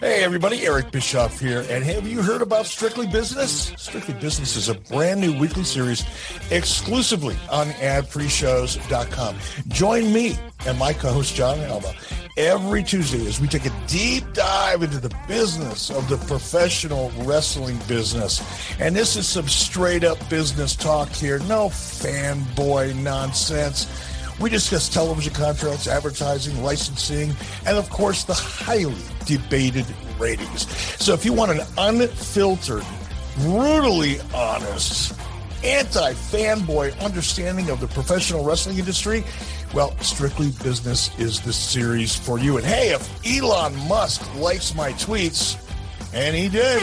Hey everybody, Eric Bischoff here, and have you heard about Strictly Business? Strictly Business is a brand new weekly series exclusively on adfreeshows.com. Join me and my co-host John Alba every Tuesday as we take a deep dive into the business of the professional wrestling business. And this is some straight up business talk here, no fanboy nonsense. We discuss television contracts, advertising, licensing, and of course, the highly debated ratings. So if you want an unfiltered, brutally honest, anti fanboy understanding of the professional wrestling industry, well, Strictly Business is the series for you. And hey, if Elon Musk likes my tweets, and he did,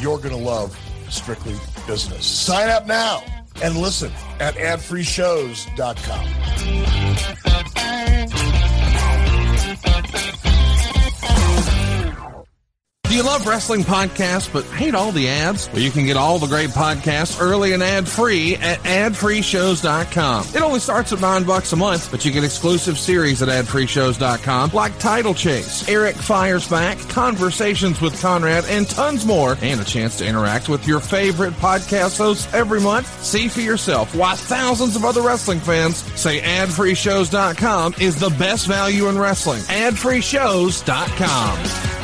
you're going to love Strictly Business. Sign up now and listen at adfreeshows.com. You love wrestling podcasts but hate all the ads? Well, you can get all the great podcasts early and ad free at adfreeshows.com. It only starts at nine bucks a month, but you get exclusive series at adfreeshows.com like Title Chase, Eric Fires Back, Conversations with Conrad, and tons more, and a chance to interact with your favorite podcast hosts every month. See for yourself why thousands of other wrestling fans say adfreeshows.com is the best value in wrestling. Adfreeshows.com.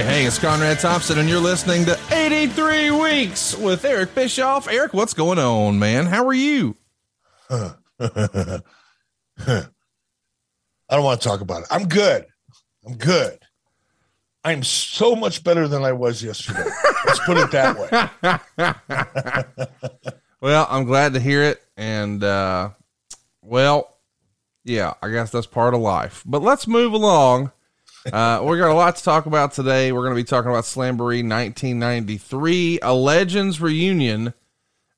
Hey, hey, it's Conrad Thompson, and you're listening to 83 Weeks with Eric Bischoff. Eric, what's going on, man? How are you? I don't want to talk about it. I'm good. I'm good. I'm so much better than I was yesterday. Let's put it that way. Well, I'm glad to hear it. And, uh, well, yeah, I guess that's part of life. But let's move along. Uh, we got a lot to talk about today. We're going to be talking about Slamboree 1993, a Legends reunion.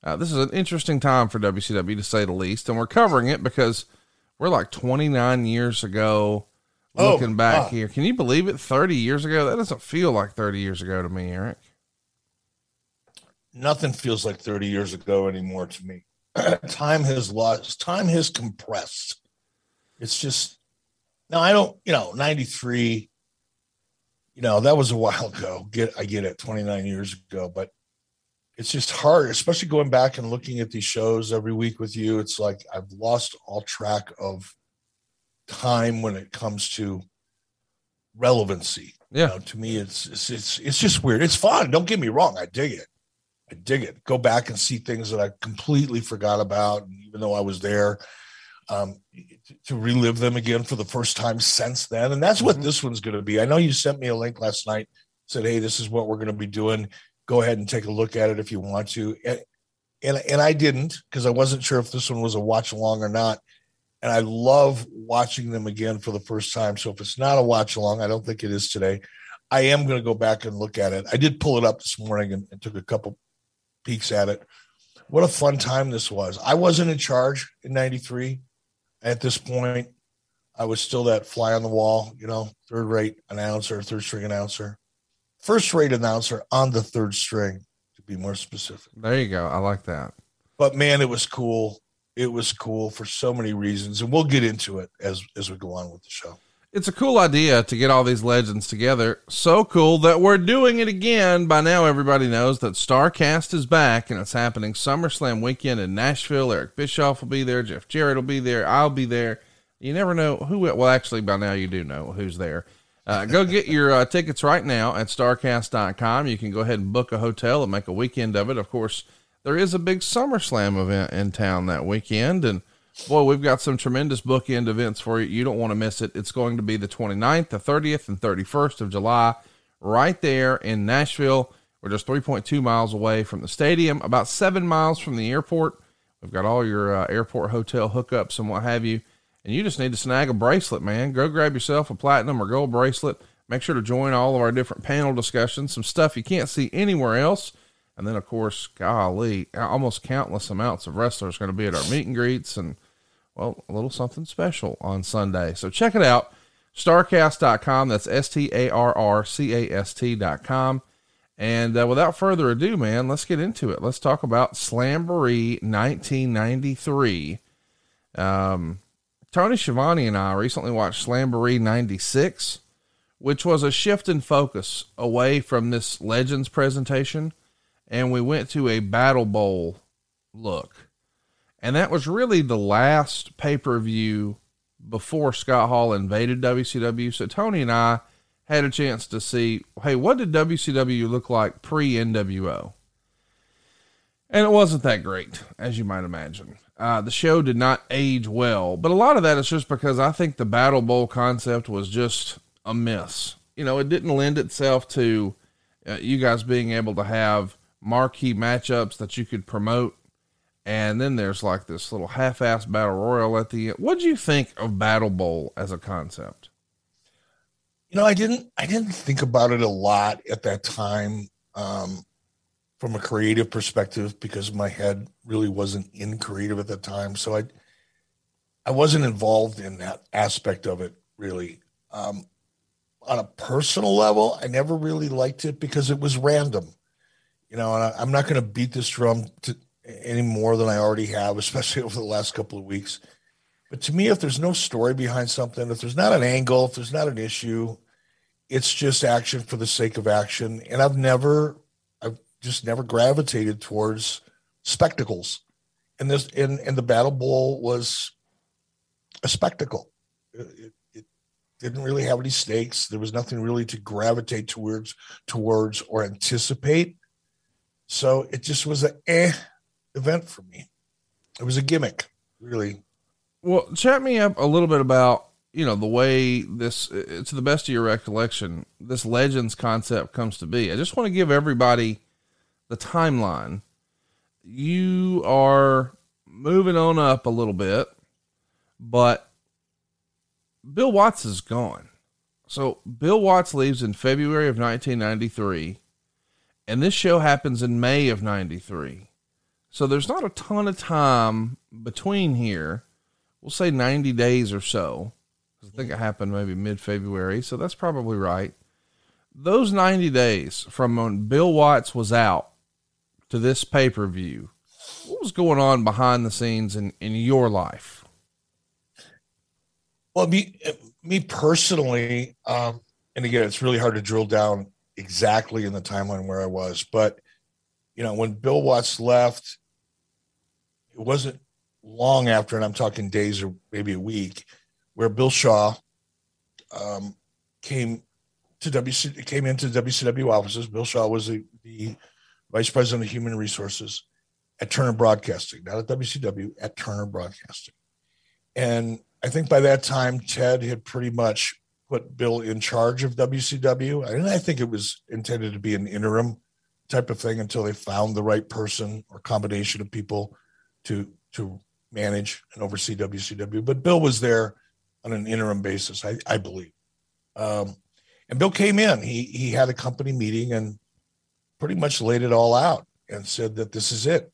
Uh, this is an interesting time for WCW to say the least, and we're covering it because we're like 29 years ago. Oh, Looking back wow. here, can you believe it? 30 years ago? That doesn't feel like 30 years ago to me, Eric. Nothing feels like 30 years ago anymore to me. time has lost, time has compressed. It's just Now I don't, you know, 93, you know, that was a while ago. Get I get it, 29 years ago, but it's just hard, especially going back and looking at these shows every week with you. It's like I've lost all track of time when it comes to relevancy. Yeah. You know, to me, it's, it's it's it's just weird. It's fun. Don't get me wrong. I dig it. I dig it. Go back and see things that I completely forgot about, even though I was there. Um, to relive them again for the first time since then, and that's what mm-hmm. this one's going to be. I know you sent me a link last night. Said, "Hey, this is what we're going to be doing. Go ahead and take a look at it if you want to." And and, and I didn't because I wasn't sure if this one was a watch along or not and I love watching them again for the first time. So if it's not a watch along, I don't think it is today. I am going to go back and look at it. I did pull it up this morning and, and took a couple peeks at it. What a fun time this was. I wasn't in charge in 93 at this point. I was still that fly on the wall, you know, third rate announcer, third string announcer, first rate announcer on the third string, to be more specific. There you go. I like that. But man, it was cool it was cool for so many reasons, and we'll get into it as as we go on with the show. It's a cool idea to get all these legends together. So cool that we're doing it again. By now, everybody knows that Starrcast is back and it's happening SummerSlam weekend in Nashville. Eric Bischoff will be there. Jeff Jarrett will be there. I'll be there. You never know who, well, actually, by now you do know who's there. Uh, go get your uh, tickets right now at starrcast.com. You can go ahead and book a hotel and make a weekend of it. Of course, there is a big SummerSlam event in town that weekend. And boy, we've got some tremendous bookend events for you. You don't want to miss it. It's going to be the 29th, the 30th, and 31st of July, right there in Nashville. We're just 3.2 miles away from the stadium, about seven miles from the airport. We've got all your uh, airport hotel hookups and what have you. And you just need to snag a bracelet, man. Go grab yourself a platinum or gold bracelet. Make sure to join all of our different panel discussions, some stuff you can't see anywhere else. And then, of course, golly, almost countless amounts of wrestlers going to be at our meet and greets and, well, a little something special on Sunday. So check it out. Starrcast.com. That's S T A R R C A S T.com. And uh, without further ado, man, let's get into it. Let's talk about Slamboree 1993. Um, Tony Schiavone and I recently watched Slamboree 96, which was a shift in focus away from this Legends presentation and we went to a Battle Bowl look. And that was really the last pay per view before Scott Hall invaded WCW. So Tony and I had a chance to see hey, what did WCW look like pre NWO? And it wasn't that great, as you might imagine. Uh, the show did not age well, but a lot of that is just because I think the Battle Bowl concept was just a miss. You know, it didn't lend itself to uh, you guys being able to have marquee matchups that you could promote. And then there's like this little half-ass battle royal at the end. What do you think of Battle Bowl as a concept? You know, I didn't I didn't think about it a lot at that time um, from a creative perspective because my head really wasn't in creative at that time. So I I wasn't involved in that aspect of it really. Um, on a personal level, I never really liked it because it was random you know, and I, am not going to beat this drum to, any more than I already have, especially over the last couple of weeks. But to me, if there's no story behind something, if there's not an angle, if there's not an issue, it's just action for the sake of action. And I've never, I've just never gravitated towards spectacles. And this, and, and the Battle Bowl was a spectacle. It, it didn't really have any stakes. There was nothing really to gravitate towards, towards or anticipate. So it just was a eh event for me. It was a gimmick, really. Well, chat me up a little bit about you know the way this to the best of your recollection this legends concept comes to be i just want to give everybody the timeline you are moving on up a little bit but bill watts is gone so bill watts leaves in february of 1993 and this show happens in May of 93. So there's not a ton of time between here. We'll say 90 days or so. I think it happened maybe mid February. So that's probably right. Those 90 days from when Bill Watts was out to this pay per view, what was going on behind the scenes in, in your life? Well, be, me personally, um, and again, it's really hard to drill down exactly in the timeline where I was, but you know, when Bill Watts left, it wasn't long after, and I'm talking days or maybe a week, where Bill Shaw um, came to WC came into WCW offices. Bill Shaw was the, the vice president of human resources at Turner Broadcasting, not at WCW, at Turner Broadcasting. And I think by that time, Ted had pretty much put Bill in charge of WCW. And I think it was intended to be an interim type of thing until they found the right person or combination of people to to manage and oversee WCW. But Bill was there on an interim basis, I, I believe. Um, and Bill came in. He he had a company meeting and pretty much laid it all out and said that this is it.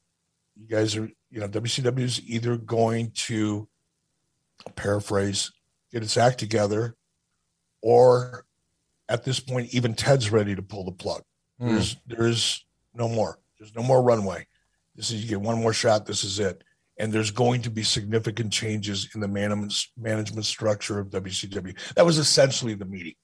You guys are, you know, WCW is either going to paraphrase, get its act together, or at this point, even Ted's ready to pull the plug. Mm. There's there's no more. There's no more runway. This is you get one more shot. This is it. And there's going to be significant changes in the management management structure of WCW. That was essentially the meeting.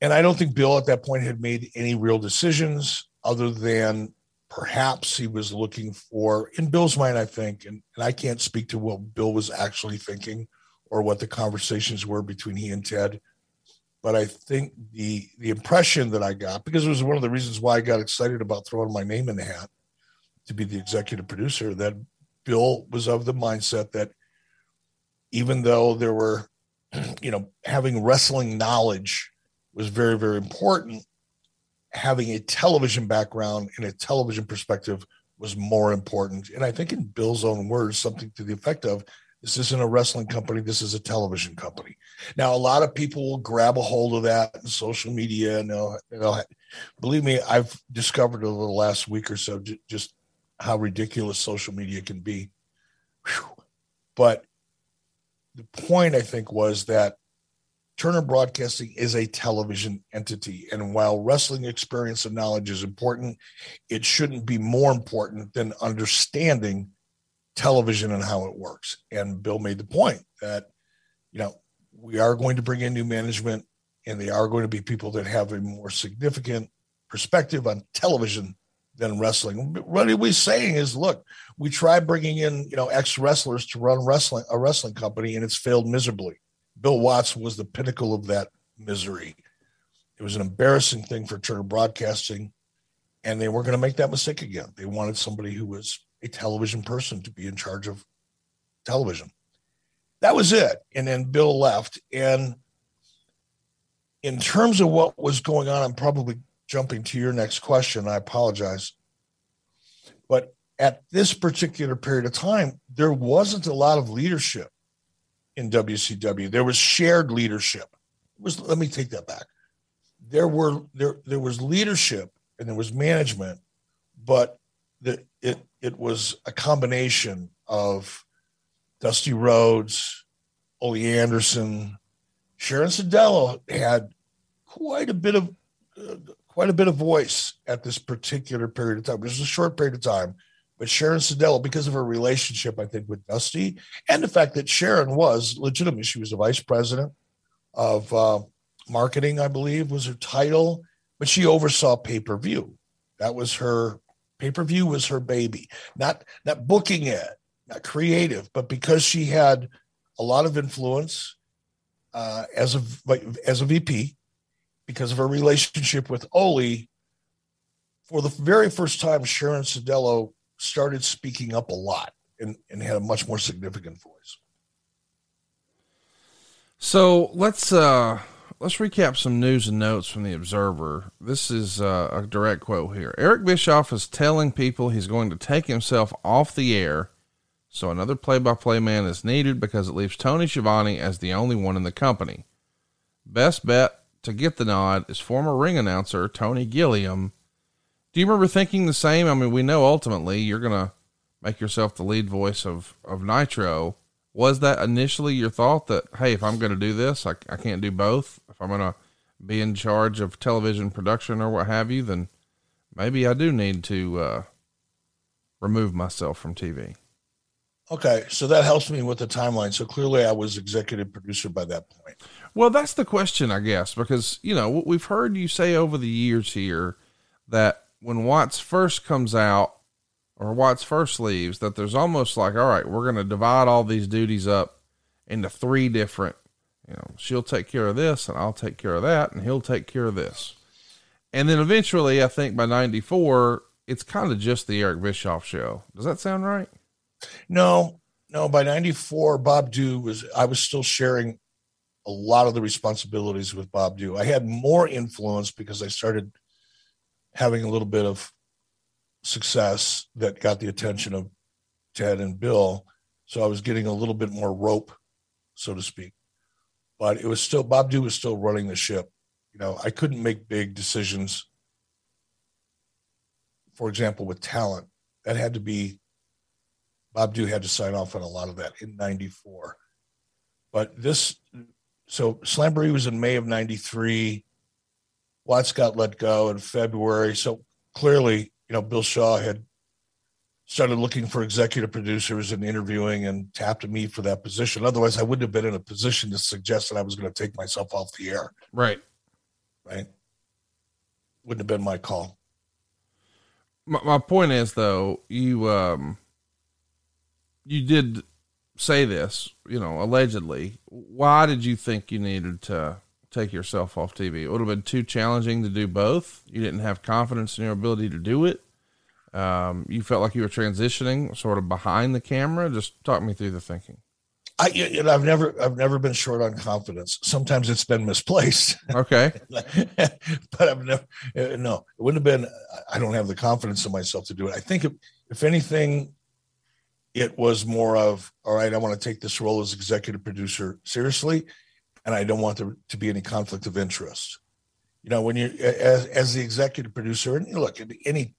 And I don't think Bill at that point had made any real decisions other than perhaps he was looking for, in Bill's mind, I think, and, and I can't speak to what Bill was actually thinking or what the conversations were between he and Ted. But I think the the impression that I got, because it was one of the reasons why I got excited about throwing my name in the hat to be the executive producer, that Bill was of the mindset that even though there were, you know, having wrestling knowledge was very, very important, having a television background and a television perspective was more important. And I think, in Bill's own words, something to the effect of this isn't a wrestling company, this is a television company. Now, a lot of people will grab a hold of that in social media. And they'll, believe me, I've discovered over the last week or so just how ridiculous social media can be. Whew. But the point, I think, was that Turner Broadcasting is a television entity. And while wrestling experience and knowledge is important, it shouldn't be more important than understanding television and how it works. And Bill made the point that, you know, we are going to bring in new management and they are going to be people that have a more significant perspective on television than wrestling. What are we're saying is, look, we tried bringing in, you know, ex wrestlers to run wrestling a wrestling company and it's failed miserably. Bill Watts was the pinnacle of that misery. It was an embarrassing thing for Turner Broadcasting, and they weren't going to make that mistake again. They wanted somebody who was a television person to be in charge of television. That was it. And then Bill left. And in terms of what was going on, I'm probably jumping to your next question. I apologize. But at this particular period of time, there wasn't a lot of leadership in WCW. There was shared leadership. It was let me take that back. There were there there was leadership and there was management, but the, it it was a combination of Dusty Rhodes, Ole Anderson, Sharon Sadello had quite a bit of uh, quite a bit of voice at this particular period of time. It was a short period of time, but Sharon Sadello, because of her relationship, I think, with Dusty, and the fact that Sharon was legitimate, she was the vice president of uh, marketing, I believe, was her title, but she oversaw pay per view. That was her pay per view was her baby. Not not booking it, not creative, but because she had a lot of influence uh, as a as a VP, because of her relationship with Ole. For the very first time, Sharon Sadello started speaking up a lot and, and had a much more significant voice. So let's uh let's recap some news and notes from the Observer. This is uh, a direct quote here. Eric Bischoff is telling people he's going to take himself off the air, so another play-by-play man is needed because it leaves Tony Schiavone as the only one in the company. Best bet to get the nod is former ring announcer Tony Gilliam do you remember thinking the same? I mean, we know ultimately you're going to make yourself the lead voice of, of Nitro. Was that initially your thought that, hey, if I'm going to do this, I, I can't do both? If I'm going to be in charge of television production or what have you, then maybe I do need to uh, remove myself from TV? Okay, so that helps me with the timeline. So clearly, I was executive producer by that point. Well, that's the question, I guess, because you know what we've heard you say over the years here that when Watts first comes out or Watts first leaves, that there's almost like, all right, we're going to divide all these duties up into three different. You know, she'll take care of this, and I'll take care of that, and he'll take care of this. And then eventually, I think by '94, it's kind of just the Eric Bischoff show. Does that sound right? No, no. By '94, Bob Dhue was. I was still sharing a lot of the responsibilities with Bob Dhue. I had more influence because I started having a little bit of success that got the attention of Ted and Bill. So I was getting a little bit more rope, so to speak. But it was still Bob Dhue was still running the ship. You know, I couldn't make big decisions. For example, with talent, that had to be Bob Dhue had to sign off on a lot of that in 94. But this, so Slamboree was in May of 93. Watts got let go in February. So clearly, you know, Bill Shaw had started looking for executive producers and interviewing and tapped me for that position. Otherwise, I wouldn't have been in a position to suggest that I was going to take myself off the air. Right. Right. Wouldn't have been my call. My, my point is, though, you, um, you did say this, you know, allegedly. Why did you think you needed to take yourself off TV? It would have been too challenging to do both. You didn't have confidence in your ability to do it. Um, you felt like you were transitioning sort of behind the camera. Just talk me through the thinking. I, you know, I've never, I've never been short on confidence. Sometimes it's been misplaced. Okay, but I've never, uh, no, it wouldn't have been. I don't have the confidence in myself to do it. I think if, if anything, it was more of, all right, I want to take this role as executive producer seriously, and I don't want there to be any conflict of interest. You know, when you as, as the executive producer, and you look, at any,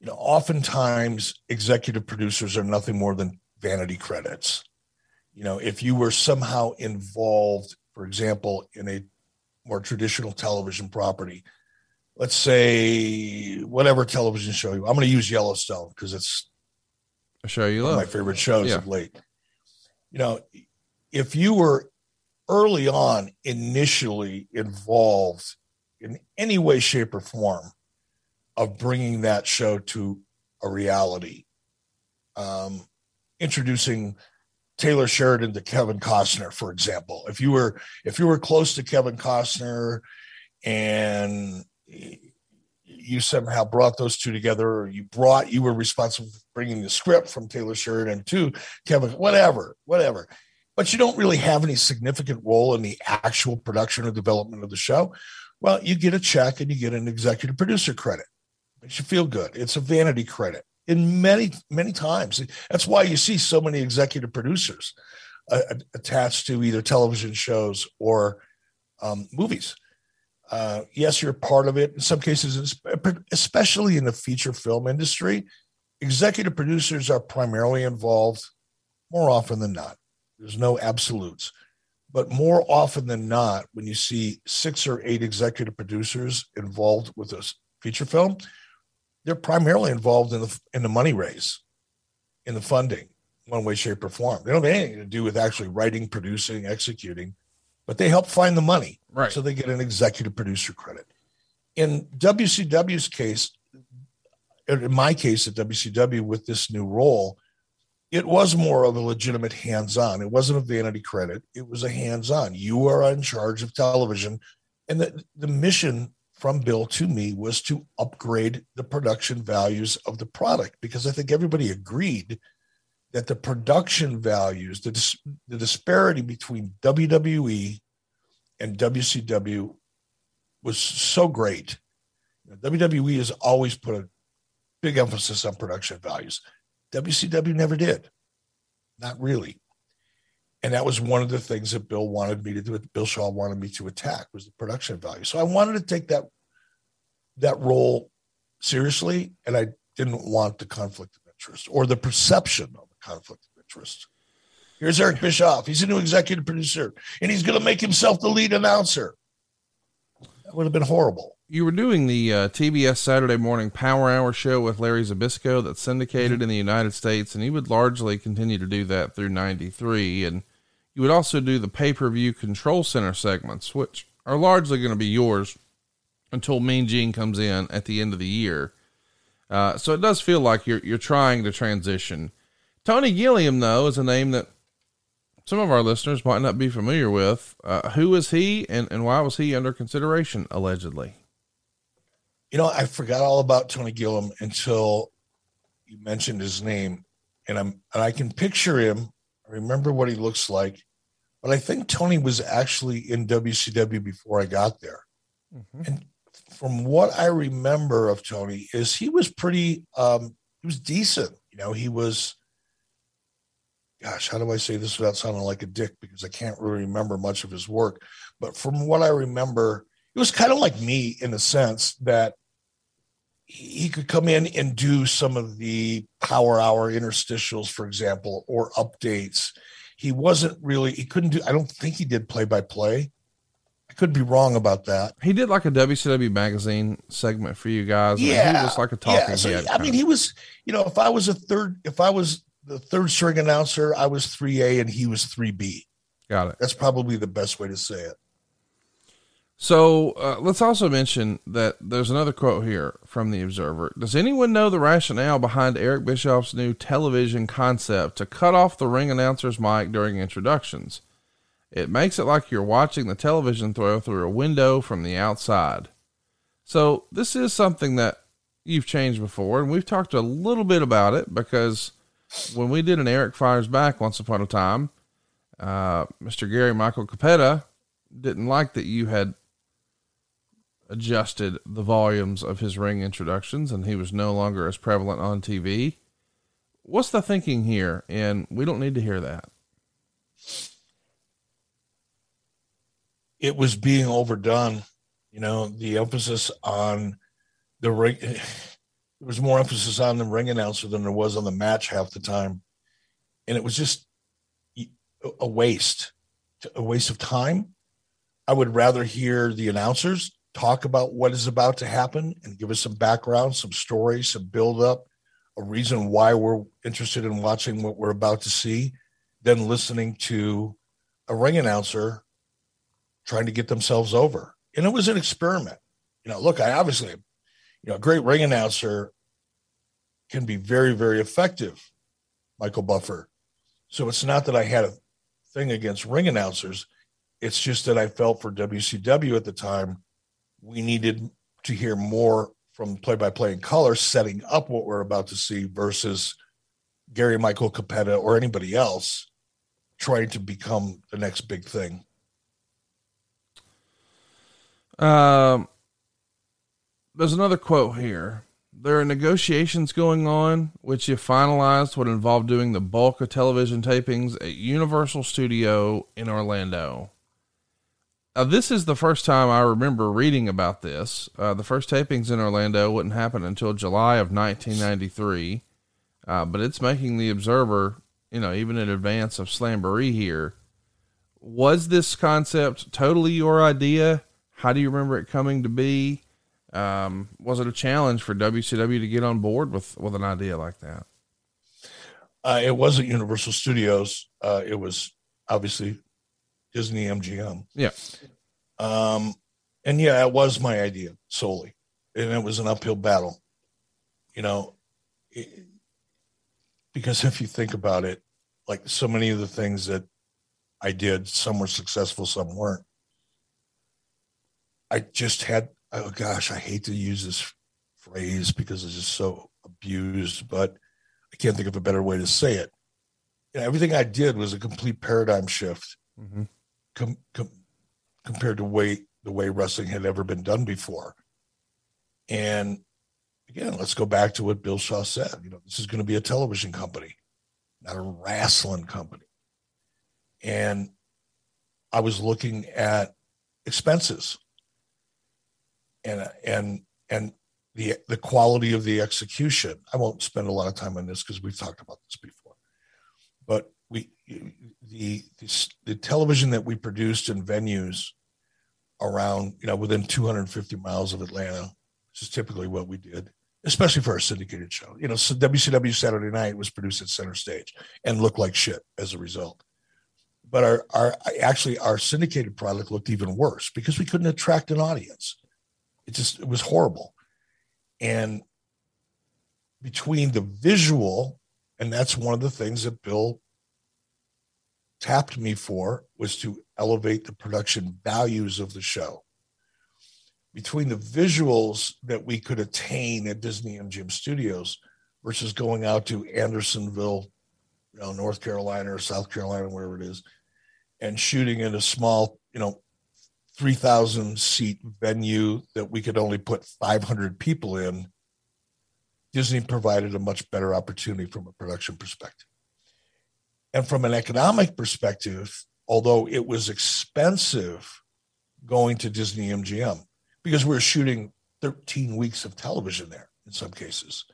you know, oftentimes executive producers are nothing more than vanity credits you know, if you were somehow involved, for example, in a more traditional television property, let's say whatever television show you, I'm going to use Yellowstone because it's a show you love, my favorite shows yeah. of late. You know, if you were early on initially involved in any way, shape, or form of bringing that show to a reality, um, introducing Taylor Sheridan to Kevin Costner, for example. If you were if you were close to Kevin Costner and you somehow brought those two together, or you brought you were responsible for bringing the script from Taylor Sheridan to Kevin, whatever, whatever. But you don't really have any significant role in the actual production or development of the show. Well, you get a check and you get an executive producer credit. Makes you feel good. It's a vanity credit in many many times. That's why you see so many executive producers uh, attached to either television shows or um, movies. Uh, yes, you're part of it. In some cases, especially in the feature film industry, executive producers are primarily involved more often than not. There's no absolutes. But more often than not, when you see six or eight executive producers involved with a feature film, they're primarily involved in the in the money raise, in the funding, one way, shape, or form. They don't have anything to do with actually writing, producing, executing, but they help find the money. Right. So they get an executive producer credit. In WCW's case, in my case at WCW with this new role, it was more of a legitimate hands-on. It wasn't a vanity credit. It was a hands-on. You are in charge of television. And the, the mission from Bill to me was to upgrade the production values of the product because I think everybody agreed that the production values, the, dis- the disparity between WWE and WCW was so great. WWE has always put a big emphasis on production values. WCW never did. Not really and that was one of the things that Bill wanted me to do. Bill Shaw wanted me to attack was the production value. So I wanted to take that that role seriously, and I didn't want the conflict of interest or the perception of conflict of interest. Here's Eric Bischoff. He's a new executive producer, and he's going to make himself the lead announcer. That would have been horrible. you were doing the uh, TBS Saturday Morning Power Hour show with Larry Zbyszko that's syndicated mm-hmm. in the United States, and he would largely continue to do that through '93. And you would also do the pay per view control center segments, which are largely going to be yours until Mean Gene comes in at the end of the year. Uh, so it does feel like you're you're trying to transition. Tony Gilliam, though, is a name that some of our listeners might not be familiar with. Uh, who is he, and, and why was he under consideration allegedly? You know, I forgot all about Tony Gilliam until you mentioned his name, and I'm and I can picture him. I remember what he looks like, but I think Tony was actually in WCW before I got there. Mm-hmm. And from what I remember of Tony, is he was pretty um, he was decent. You know, he was gosh, how do I say this without sounding like a dick? Because I can't really remember much of his work. But from what I remember, it was kind of like me in the sense that he could come in and do some of the power hour interstitials, for example, or updates. He wasn't really, he couldn't do, I don't think he did play by play. I could be wrong about that. He did like a WCW magazine segment for you guys. Yeah. He was like a talking yeah. So, I mean, he was, you know, if I was a third, if I was the third string announcer, I was 3A and he was 3B. Got it. That's probably the best way to say it. So uh, let's also mention that there's another quote here from the Observer. Does anyone know the rationale behind Eric Bischoff's new television concept to cut off the ring announcer's mic during introductions? It makes it like you're watching the television throw through a window from the outside. So this is something that you've changed before, and we've talked a little bit about it because when we did an Eric Fires Back once upon a time, uh, Mr. Gary Michael Cappetta didn't like that you had adjusted the volumes of his ring introductions and he was no longer as prevalent on TV. What's the thinking here? And we don't need to hear that. It was being overdone. You know, the emphasis on the ring, there was more emphasis on the ring announcer than there was on the match half the time. And it was just a waste, a waste of time. I would rather hear the announcers talk about what is about to happen and give us some background, some stories, some build up, a reason why we're interested in watching what we're about to see, than listening to a ring announcer trying to get themselves over. And it was an experiment. You know, look, I obviously, you know, a great ring announcer can be very, very effective, Michael Buffer. So it's not that I had a thing against ring announcers. It's just that I felt for WCW at the time, we needed to hear more from play by play in color, setting up what we're about to see versus Gary Michael Cappetta or anybody else trying to become the next big thing. Um, there's another quote here. There are negotiations going on, which, if finalized, would involve doing the bulk of television tapings at Universal Studio in Orlando. Uh, this is the first time I remember reading about this. Uh, the first tapings in Orlando wouldn't happen until July of 1993, uh, but it's making the Observer, you know, even in advance of Slamboree here. Was this concept totally your idea? How do you remember it coming to be? Um, was it a challenge for WCW to get on board with with an idea like that? Uh, it wasn't Universal Studios. Uh, it was obviously Disney MGM. Yeah. Um, and yeah, it was my idea solely, and it was an uphill battle. You know, it, because if you think about it, like so many of the things that I did, some were successful, some weren't. I just had, oh gosh, I hate to use this phrase because it's just so abused, but I can't think of a better way to say it. You know, everything I did was a complete paradigm shift. Mm-hmm com, com, compared to way the way wrestling had ever been done before. And again, let's go back to what Bill Shaw said. You know, this is going to be a television company, not a wrestling company. And I was looking at expenses and and and the the quality of the execution. I won't spend a lot of time on this because we've talked about this before. But we the, the, the television that we produced in venues around, you know, within 250 miles of Atlanta, which is typically what we did, especially for our syndicated show. You know, so WCW Saturday Night was produced at Center Stage and looked like shit as a result. But our, our actually our syndicated product looked even worse because we couldn't attract an audience. It just it was horrible. And between the visual, and that's one of the things that Bill tapped me for was to elevate the production values of the show. Between the visuals that we could attain at Disney MGM Studios versus going out to Andersonville, you know, North Carolina or South Carolina, wherever it is, and shooting in a small, you know, 3,000 seat venue that we could only put 500 people in, Disney provided a much better opportunity from a production perspective. And from an economic perspective, although it was expensive going to Disney MGM because we were shooting 13 weeks of television there in some cases.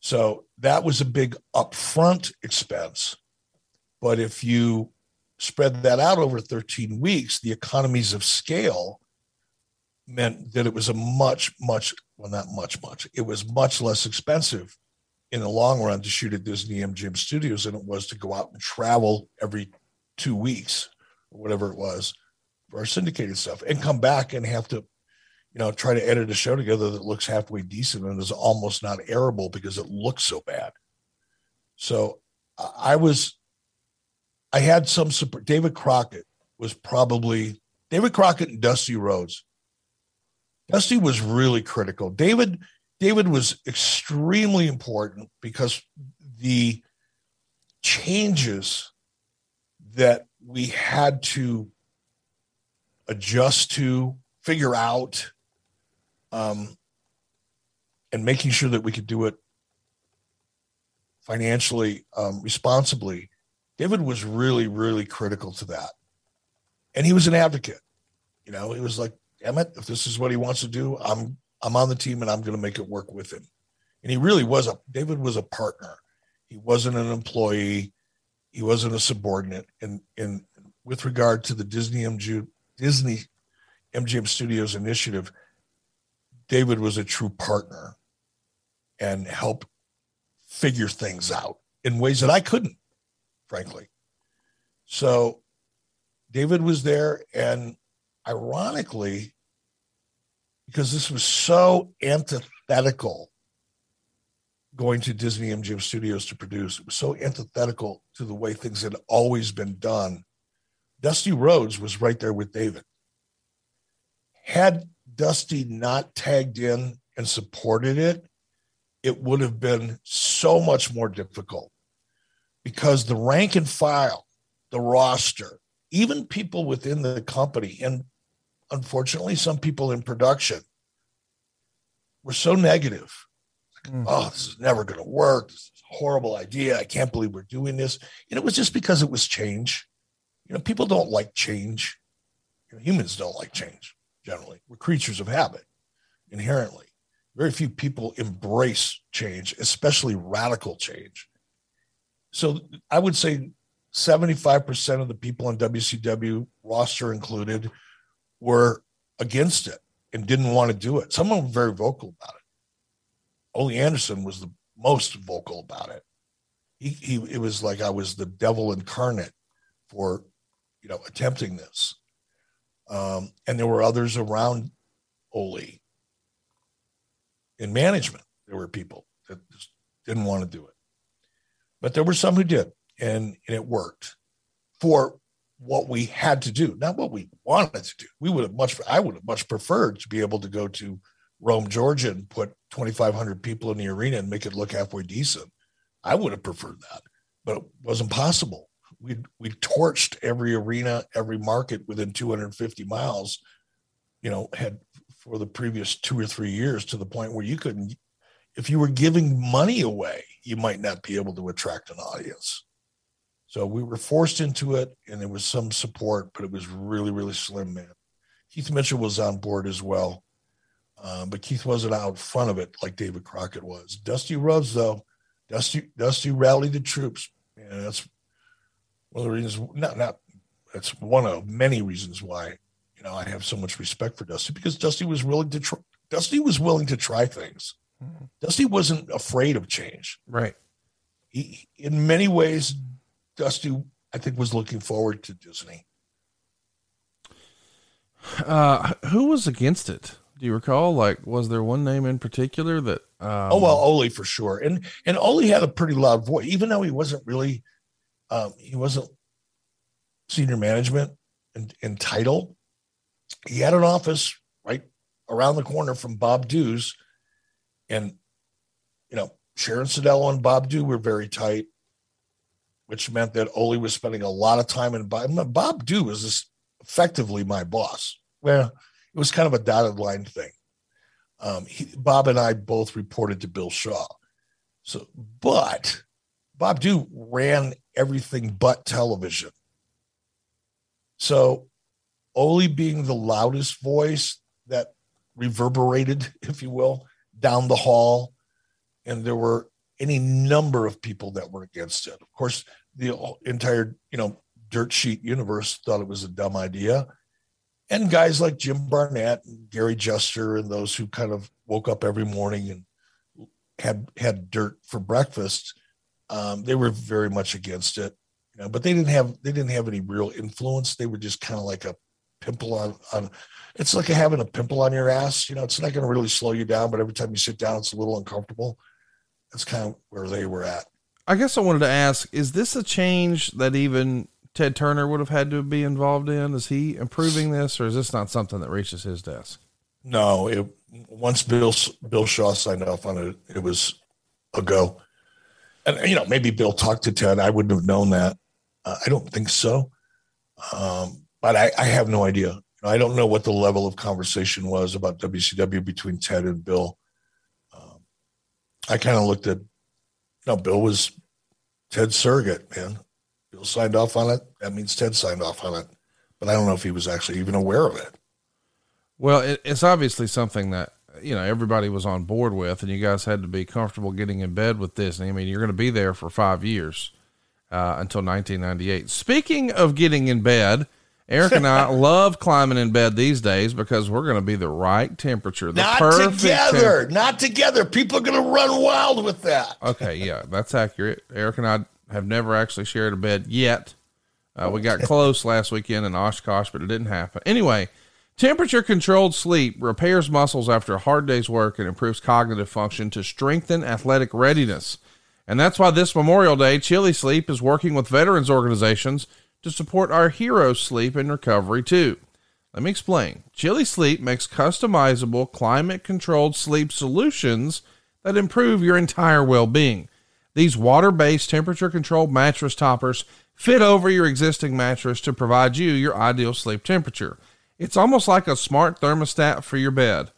So that was a big upfront expense. But if you spread that out over 13 weeks, the economies of scale meant that it was a much, much, well, not much, much, it was much less expensive in the long run to shoot at Disney MGM Studios than it was to go out and travel every two weeks or whatever it was for our syndicated stuff and come back and have to, you know, try to edit a show together that looks halfway decent and is almost not airable because it looks so bad. So I was, I had some support. David Crockett was probably David Crockett and Dusty Rhodes. Dusty was really critical. David David was extremely important because the changes that we had to adjust to, figure out, um, and making sure that we could do it financially um, responsibly. David was really, really critical to that. And he was an advocate. You know, he was like, Emmett, if this is what he wants to do, I'm I'm on the team and I'm going to make it work with him. And he really was a David was a partner. He wasn't an employee. He wasn't a subordinate. And in with regard to the Disney MG, Disney MGM Studios initiative, David was a true partner and helped figure things out in ways that I couldn't, frankly. So David was there, and ironically, because this was so antithetical going to Disney MGM Studios to produce. It was so antithetical to the way things had always been done. Dusty Rhodes was right there with David. Had Dusty not tagged in and supported it, it would have been so much more difficult because the rank and file, the roster, even people within the company, and unfortunately, some people in production were so negative. Mm. Oh, this is never going to work. This is a horrible idea. I can't believe we're doing this. And it was just because it was change. You know, people don't like change. You know, humans don't like change generally. We're creatures of habit inherently. Very few people embrace change, especially radical change. So I would say 75% of the people on WCW, roster included, were against it and didn't want to do it. Some of them were very vocal about it. Ole Anderson was the most vocal about it. He, he it was like I was the devil incarnate for, you know, attempting this. Um, and there were others around Ole in management. There were people that just didn't want to do it, but there were some who did, and, and it worked for what we had to do, not what we wanted to do. We would have much, I would have much preferred to be able to go to Rome, Georgia and put 2,500 people in the arena and make it look halfway decent. I would have preferred that, but it wasn't possible. We we torched every arena, every market within 250 miles, you know, had for the previous two or three years to the point where you couldn't, if you were giving money away, you might not be able to attract an audience. So we were forced into it, and there was some support, but it was really, really slim, man. Keith Mitchell was on board as well, um, but Keith wasn't out front of it like David Crockett was. Dusty Rhodes, though, Dusty Dusty rallied the troops, and that's one of the reasons. Not not that's one of many reasons why you know, I have so much respect for Dusty because Dusty was willing to try. Dusty was willing to try things. Mm-hmm. Dusty wasn't afraid of change. Right. He, in many ways, Dusty, I think, was looking forward to Disney. Uh, who was against it? Do you recall? Like, was there one name in particular that? Um... Oh well, Ole for sure, and and Ole had a pretty loud voice, even though he wasn't really, um, he wasn't senior management and, and title. He had an office right around the corner from Bob Dhue's, and you know Sharon Sadello and Bob Dhue were very tight, which meant that Ole was spending a lot of time in Bob. Bob Dhue was effectively my boss. Well, it was kind of a dotted line thing. Um, he, Bob and I both reported to Bill Shaw. So, but Bob Dhue ran everything but television. So, Ole being the loudest voice that reverberated, if you will, down the hall, and there were any number of people that were against it. Of course, the entire, you know, dirt sheet universe thought it was a dumb idea. And guys like Jim Barnett and Gary Jester and those who kind of woke up every morning and had had dirt for breakfast, um, they were very much against it. You know, but they didn't have they didn't have any real influence. They were just kind of like a pimple on on. It's like having a pimple on your ass. You know, it's not going to really slow you down, but every time you sit down, it's a little uncomfortable. That's kind of where they were at. I guess I wanted to ask: Is this a change that even Ted Turner would have had to be involved in? Is he improving this, or is this not something that reaches his desk? No, it, once Bill Bill Shaw signed off on it, it was a go. And you know, maybe Bill talked to Ted. I wouldn't have known that. Uh, I don't think so, um, but I, I, have no idea. I don't know what the level of conversation was about WCW between Ted and Bill. Um, I kind of looked at, know, Bill was Ted's surrogate, man. Bill signed off on it. That means Ted signed off on it. But I don't know if he was actually even aware of it. Well, it, it's obviously something that you know everybody was on board with, and you guys had to be comfortable getting in bed with Disney. I mean, you're going to be there for five years uh, until 1998. Speaking of getting in bed, Eric and I love climbing in bed these days because we're going to be the right temperature. The not together, temp- not together. People are going to run wild with that. okay, yeah, that's accurate. Eric and I have never actually shared a bed yet. Uh, we got close last weekend in Oshkosh, but it didn't happen. Anyway, temperature controlled sleep repairs muscles after a hard day's work and improves cognitive function to strengthen athletic readiness. And that's why this Memorial Day, Chili Sleep is working with veterans organizations to support our heroes' sleep and recovery too. Let me explain. Chili Sleep makes customizable, climate controlled sleep solutions that improve your entire well being. These water based temperature controlled mattress toppers fit over your existing mattress to provide you your ideal sleep temperature. It's almost like a smart thermostat for your bed.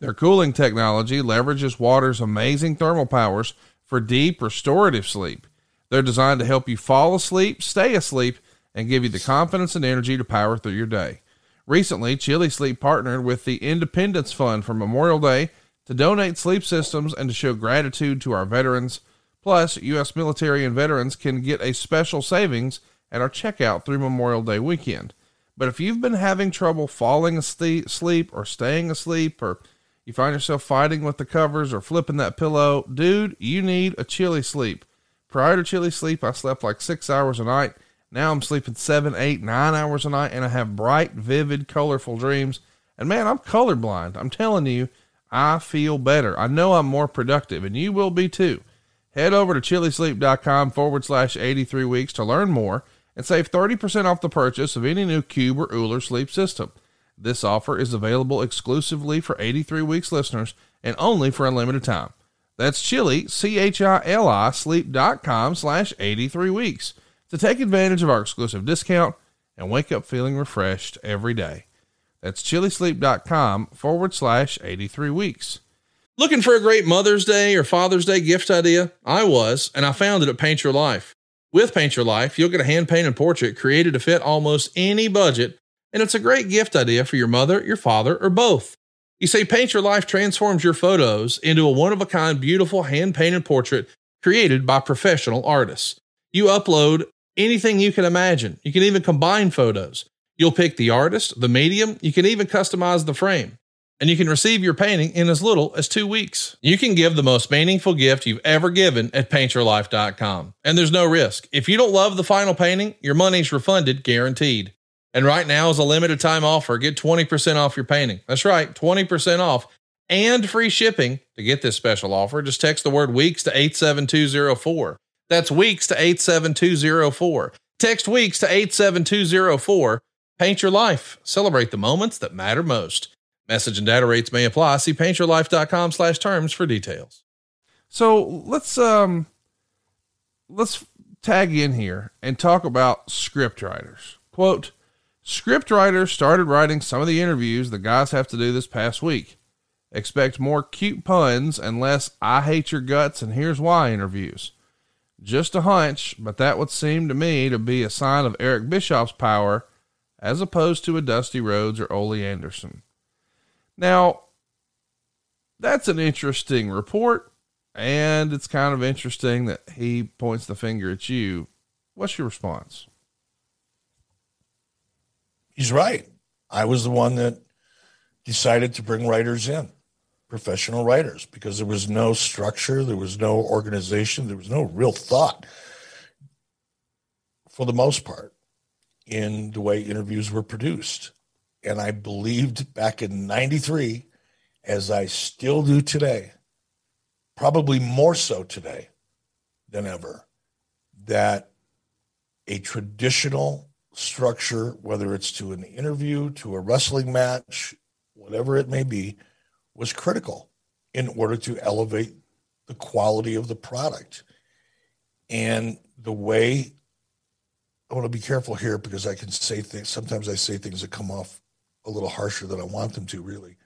Their cooling technology leverages water's amazing thermal powers for deep restorative sleep. They're designed to help you fall asleep, stay asleep, and give you the confidence and energy to power through your day. Recently, Chili Sleep partnered with the Independence Fund for Memorial Day to donate sleep systems and to show gratitude to our veterans Plus, U.S. military and veterans can get a special savings at our checkout through Memorial Day weekend. But if you've been having trouble falling asleep or staying asleep, or you find yourself fighting with the covers or flipping that pillow, dude, you need a chili sleep. Prior to chili sleep, I slept like six hours a night. Now I'm sleeping seven, eight, nine hours a night, and I have bright, vivid, colorful dreams. And man, I'm colorblind. I'm telling you, I feel better. I know I'm more productive, and you will be too. Head over to chilisleep.com forward slash 83 weeks to learn more and save 30% off the purchase of any new Cube or Ooler sleep system. This offer is available exclusively for 83 weeks listeners and only for a limited time. That's chili, C-H-I-L-I, sleep.com slash 83 weeks to take advantage of our exclusive discount and wake up feeling refreshed every day. That's chilisleep.com forward slash 83 weeks. Looking for a great Mother's Day or Father's Day gift idea? I was, and I found it at Paint Your Life. With Paint Your Life, you'll get a hand painted portrait created to fit almost any budget, and it's a great gift idea for your mother, your father, or both. You see, Paint Your Life transforms your photos into a one of a kind, beautiful hand painted portrait created by professional artists. You upload anything you can imagine. You can even combine photos. You'll pick the artist, the medium, you can even customize the frame. And you can receive your painting in as little as two weeks. You can give the most meaningful gift you've ever given at paintyourlife.com. And there's no risk. If you don't love the final painting, your money's refunded guaranteed. And right now is a limited time offer. Get 20% off your painting. That's right, 20% off and free shipping. To get this special offer, just text the word weeks to 87204. That's weeks to 87204. Text weeks to 87204 Paint your life. Celebrate the moments that matter most. Message and data rates may apply. See paintyourlife.com slash terms for details. So let's um let's tag in here and talk about script writers. Quote, script writers started writing some of the interviews the guys have to do this past week. Expect more cute puns and less I hate your guts and here's why interviews. Just a hunch, but that would seem to me to be a sign of Eric Bischoff's power as opposed to a Dusty Rhodes or Ole Anderson. Now, that's an interesting report, and it's kind of interesting that he points the finger at you. What's your response? He's right. I was the one that decided to bring writers in, professional writers, because there was no structure, there was no organization, there was no real thought for the most part in the way interviews were produced. And I believed back in 93, as I still do today, probably more so today than ever, that a traditional structure, whether it's to an interview, to a wrestling match, whatever it may be, was critical in order to elevate the quality of the product. And the way I want to be careful here because I can say things. Sometimes I say things that come off a little harsher than I want them to, really.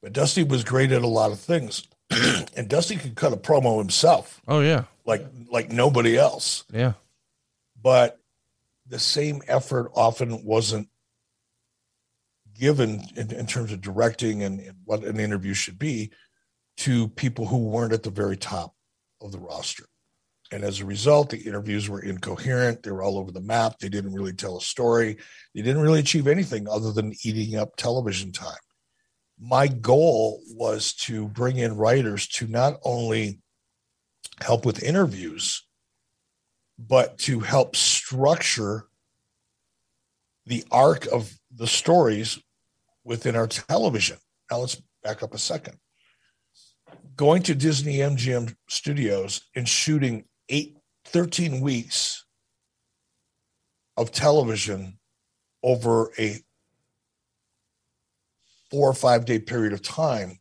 But Dusty was great at a lot of things, and Dusty could cut a promo himself. Oh yeah, like like nobody else. Yeah, but the same effort often wasn't given in, in terms of directing and, and what an interview should be to people who weren't at the very top of the roster. And as a result, the interviews were incoherent. They were all over the map. They didn't really tell a story. They didn't really achieve anything other than eating up television time. My goal was to bring in writers to not only help with interviews, but to help structure the arc of the stories within our television. Now let's back up a second. Going to Disney MGM studios and shooting eight, 13 weeks of television over a four or five day period of time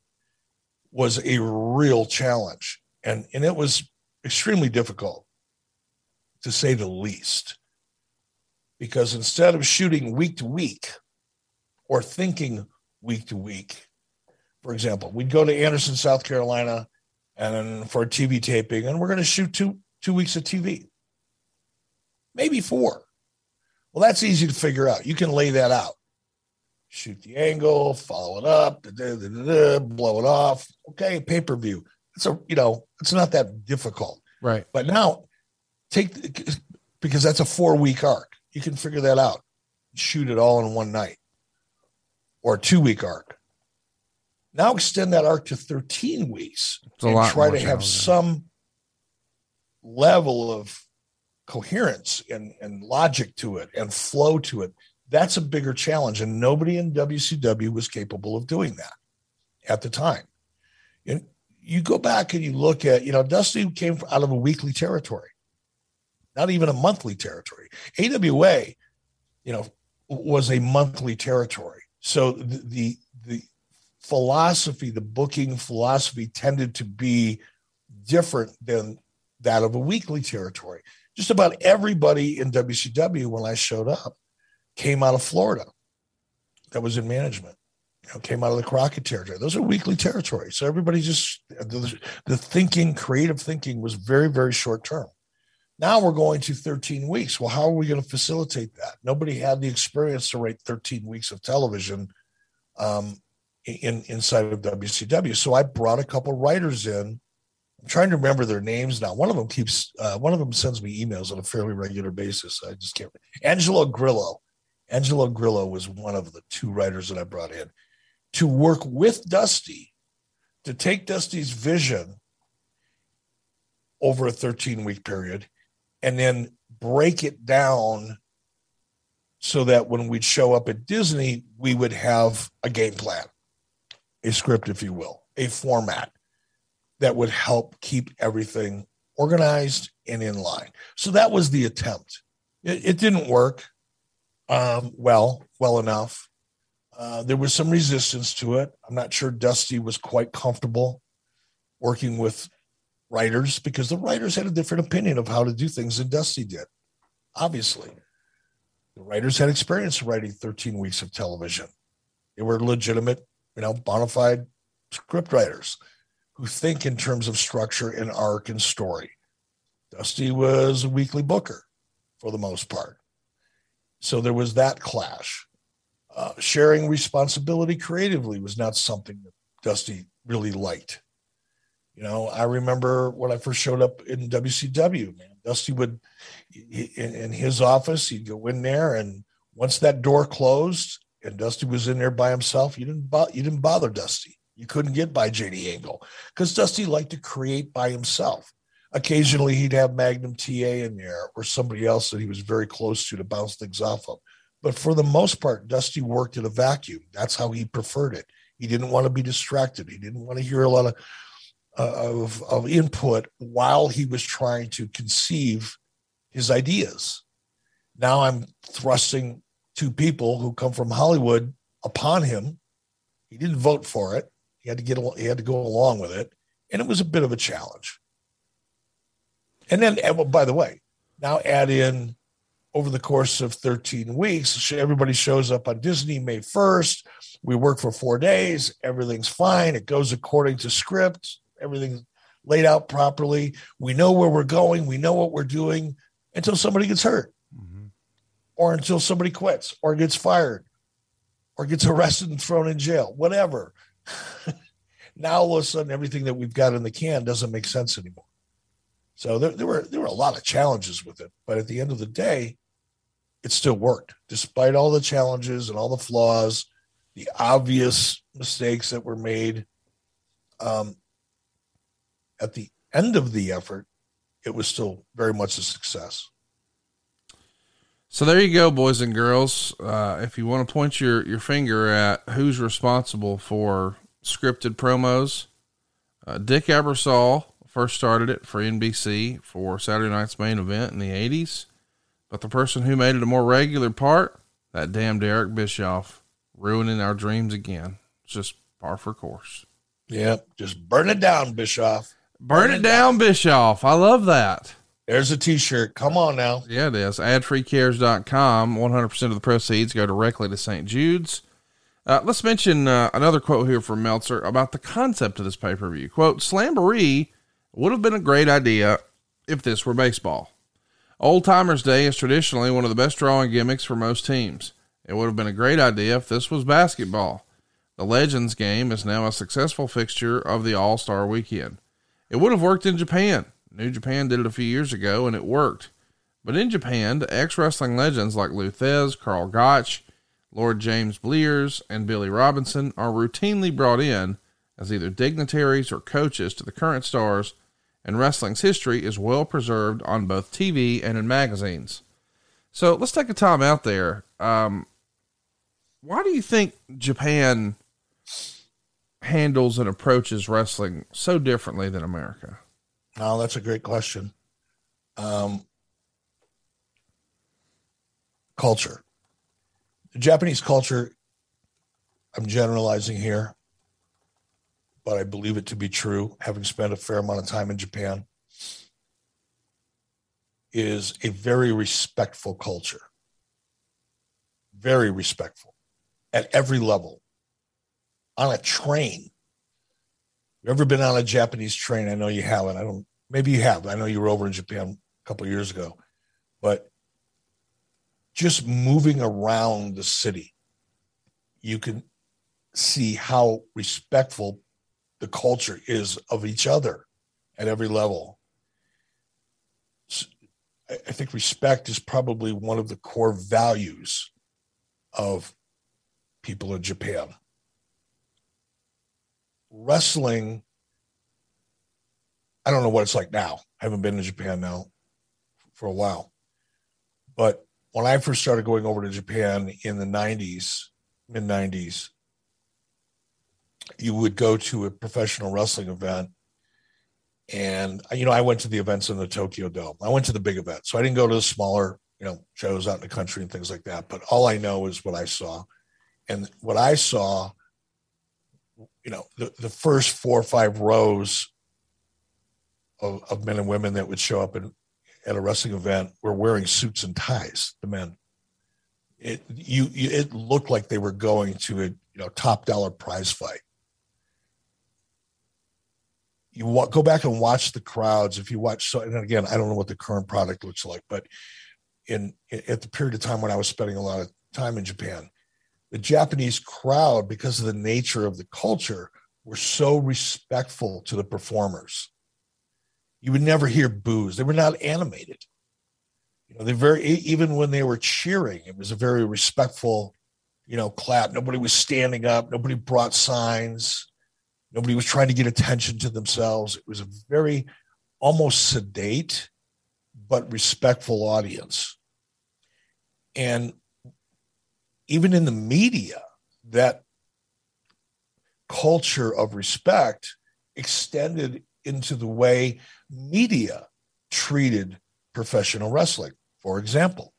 was a real challenge. And, and it was extremely difficult to say the least. Because instead of shooting week to week or thinking week to week, for example, we'd go to Anderson, South Carolina, and for a TV taping, and we're going to shoot two two weeks of TV, maybe four. Well, that's easy to figure out. You can lay that out. Shoot the angle, follow it up, da, da, da, blow it off. Okay, pay per view. It's a you know it's not that difficult, right? But now take because that's a four week arc. You can figure that out. Shoot it all in one night, or a two week arc. Now extend that arc to 13 weeks it's and try to have some level of coherence and, and logic to it and flow to it. That's a bigger challenge. And nobody in WCW was capable of doing that at the time. And you go back and you look at, you know, Dusty came out of a weekly territory, not even a monthly territory. AWA, you know, was a monthly territory. So the, the, the philosophy, the booking philosophy tended to be different than that of a weekly territory. Just about everybody in WCW when I showed up came out of Florida that was in management. You know, came out of the Crockett territory. Those are weekly territories. So everybody just the, the thinking, creative thinking was very, very short term. Now we're going to 13 weeks. Well, how are we going to facilitate that? Nobody had the experience to write 13 weeks of television um, in inside of WCW. So I brought a couple writers in I'm trying to remember their names now. One of them keeps, uh, one of them sends me emails on a fairly regular basis. I just can't. Angelo Grillo Angelo Grillo was one of the two writers that I brought in to work with Dusty to take Dusty's vision over a 13 week period and then break it down so that when we'd show up at Disney, we would have a game plan, a script, if you will, a format that would help keep everything organized and in line. So that was the attempt. It, it didn't work um, well, well enough. Uh, there was some resistance to it. I'm not sure Dusty was quite comfortable working with writers because the writers had a different opinion of how to do things than Dusty did. Obviously, the writers had experience writing 13 weeks of television. They were legitimate, you know, bona fide script writers who think in terms of structure and arc and story. Dusty was a weekly booker for the most part. So there was that clash. Uh, sharing responsibility creatively was not something that Dusty really liked. You know, I remember when I first showed up in WCW, man, Dusty would, in, his office, he'd go in there, and once that door closed and Dusty was in there by himself, you didn't, bo- you didn't bother Dusty. You couldn't get by JD Angle because Dusty liked to create by himself. Occasionally, he'd have Magnum TA in there or somebody else that he was very close to to bounce things off of. But for the most part, Dusty worked in a vacuum. That's how he preferred it. He didn't want to be distracted. He didn't want to hear a lot of Uh, of, of input while he was trying to conceive his ideas. Now I'm thrusting two people who come from Hollywood upon him. He didn't vote for it. He had to get he had to go along with it, and it was a bit of a challenge. And then, by the way, now add in over the course of 13 weeks, everybody shows up on Disney May 1st. We work for four days. Everything's fine. It goes according to script. Everything's laid out properly. We know where we're going. We know what we're doing until somebody gets hurt mm-hmm. or until somebody quits or gets fired or gets arrested and thrown in jail, whatever. now all of a sudden, everything that we've got in the can doesn't make sense anymore. So there, there were there were a lot of challenges with it, but at the end of the day, it still worked despite all the challenges and all the flaws, the obvious mistakes that were made. Um, at the end of the effort, it was still very much a success. So there you go, boys and girls. Uh, if you want to point your, your finger at who's responsible for scripted promos, uh, Dick Ebersol first started it for NBC for Saturday night's main event in the 80s. But the person who made it a more regular part, that damn Eric Bischoff, ruining our dreams again. It's just par for course. Yep. Just burn it down, Bischoff. Burn, burn it, it down, down, Bischoff. I love that. There's a t-shirt. Come on now. Yeah, it is. Adfreecares.com. 100% of the proceeds go directly to St. Jude's. Uh, let's mention uh, another quote here from Meltzer about the concept of this pay-per-view. Quote, Slamboree would have been a great idea if this were baseball. Old Timers Day is traditionally one of the best drawing gimmicks for most teams. It would have been a great idea if this was basketball. The Legends game is now a successful fixture of the All Star weekend. It would have worked in Japan. New Japan did it a few years ago and it worked. But in Japan, the ex wrestling legends like Lou Thesz, Karl Gotch, Lord James Blears, and Billy Robinson are routinely brought in as either dignitaries or coaches to the current stars and wrestling's history is well preserved on both TV and in magazines. So let's take a time out there. Um, why do you think Japan handles and approaches wrestling so differently than America? Oh, that's a great question. Um, culture. The Japanese culture, I'm generalizing here, but I believe it to be true, having spent a fair amount of time in Japan, is a very respectful culture. Very respectful at every level. On a train. You ever been on a Japanese train? I know you haven't. I don't, maybe you have. I know you were over in Japan a couple years ago, but just moving around the city, you can see how respectful the culture is of each other at every level. I think respect is probably one of the core values of people in Japan. Wrestling, I don't know what it's like now. I haven't been to Japan now for a while. But when I first started going over to Japan in the 90s, mid 90s, you would go to a professional wrestling event. And, you know, I went to the events in the Tokyo Dome. I went to the big event. So I didn't go to the smaller, you know, shows out in the country and things like that. But all I know is what I saw. And what I saw, you know, the, the first four or five rows of, of men and women that would show up in, at a wrestling event were wearing suits and ties, the men. It, you, you, it looked like they were going to a you know top dollar prize fight you go back and watch the crowds. If you watch, so and again, I don't know what the current product looks like, but in at the period of time when I was spending a lot of time in Japan, the Japanese crowd, because of the nature of the culture, were so respectful to the performers. You would never hear boos; they were not animated. You know, they very even when they were cheering, it was a very respectful, you know, clap. Nobody was standing up. Nobody brought signs Nobody was trying to get attention to themselves. It was a very almost sedate but respectful audience. And even in the media, that culture of respect extended into the way media treated professional wrestling. For example,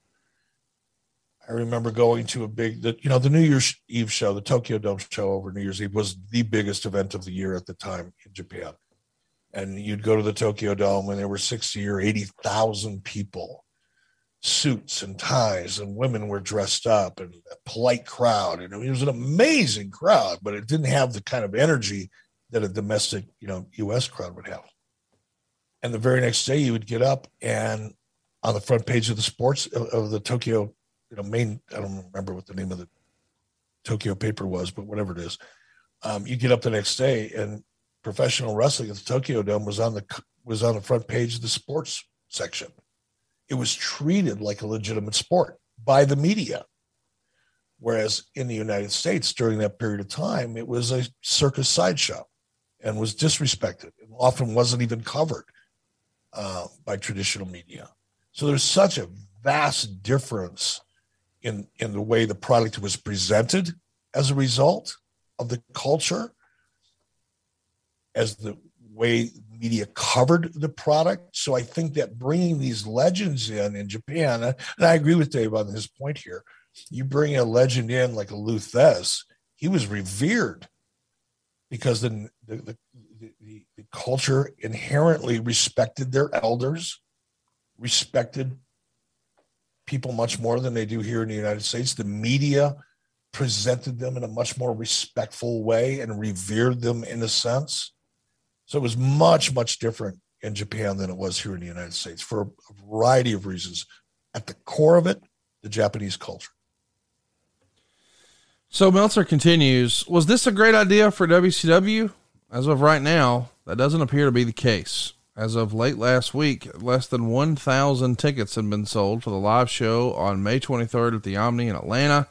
I remember going to a big, the, you know, the New Year's Eve show, the Tokyo Dome show over New Year's Eve was the biggest event of the year at the time in Japan. And you'd go to the Tokyo Dome and there were 60 or 80,000 people, suits and ties, and women were dressed up and a polite crowd. And it was an amazing crowd, but it didn't have the kind of energy that a domestic, you know, US crowd would have. And the very next day you would get up and on the front page of the sports of the Tokyo you know main I don't remember what the name of the Tokyo paper was, but whatever it is, um, you get up the next day and professional wrestling at the Tokyo Dome was on the was on the front page of the sports section. It was treated like a legitimate sport by the media. Whereas in the United States during that period of time, it was a circus sideshow and was disrespected and often wasn't even covered uh, by traditional media. So there's such a vast difference in in the way the product was presented as a result of the culture as the way media covered the product so i think that bringing these legends in in japan and i agree with dave on his point here you bring a legend in like a Lou Thesz, he was revered because the the, the, the, the culture inherently respected their elders respected people much more than they do here in the United States. The media presented them in a much more respectful way and revered them in a sense. So it was much, much different in Japan than it was here in the United States for a variety of reasons. At the core of it, the Japanese culture. So Meltzer continues Was this a great idea for WCW? As of right now, that doesn't appear to be the case. As of late last week, less than 1,000 tickets had been sold for the live show on May 23rd at the Omni in Atlanta.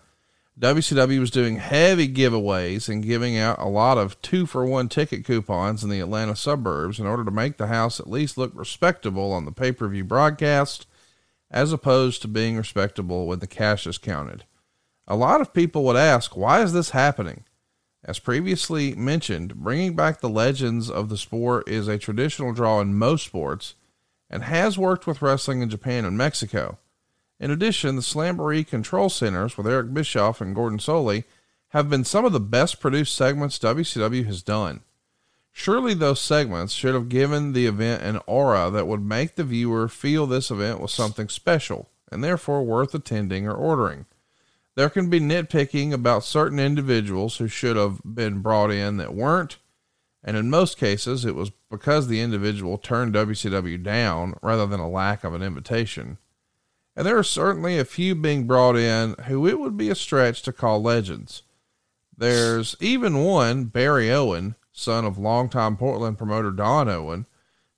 WCW was doing heavy giveaways and giving out a lot of two for one ticket coupons in the Atlanta suburbs in order to make the house at least look respectable on the pay per view broadcast, as opposed to being respectable when the cash is counted. A lot of people would ask, why is this happening? As previously mentioned, bringing back the legends of the sport is a traditional draw in most sports and has worked with wrestling in Japan and Mexico. In addition, the Slamboree Control Centers with Eric Bischoff and Gordon Solie have been some of the best produced segments WCW has done. Surely those segments should have given the event an aura that would make the viewer feel this event was something special and therefore worth attending or ordering. There can be nitpicking about certain individuals who should have been brought in that weren't, and in most cases, it was because the individual turned WCW down rather than a lack of an invitation. And there are certainly a few being brought in who it would be a stretch to call legends. There's even one, Barry Owen, son of longtime Portland promoter Don Owen,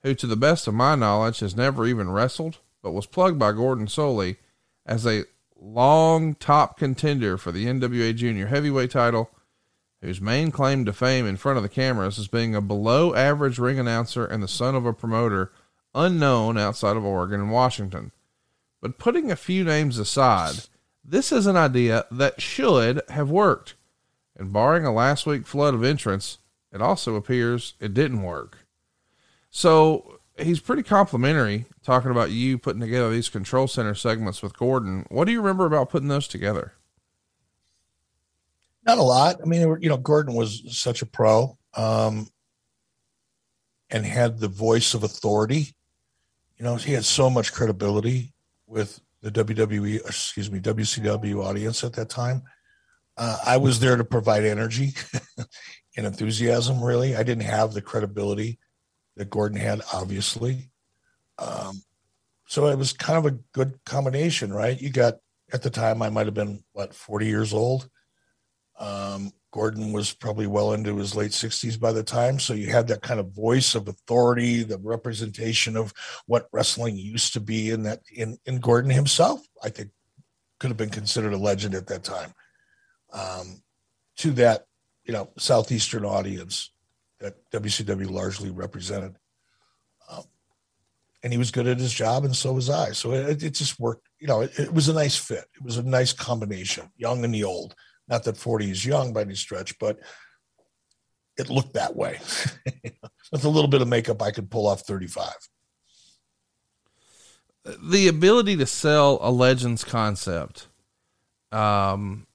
who, to the best of my knowledge, has never even wrestled, but was plugged by Gordon Solie as a long top contender for the NWA Junior Heavyweight title, whose main claim to fame in front of the cameras is being a below average ring announcer and the son of a promoter unknown outside of Oregon and Washington. But putting a few names aside, this is an idea that should have worked. And barring a last week flood of entrants, it also appears it didn't work. So he's pretty complimentary talking about you putting together these control center segments with Gordon. What do you remember about putting those together? Not a lot. I mean, you know, Gordon was such a pro um, and had the voice of authority. You know, he had so much credibility with the WWE, excuse me, WCW audience at that time. Uh, I was there to provide energy and enthusiasm, really. I didn't have the credibility that Gordon had, obviously. Um, so it was kind of a good combination, right? You got at the time I might have been what 40 years old. Um, Gordon was probably well into his late 60s by the time, so you had that kind of voice of authority, the representation of what wrestling used to be in that in in Gordon himself. I think could have been considered a legend at that time. Um, to that, you know, southeastern audience that WCW largely represented. Um, and he was good at his job, and so was I. So it, it just worked. You know, it, it, was a nice fit. It was a nice combination, young and the old. Not that 40 is young by any stretch, but it looked that way. With a little bit of makeup, I could pull off 35. The ability to sell a Legends concept, um,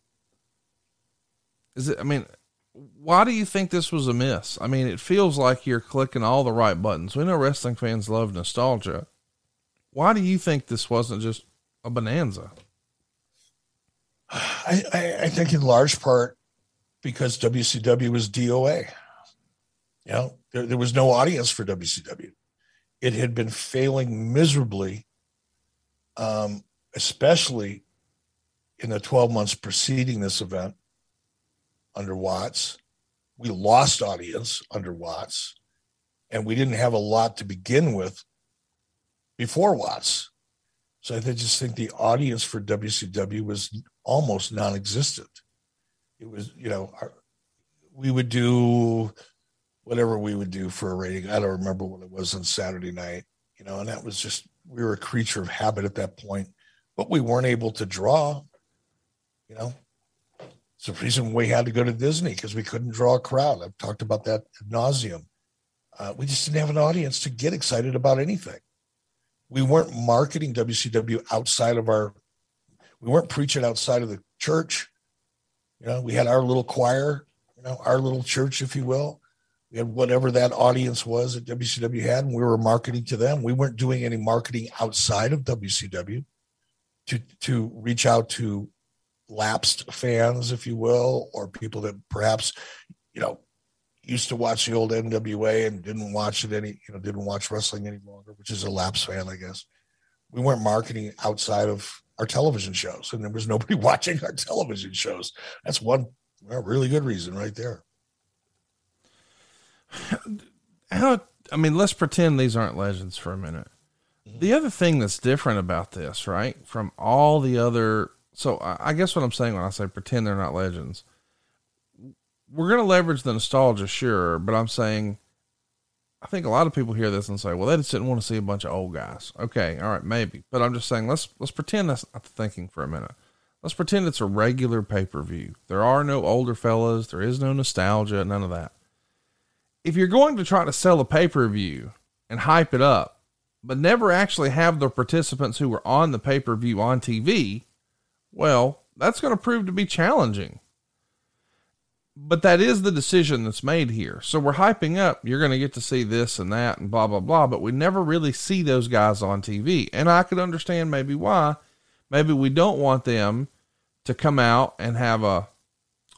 is it, I mean, why do you think this was a miss? I mean, it feels like you're clicking all the right buttons. We know wrestling fans love nostalgia. Why do you think this wasn't just a bonanza? I, I, I think in large part because WCW was DOA. You know, there, there was no audience for WCW. It had been failing miserably, um, especially in the 12 months preceding this event under Watts. We lost audience under Watts, and we didn't have a lot to begin with before Watts. So I just think the audience for WCW was almost non-existent. It was, you know, our, we would do whatever we would do for a rating. I don't remember what it was on Saturday night, you know, and that was just we were a creature of habit at that point, but we weren't able to draw. You know, it's the reason we had to go to Disney because we couldn't draw a crowd. I've talked about that ad nauseum. Uh, we just didn't have an audience to get excited about anything. We weren't marketing WCW outside of our, we weren't preaching outside of the church. You know, we had our little choir, you know, our little church, if you will. We had whatever that audience was that WCW had, and we were marketing to them. We weren't doing any marketing outside of WCW to to reach out to lapsed fans, if you will, or people that perhaps, you know, used to watch the old NWA and didn't watch it any, you know, didn't watch wrestling any longer, which is a lapse fan, I guess. We weren't marketing outside of our television shows, and there was nobody watching our television shows. That's one well, really good reason right there. How, I mean, let's pretend these aren't legends for a minute. Mm-hmm. The other thing that's different about this, right, from all the other so I guess what I'm saying when I say pretend they're not legends, we're going to leverage the nostalgia, sure, but I'm saying I think a lot of people hear this and say, "Well, they just didn't want to see a bunch of old guys." Okay, all right, maybe, but I'm just saying let's let's pretend that's not thinking for a minute. Let's pretend it's a regular pay per view. There are no older fellas. There is no nostalgia. None of that. If you're going to try to sell a pay per view and hype it up, but never actually have the participants who were on the pay per view on TV, well, that's going to prove to be challenging. But that is the decision that's made here. So we're hyping up, you're going to get to see this and that and blah, blah, blah. But we never really see those guys on TV. And I could understand maybe why. Maybe we don't want them to come out and have a,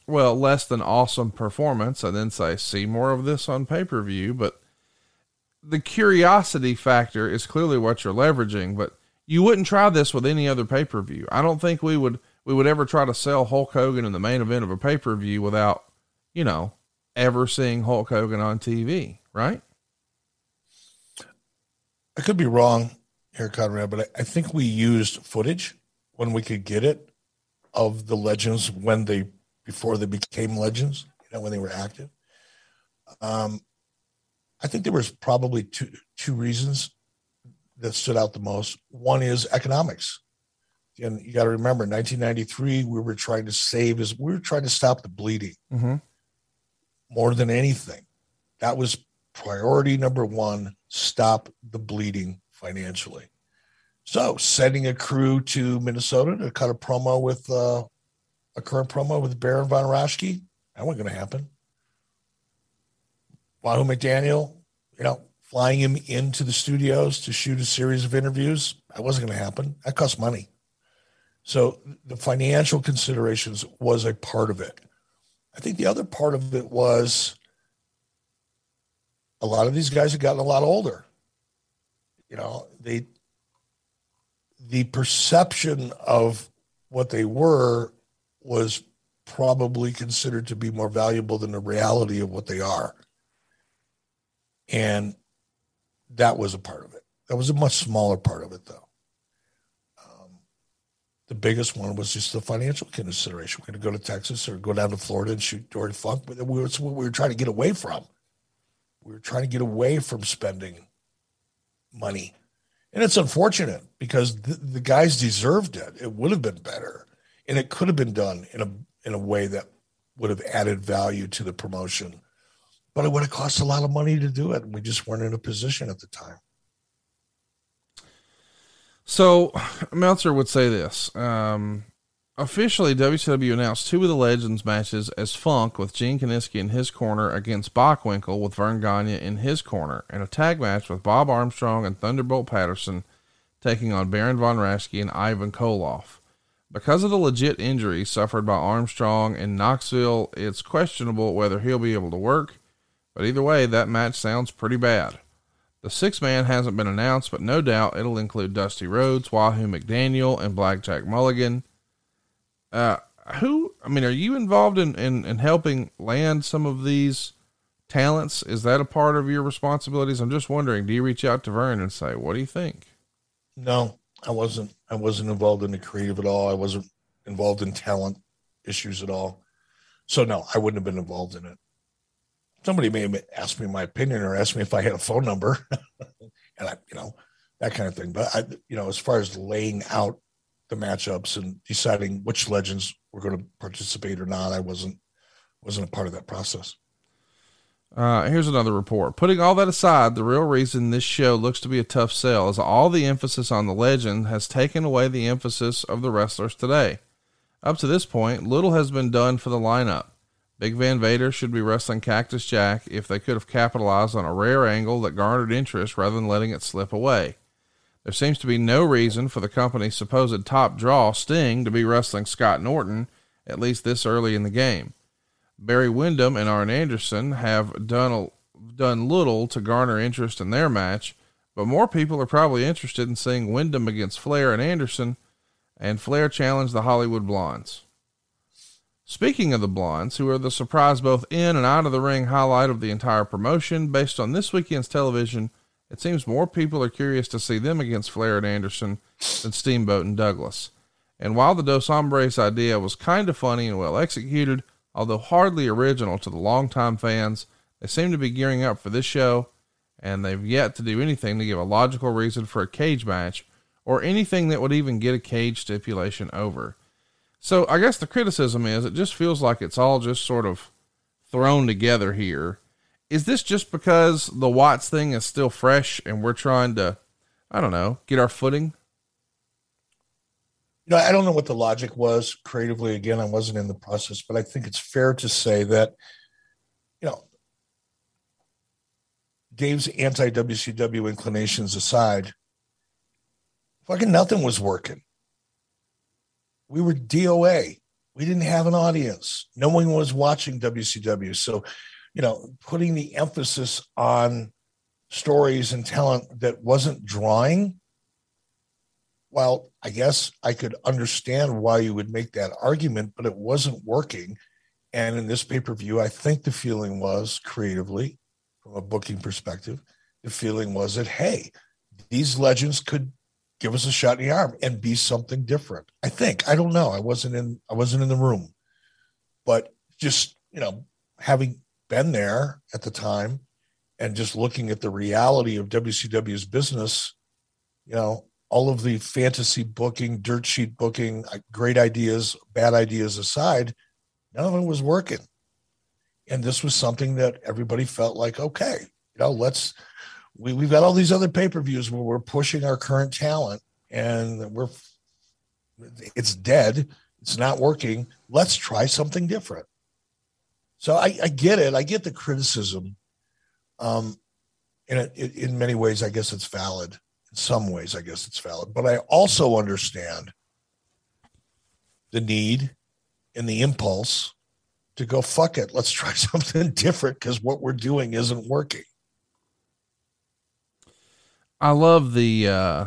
well, less than awesome performance and then say, see more of this on pay per view. But the curiosity factor is clearly what you're leveraging. But you wouldn't try this with any other pay per view. I don't think we would we would ever try to sell Hulk Hogan in the main event of a pay per view without, you know, ever seeing Hulk Hogan on TV, right? I could be wrong here, Conrad, but I, I think we used footage when we could get it of the legends when they before they became legends, you know, when they were active. Um, I think there was probably two two reasons that stood out the most. One is economics. And you got to remember, 1993, we were trying to save is we were trying to stop the bleeding Mm-hmm. More than anything. That was priority number one: stop the bleeding financially. So, sending a crew to Minnesota to cut a promo with uh, a current promo with Baron von Raschke, that wasn't going to happen. Wahoo McDaniel, you know, flying him into the studios to shoot a series of interviews, that wasn't going to happen. That cost money. So the financial considerations was a part of it. I think the other part of it was a lot of these guys have gotten a lot older. You know, they the perception of what they were was probably considered to be more valuable than the reality of what they are. And that was a part of it. That was a much smaller part of it, though. The biggest one was just the financial consideration. We're going to go to Texas or go down to Florida and shoot Dory Funk, but we were, what we were trying to get away from. We were trying to get away from spending money. And it's unfortunate because the, the guys deserved it. It would have been better. And it could have been done in a in a way that would have added value to the promotion. But it would have cost a lot of money to do it. We just weren't in a position at the time. So Meltzer would say this. Um, officially, WCW announced two of the Legends matches as Funk with Gene Kiniski in his corner against Bockwinkel with Verne Gagne in his corner, and a tag match with Bob Armstrong and Thunderbolt Patterson taking on Baron von Raschke and Ivan Koloff. Because of the legit injury suffered by Armstrong in Knoxville, it's questionable whether he'll be able to work, but either way, that match sounds pretty bad. The six man hasn't been announced, but no doubt it'll include Dusty Rhodes, Wahoo McDaniel, and Blackjack Mulligan. Uh, who, I mean, are you involved in, in, in helping land some of these talents? Is that a part of your responsibilities? I'm just wondering, do you reach out to Verne and say, what do you think? No, I wasn't. I wasn't involved in the creative at all. I wasn't involved in talent issues at all. So no, I wouldn't have been involved in it. Somebody may have asked me my opinion or asked me if I had a phone number, and I, you know, that kind of thing. But I, you know, as far as laying out the matchups and deciding which legends were going to participate or not, I wasn't wasn't a part of that process. Uh, here's another report. Putting all that aside, the real reason this show looks to be a tough sell is all the emphasis on the legend has taken away the emphasis of the wrestlers today. Up to this point, little has been done for the lineup. Big Van Vader should be wrestling Cactus Jack if they could have capitalized on a rare angle that garnered interest rather than letting it slip away. There seems to be no reason for the company's supposed top draw, Sting, to be wrestling Scott Norton, at least this early in the game. Barry Windham and Arn Anderson have done done little to garner interest in their match, but more people are probably interested in seeing Windham against Flair and Anderson, and Flair challenge the Hollywood Blondes. Speaking of the Blondes, who are the surprise both in and out of the ring highlight of the entire promotion, based on this weekend's television, it seems more people are curious to see them against Flair and Anderson than Steamboat and Douglas. And while the Dos Hombres idea was kind of funny and well executed, although hardly original to the longtime fans, they seem to be gearing up for this show, and they've yet to do anything to give a logical reason for a cage match or anything that would even get a cage stipulation over. So I guess the criticism is it just feels like it's all just sort of thrown together here. Is this just because the Watts thing is still fresh and we're trying to, I don't know, get our footing? You know, I don't know what the logic was creatively. Again, I wasn't in the process, but I think it's fair to say that, you know, Dave's anti WCW inclinations aside, fucking nothing was working. We were DOA. We didn't have an audience. No one was watching WCW. So, you know, putting the emphasis on stories and talent that wasn't drawing well, I guess I could understand why you would make that argument, but it wasn't working. And in this pay per view, I think the feeling was creatively, from a booking perspective, the feeling was that, hey, these legends could give us a shot in the arm and be something different. I think. I don't know. I wasn't in I wasn't in the room. But just, you know, having been there at the time and just looking at the reality of WCW's business, you know, all of the fantasy booking, dirt sheet booking, great ideas, bad ideas aside, none of it was working. And this was something that everybody felt like, okay, you know, let's we, we've got all these other pay-per-views where we're pushing our current talent and we're it's dead. It's not working. Let's try something different. So i, I get it. I get the criticism. Um in, it, in many ways i guess it's valid. In some ways i guess it's valid. But i also understand the need and the impulse to go fuck it. Let's try something different because what we're doing isn't working I love the uh,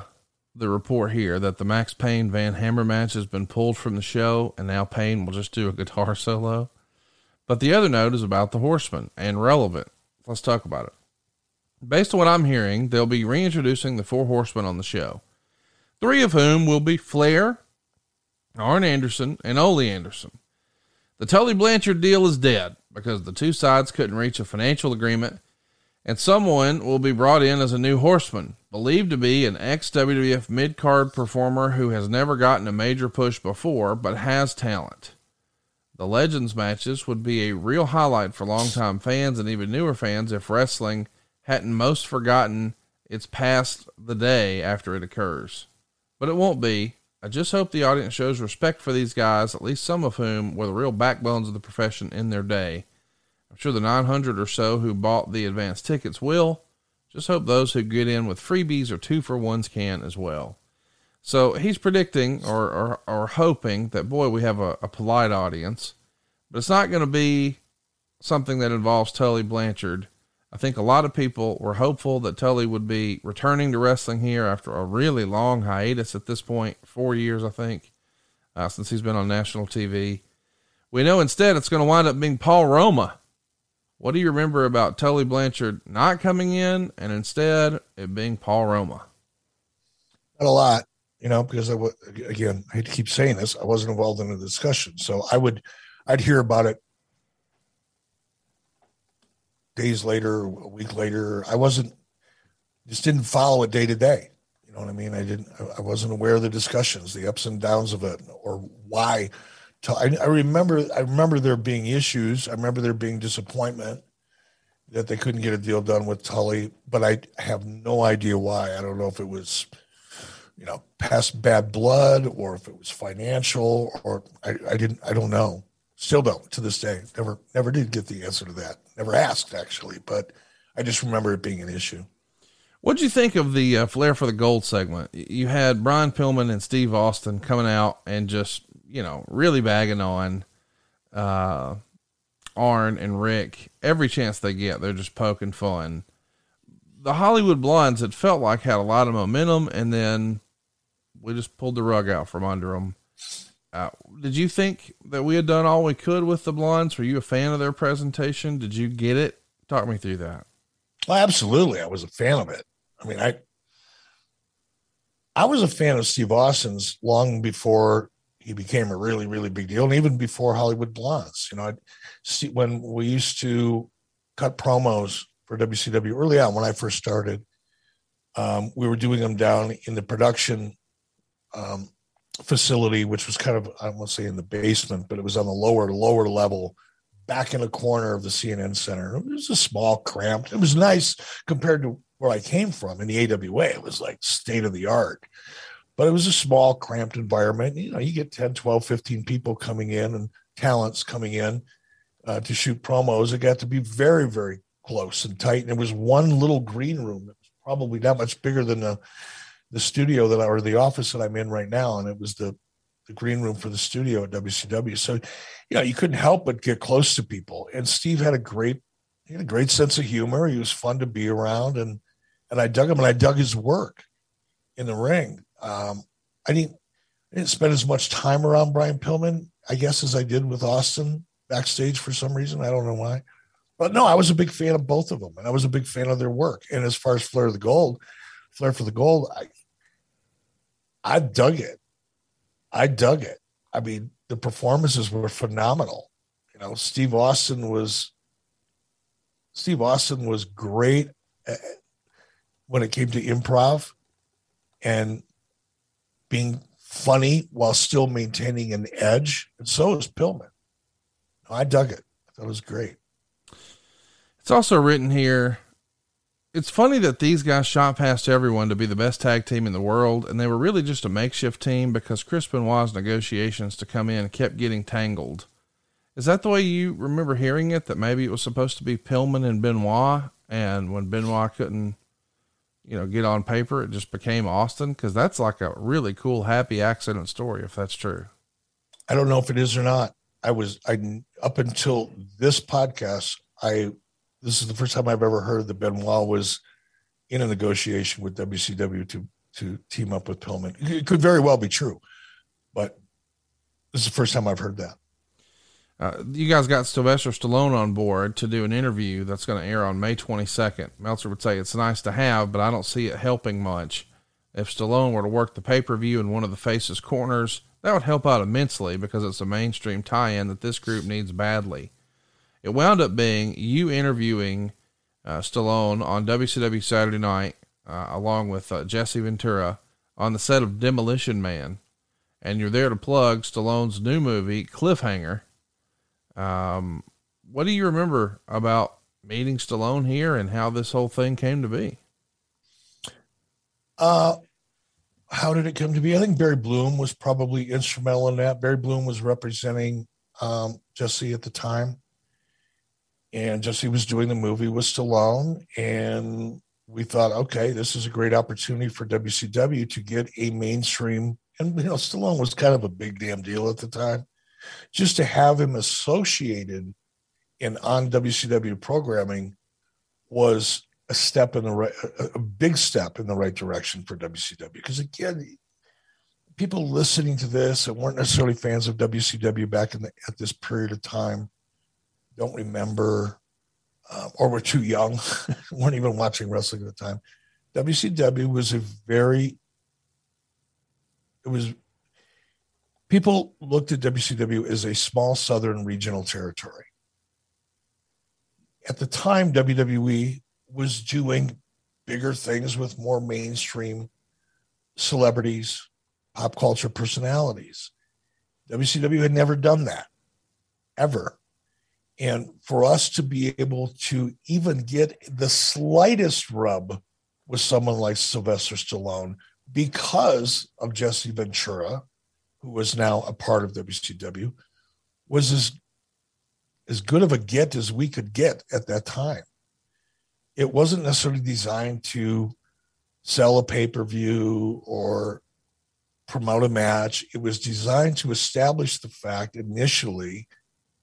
the report here that the Maxx Payne Van Hammer match has been pulled from the show, and now Payne will just do a guitar solo. But the other note is about the Horsemen and relevant. Let's talk about it. Based on what I'm hearing, they'll be reintroducing the four horsemen on the show, three of whom will be Flair, Arn Anderson, and Ole Anderson. The Tully Blanchard deal is dead because the two sides couldn't reach a financial agreement and someone will be brought in as a new horseman, believed to be an ex WWF mid card performer who has never gotten a major push before but has talent. The Legends matches would be a real highlight for longtime fans and even newer fans if wrestling hadn't most forgotten it's past the day after it occurs. But it won't be. I just hope the audience shows respect for these guys, at least some of whom were the real backbones of the profession in their day I'm sure the 900 or so who bought the advance tickets will. Just hope those who get in with freebies or two for ones can as well. So he's predicting or, or, or hoping that, boy, we have a, a polite audience, but it's not going to be something that involves Tully Blanchard. I think a lot of people were hopeful that Tully would be returning to wrestling here after a really long hiatus at this point, four years, I think, uh, since he's been on national TV. We know instead it's going to wind up being Paul Roma what do you remember about Tully Blanchard not coming in and instead it being Paul Roma? Not a lot, you know, because I would, again, I hate to keep saying this, I wasn't involved in the discussion. So I would, I'd hear about it days later, a week later. I wasn't, just didn't follow it day to day. You know what I mean? I didn't, I wasn't aware of the discussions, the ups and downs of it, or why I, I remember I remember there being issues. I remember there being disappointment that they couldn't get a deal done with Tully, but I have no idea why. I don't know if it was, you know, past bad blood or if it was financial or I, I didn't I don't know. Still don't to this day. Never never did get the answer to that. Never asked actually, but I just remember it being an issue. What'd you think of the uh, Flair for the Gold segment? You had Brian Pillman and Steve Austin coming out and just you know, really bagging on uh, Arn and Rick every chance they get. They're just poking fun. The Hollywood Blondes, it felt like had a lot of momentum, and then we just pulled the rug out from under them. Uh, did you think that we had done all we could with the Blondes? Were you a fan of their presentation? Did you get it? Talk me through that. Well, absolutely. I was a fan of it. I mean, I I was a fan of Steve Austin's long before he became a really really big deal. And even before hollywood blondes you know I'd see when we used to cut promos for wcw early on when i first started um, we were doing them down in the production um, facility which was kind of i won't say in the basement but it was on the lower lower level back in a corner of the cnn center. It was a small cramped it was nice compared to where i came from in the awa it was like state of the art but it was a small cramped environment. You know you get 10 12 15 people coming in and talents coming in uh, to shoot promos. It got to be very very close and tight and it was one little green room that was probably not much bigger than the the studio that I, or the office that i'm in right now and it was the the green room for the studio at wcw so you know you couldn't help but get close to people and steve had a great he had a great sense of humor. He was fun to be around and and i dug him and i dug his work in the ring um, I didn't I didn't spend as much time around Brian Pillman, I guess, as I did with Austin backstage for some reason. I don't know why. But no, I was a big fan of both of them, and I was a big fan of their work. And as far as Flair of the Gold, Flair for the Gold, I I dug it. I dug it. I mean, the performances were phenomenal. You know, Steve Austin was Steve Austin was great when it came to improv and being funny while still maintaining an edge. And so is Pillman. I dug it. It was great. It's also written here. It's funny that these guys shot past everyone to be the best tag team in the world, and they were really just a makeshift team because Chris Benoit's negotiations to come in kept getting tangled. Is that the way you remember hearing it? That maybe it was supposed to be Pillman and Benoit, and when Benoit couldn't, you know, get on paper, it just became Austin? Because that's like a really cool, happy accident story, if that's true. I don't know if it is or not. I was I up until this podcast, I this is the first time I've ever heard that Benoit was in a negotiation with WCW to to team up with Pillman. It could very well be true, but this is the first time I've heard that. Uh, you guys got Sylvester Stallone on board to do an interview that's going to air on May 22nd. Meltzer would say it's nice to have, but I don't see it helping much. If Stallone were to work the pay per view in one of the faces corners, that would help out immensely because it's a mainstream tie in that this group needs badly. It wound up being you interviewing uh, Stallone on WCW Saturday Night, uh, along with uh, Jesse Ventura on the set of Demolition Man, and you're there to plug Stallone's new movie Cliffhanger. Um, what do you remember about meeting Stallone here and how this whole thing came to be? Uh, how did it come to be? I think Barry Bloom was probably instrumental in that. Barry Bloom was representing um, Jesse at the time and Jesse was doing the movie with Stallone, and we thought, okay, this is a great opportunity for WCW to get a mainstream. And you know, Stallone was kind of a big damn deal at the time. Just to have him associated in on WCW programming was a step in the right, a big step in the right direction for WCW. Because again, people listening to this and weren't necessarily fans of WCW back in the, at this period of time don't remember, uh, or were too young, weren't even watching wrestling at the time. WCW was a very, it was, people looked at WCW as a small southern regional territory. At the time, WWE was doing bigger things with more mainstream celebrities, pop culture personalities. WCW had never done that ever. And for us to be able to even get the slightest rub with someone like Sylvester Stallone because of Jesse Ventura, who was now a part of WCW, was as as good of a get as we could get at that time. It wasn't necessarily designed to sell a pay-per-view or promote a match. It was designed to establish the fact initially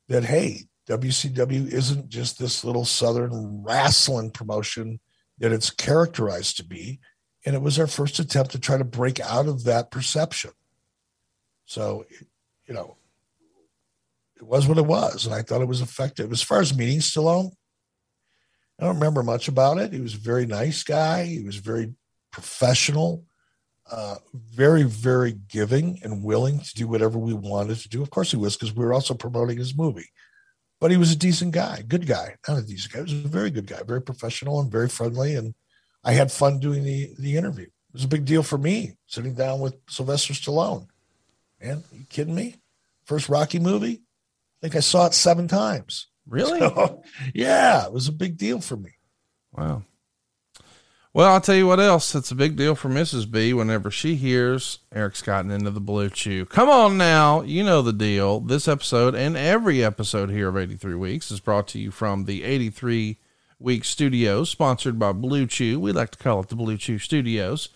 that hey, WCW isn't just this little Southern wrestling promotion that it's characterized to be. And it was our first attempt to try to break out of that perception. So, you know, it was what it was. And I thought it was effective. As far as meeting Stallone, I don't remember much about it. He was a very nice guy. He was very professional, uh, very, very giving and willing to do whatever we wanted to do. Of course, he was, because we were also promoting his movie but he was a decent guy, good guy, not a decent guy. He was a very good guy, very professional and very friendly. And I had fun doing the the interview. It was a big deal for me sitting down with Sylvester Stallone. Man, you kidding me? First Rocky movie? I think I saw it seven times. Really? So, yeah, it was a big deal for me. Wow. Well, I'll tell you what else. It's a big deal for Mrs. B whenever she hears Eric's gotten into the Blue Chew. Come on now. You know the deal. This episode and every episode here of 83 Weeks is brought to you from the 83 Week Studios, sponsored by Blue Chew. We like to call it the Blue Chew Studios.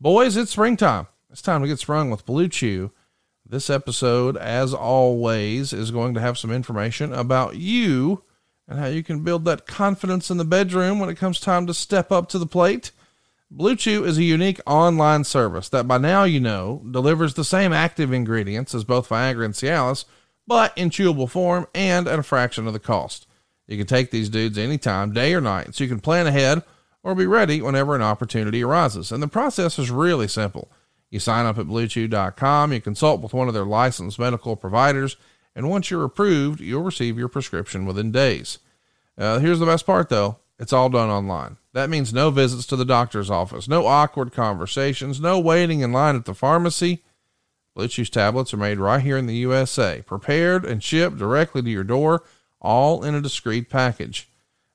Boys, it's springtime. It's time to get sprung with Blue Chew. This episode, as always, is going to have some information about you and how you can build that confidence in the bedroom when it comes time to step up to the plate. Blue Chew is a unique online service that by now you know delivers the same active ingredients as both Viagra and Cialis, but in chewable form and at a fraction of the cost. You can take these dudes anytime, day or night, so you can plan ahead or be ready whenever an opportunity arises. And the process is really simple. You sign up at bluechew.com, you consult with one of their licensed medical providers, and once you're approved, you'll receive your prescription within days. Uh, here's the best part though it's all done online. That means no visits to the doctor's office, no awkward conversations, no waiting in line at the pharmacy. Blue Chew's tablets are made right here in the USA, prepared and shipped directly to your door, all in a discreet package.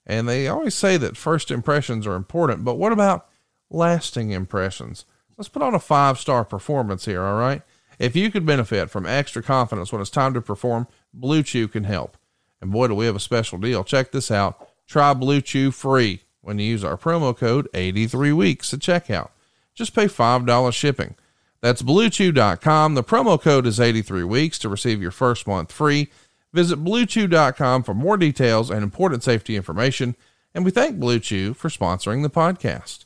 And they always say that first impressions are important, but what about lasting impressions? Let's put on a five star performance here, all right? If you could benefit from extra confidence when it's time to perform, Blue Chew can help. And boy, do we have a special deal. Check this out. Try Blue Chew free when you use our promo code 83weeks at checkout. Just pay $5 shipping. That's bluechew.com. The promo code is 83 weeks to receive your first month free. Visit bluechew.com for more details and important safety information. And we thank Blue Chew for sponsoring the podcast.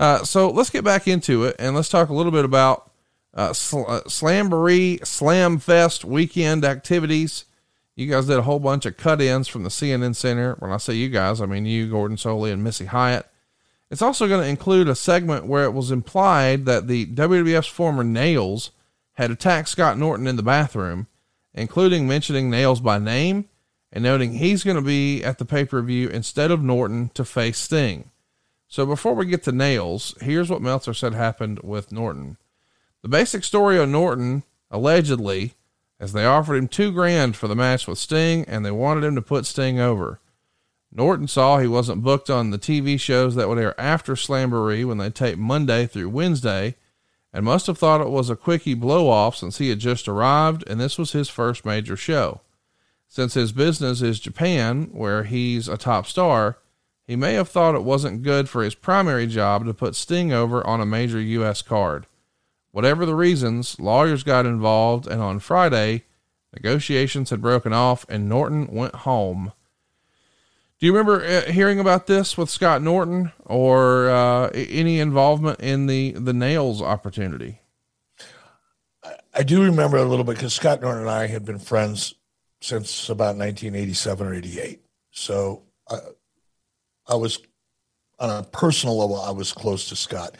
Uh, so let's get back into it and let's talk a little bit about uh, sl- uh, Slamboree Slam Fest weekend activities. You guys did a whole bunch of cut ins from the CNN Center. When I say you guys, I mean you, Gordon Solie, and Missy Hyatt. It's also going to include a segment where it was implied that the WWF's former Nails had attacked Scott Norton in the bathroom, including mentioning Nails by name and noting he's going to be at the pay per view instead of Norton to face Sting. So before we get to nails, here's what Meltzer said happened with Norton. The basic story on Norton, allegedly, as they offered him two grand for the match with Sting and they wanted him to put Sting over. Norton saw he wasn't booked on the TV shows that would air after Slamboree when they taped Monday through Wednesday and must have thought it was a quickie blow off since he had just arrived and this was his first major show. Since his business is Japan, where he's a top star, he may have thought it wasn't good for his primary job to put Sting over on a major U.S. card. Whatever the reasons, lawyers got involved, and on Friday, negotiations had broken off and Norton went home. Do you remember uh, hearing about this with Scott Norton or uh, any involvement in the, the nails opportunity? I do remember a little bit because Scott Norton and I had been friends since about 1987 or 88. So uh, I was on a personal level, I was close to Scott.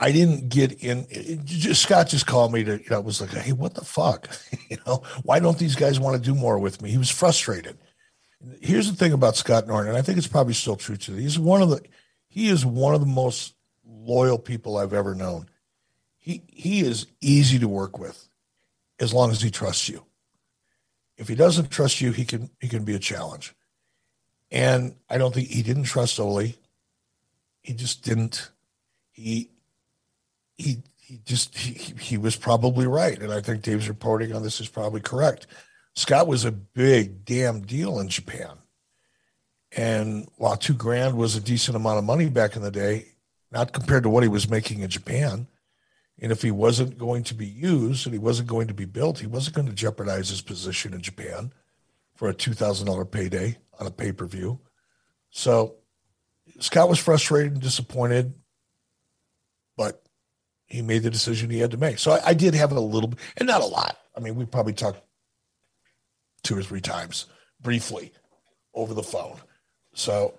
I didn't get in. Just, Scott just called me to, you know, was like, hey, what the fuck? you know, why don't these guys want to do more with me? He was frustrated. Here's the thing about Scott Norton, and I think it's probably still true today. He's one of the, he is one of the most loyal people I've ever known. He he is easy to work with, as long as he trusts you. If he doesn't trust you, he can he can be a challenge. And I don't think he didn't trust Ole. He just didn't. He he he just he, he was probably right. And I think Dave's reporting on this is probably correct. Scott was a big damn deal in Japan. And while two grand was a decent amount of money back in the day, not compared to what he was making in Japan, and if he wasn't going to be used and he wasn't going to be built, he wasn't going to jeopardize his position in Japan for a $2,000 payday on a pay per view. So Scott was frustrated and disappointed, but he made the decision he had to make. So I, I did have a little, bit and not a lot. I mean, we probably talked two or three times briefly over the phone. So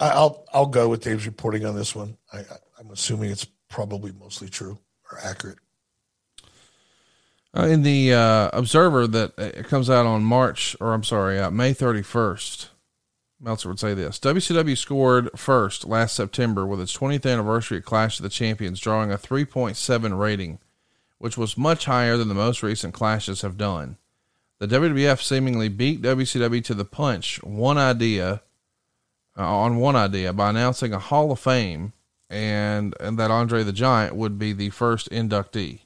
I'll I'll go with Dave's reporting on this one. I, I'm assuming it's probably mostly true or accurate. Uh, in the uh, Observer that uh, it comes out on March, or I'm sorry, uh, May 31st, Meltzer would say this WCW scored first last September with its 20th anniversary at Clash of the Champions, drawing a 3.7 rating, which was much higher than the most recent clashes have done. The WWF seemingly beat WCW to the punch one idea uh, on one idea by announcing a Hall of Fame and, and that Andre the Giant would be the first inductee.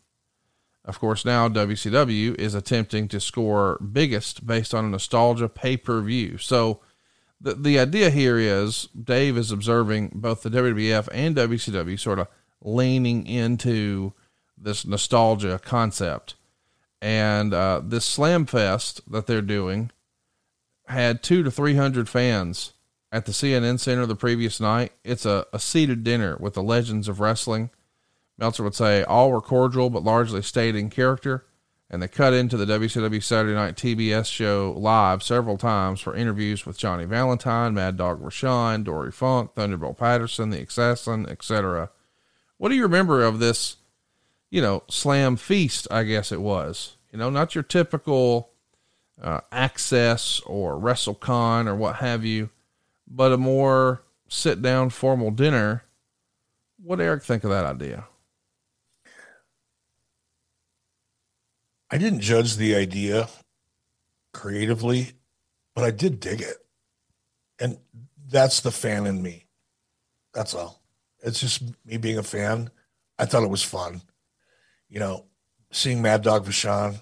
Of course, now WCW is attempting to score biggest based on a nostalgia pay per view. So the, the idea here is Dave is observing both the WWF and WCW sort of leaning into this nostalgia concept. And uh, this Slam Fest that they're doing had two to 300 fans at the CNN Center the previous night. It's a, a seated dinner with the legends of wrestling. Meltzer would say all were cordial, but largely stayed in character. And they cut into the WCW Saturday Night TBS show live several times for interviews with Johnny Valentine, Mad Dog Vachon, Dory Funk, Thunderbolt Patterson, The Assassin, etc. What do you remember of this, you know, slam feast? I guess it was. You know, not your typical uh, Access or WrestleCon or what have you, but a more sit down formal dinner. What Eric think of that idea? I didn't judge the idea creatively, but I did dig it. And that's the fan in me. That's all. It's just me being a fan. I thought it was fun. You know, seeing Mad Dog Vachon,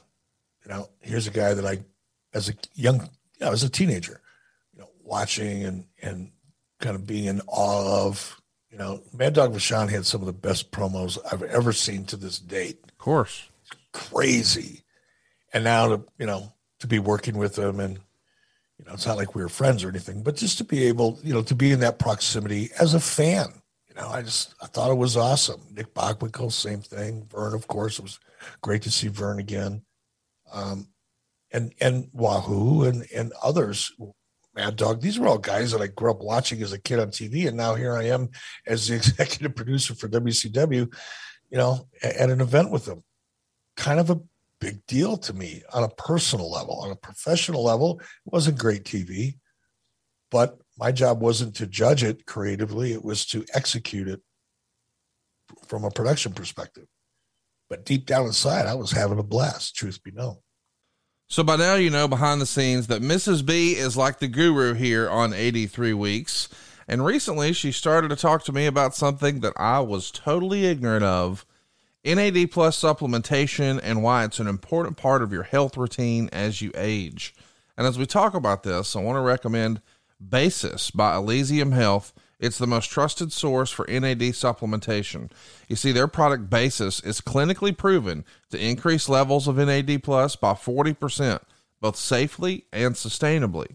you know, here's a guy that I, as a young, you know, as a teenager, you know, watching and, and kind of being in awe of, you know, Mad Dog Vachon had some of the best promos I've ever seen to this date. Of course crazy. And now to, you know, to be working with them and, you know, it's not like we were friends or anything, but just to be able, you know, to be in that proximity as a fan, you know, I just, I thought it was awesome. Nick Bockwinkel, same thing. Verne, of course, it was great to see Verne again. Um, and, and Wahoo and, and others, Mad Dog. These were all guys that I grew up watching as a kid on TV. And now here I am as the executive producer for WCW, you know, at an event with them kind of a big deal to me on a personal level. On a professional level, it wasn't great TV, but my job wasn't to judge it creatively, it was to execute it from a production perspective. But deep down inside, I was having a blast, truth be known. So by now, you know behind the scenes that Mrs. B is like the guru here on 83 Weeks. And recently, she started to talk to me about something that I was totally ignorant of NAD plus supplementation and why it's an important part of your health routine as you age. And as we talk about this, I want to recommend Basis by Elysium Health. It's the most trusted source for NAD supplementation. You see, their product Basis is clinically proven to increase levels of NAD plus by 40%, both safely and sustainably.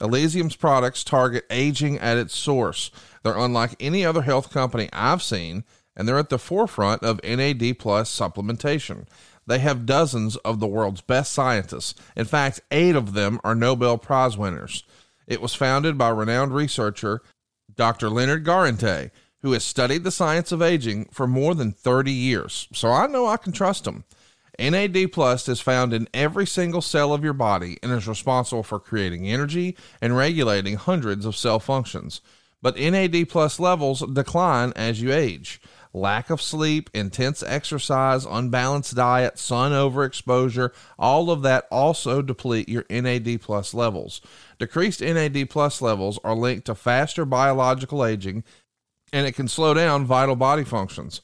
Elysium's products target aging at its source. They're unlike any other health company I've seen and they're at the forefront of NAD plus supplementation. They have dozens of the world's best scientists. In fact, eight of them are Nobel Prize winners. It was founded by renowned researcher Dr. Leonard Guarente, who has studied the science of aging for more than 30 years. So I know I can trust him. NAD Plus is found in every single cell of your body and is responsible for creating energy and regulating hundreds of cell functions. But NAD Plus levels decline as you age lack of sleep, intense exercise, unbalanced diet, sun overexposure, all of that also deplete your NAD plus levels. Decreased NAD plus levels are linked to faster biological aging and it can slow down vital body functions.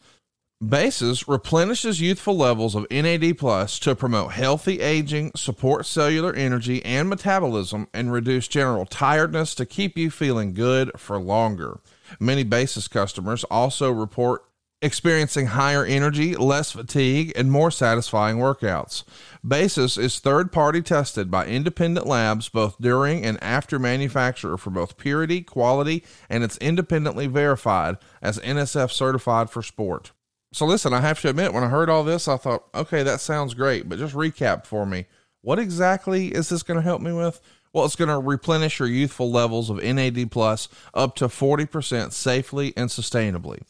Basis replenishes youthful levels of NAD plus to promote healthy aging, support cellular energy and metabolism, and reduce general tiredness to keep you feeling good for longer. Many Basis customers also report experiencing higher energy, less fatigue, and more satisfying workouts. Basis is third party tested by independent labs both during and after manufacture for both purity, quality, and it's independently verified as NSF certified for sport. So, listen, I have to admit, when I heard all this, I thought, okay, that sounds great, but just recap for me. What exactly is this going to help me with? Well, it's going to replenish your youthful levels of NAD plus up to 40% safely and sustainably.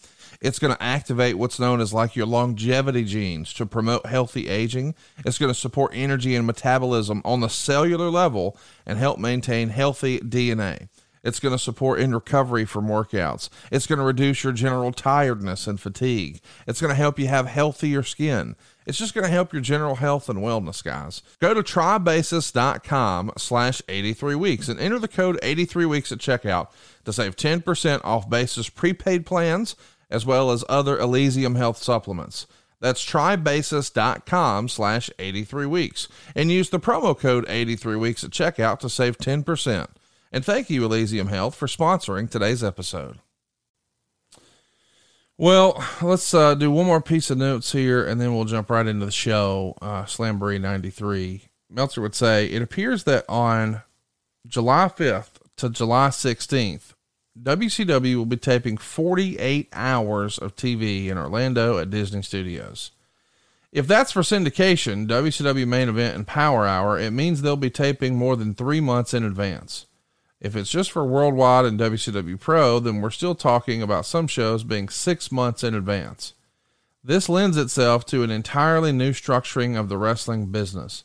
It's going to activate what's known as like your longevity genes to promote healthy aging. It's going to support energy and metabolism on the cellular level and help maintain healthy DNA. It's going to support in recovery from workouts. It's going to reduce your general tiredness and fatigue. It's going to help you have healthier skin. It's just going to help your general health and wellness, guys. Go to trybasis.com slash 83 weeks and enter the code 83 weeks at checkout to save 10% off Basis prepaid plans as well as other Elysium Health supplements. That's trybasis.com slash 83 weeks and use the promo code 83 weeks at checkout to save 10%. And thank you, Elysium Health, for sponsoring today's episode. Well, let's uh, do one more piece of notes here, and then we'll jump right into the show. Uh, Slamboree 93. Meltzer would say, it appears that on July 5th to July 16th, WCW will be taping 48 hours of TV in Orlando at Disney Studios. If that's for syndication, WCW Main Event and Power Hour, it means they'll be taping more than three months in advance. If it's just for Worldwide and WCW Pro, then we're still talking about some shows being six months in advance. This lends itself to an entirely new structuring of the wrestling business.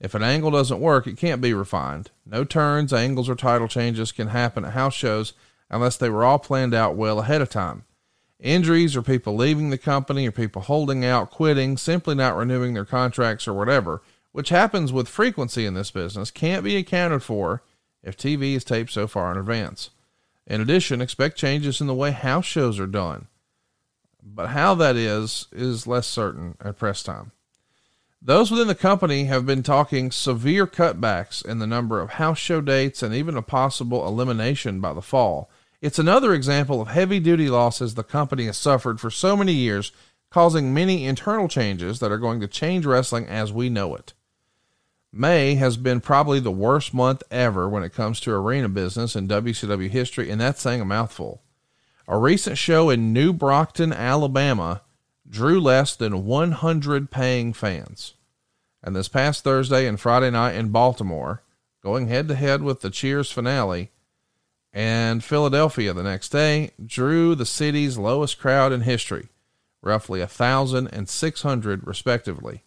If an angle doesn't work, it can't be refined. No turns, angles, or title changes can happen at house shows unless they were all planned out well ahead of time. Injuries or people leaving the company or people holding out, quitting, simply not renewing their contracts or whatever, which happens with frequency in this business, can't be accounted for if TV is taped so far in advance. In addition, expect changes in the way house shows are done. But how that is, is less certain at press time. Those within the company have been talking severe cutbacks in the number of house show dates and even a possible elimination by the fall. It's another example of heavy duty losses the company has suffered for so many years, causing many internal changes that are going to change wrestling as we know it. May has been probably the worst month ever when it comes to arena business in WCW history, and that's saying a mouthful. A recent show in New Brockton, Alabama, drew less than 100 paying fans. And this past Thursday and Friday night in Baltimore, going head to head with the Cheers finale, and Philadelphia the next day, drew the city's lowest crowd in history, roughly a thousand and six hundred respectively.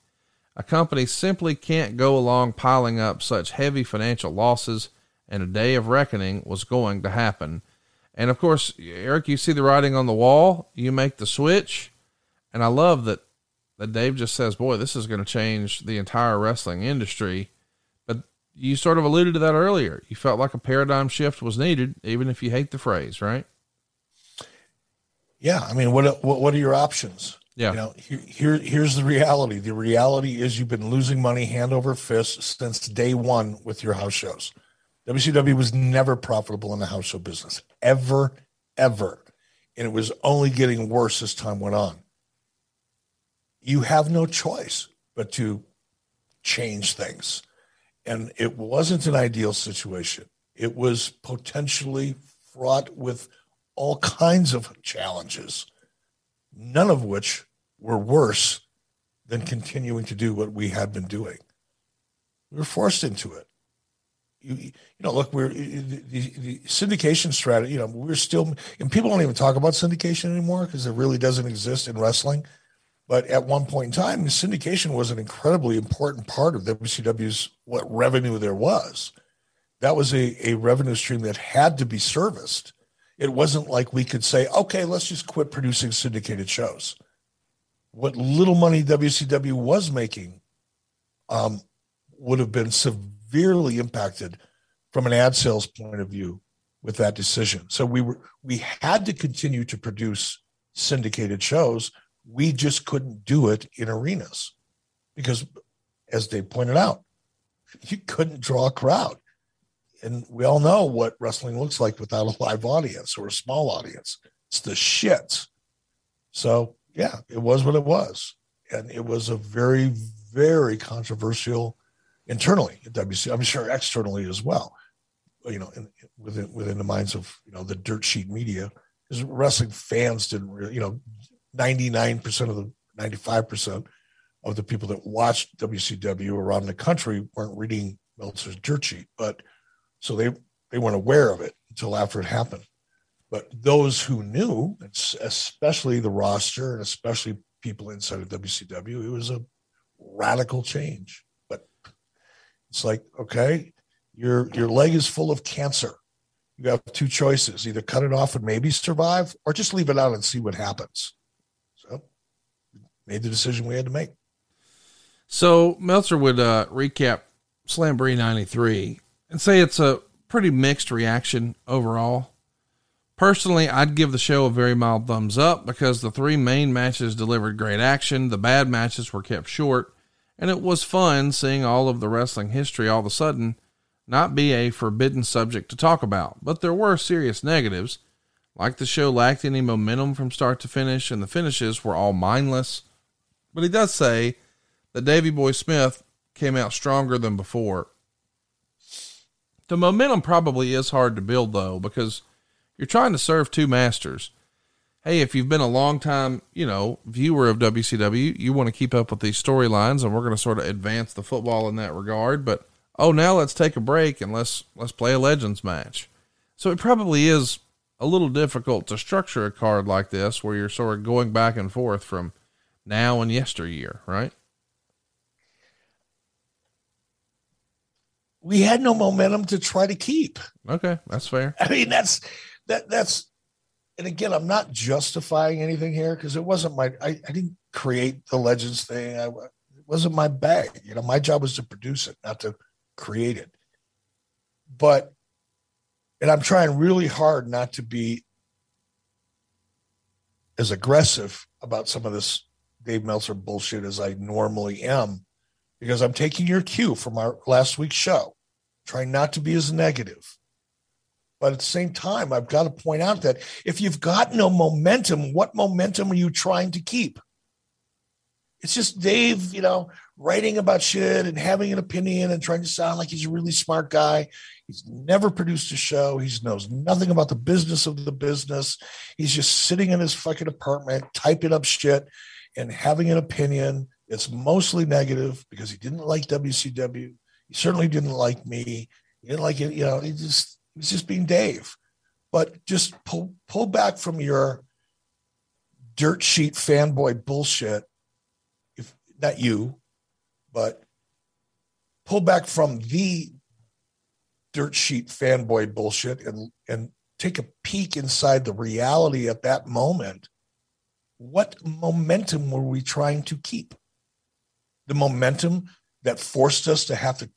A company simply can't go along piling up such heavy financial losses, and a day of reckoning was going to happen. And of course, Eric, you see the writing on the wall, you make the switch, and I love that that Dave just says, "Boy, this is going to change the entire wrestling industry." You sort of alluded to that earlier. You felt like a paradigm shift was needed, even if you hate the phrase, right? Yeah, I mean, what what, what are your options? Yeah. You know, here, here here's the reality. The reality is you've been losing money hand over fist since day one with your house shows. WCW was never profitable in the house show business, ever, ever. And it was only getting worse as time went on you have no choice but to change things. And it wasn't an ideal situation. It was potentially fraught with all kinds of challenges, none of which were worse than continuing to do what we had been doing. We were forced into it. You, you know, look, we're the, the syndication strategy. You know, we're still, and people don't even talk about syndication anymore because it really doesn't exist in wrestling. But at one point in time, syndication was an incredibly important part of WCW's what revenue there was. That was a, a revenue stream that had to be serviced. It wasn't like we could say, okay, let's just quit producing syndicated shows. What little money WCW was making um, would have been severely impacted from an ad sales point of view with that decision. So we were we had to continue to produce syndicated shows we just couldn't do it in arenas because, as they pointed out, you couldn't draw a crowd. And we all know what wrestling looks like without a live audience or a small audience. It's the shits. So, yeah, it was what it was. And it was a very, very controversial internally at WC. I'm sure externally as well, you know, in, within, within the minds of, you know, the dirt sheet media because wrestling fans didn't really, you know, 99% of the 95% of the people that watched WCW around the country weren't reading Meltzer's dirt sheet, but so they they weren't aware of it until after it happened. But those who knew, especially the roster and especially people inside of WCW, it was a radical change. But it's like, okay, your your leg is full of cancer. You have two choices: either cut it off and maybe survive, or just leave it out and see what happens made the decision we had to make. So Meltzer would uh, recap Slamboree 93 and say it's a pretty mixed reaction overall. Personally, I'd give the show a very mild thumbs up because the three main matches delivered great action, the bad matches were kept short, and it was fun seeing all of the wrestling history all of a sudden not be a forbidden subject to talk about. But there were serious negatives Like the show lacked any momentum from start to finish, and the finishes were all mindless. But he does say that Davey Boy Smith came out stronger than before. The momentum probably is hard to build though, because you're trying to serve two masters. Hey, if you've been a long time, you know, viewer of WCW, you want to keep up with these storylines and we're going to sort of advance the football in that regard, but oh, now let's take a break and let's let's play a legends match. So it probably is a little difficult to structure a card like this where you're sort of going back and forth from now and yesteryear, right? We had no momentum to try to keep. Okay, that's fair. I mean, that's that that's and again, I'm not justifying anything here because it wasn't my I, I didn't create the legends thing. I, it wasn't my bag. You know, my job was to produce it, not to create it. But and I'm trying really hard not to be as aggressive about some of this Dave Meltzer bullshit as I normally am, because I'm taking your cue from our last week's show, trying not to be as negative. But at the same time, I've got to point out that if you've got no momentum, what momentum are you trying to keep? It's just Dave, you know, writing about shit and having an opinion and trying to sound like he's a really smart guy. He's never produced a show. He knows nothing about the business of the business. He's just sitting in his fucking apartment, typing up shit and having an opinion. It's mostly negative because he didn't like WCW. He certainly didn't like me. He didn't like it. You know, he just he was just being Dave. But just pull pull back from your dirt sheet fanboy bullshit. If not you, but pull back from the dirt sheet fanboy bullshit and and take a peek inside the reality at that moment what momentum were we trying to keep? The momentum that forced us to have to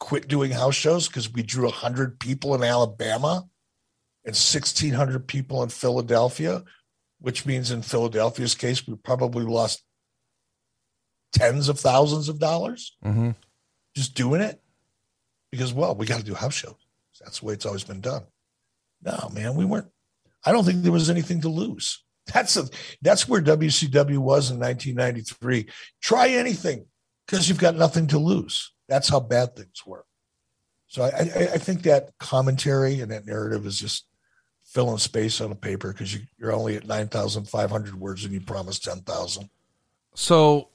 quit doing house shows because we drew 100 people in Alabama and 1,600 people in Philadelphia, which means in Philadelphia's case, we probably lost tens of thousands of dollars mm-hmm. just doing it because, well, we got to do house shows. That's the way it's always been done. No, man, we weren't. I don't think there was anything to lose. That's a that's where WCW was in 1993. Try anything because you've got nothing to lose. That's how bad things were. So I, I, I think that commentary and that narrative is just filling space on a paper because you, you're only at 9,500 words and you promised 10,000. So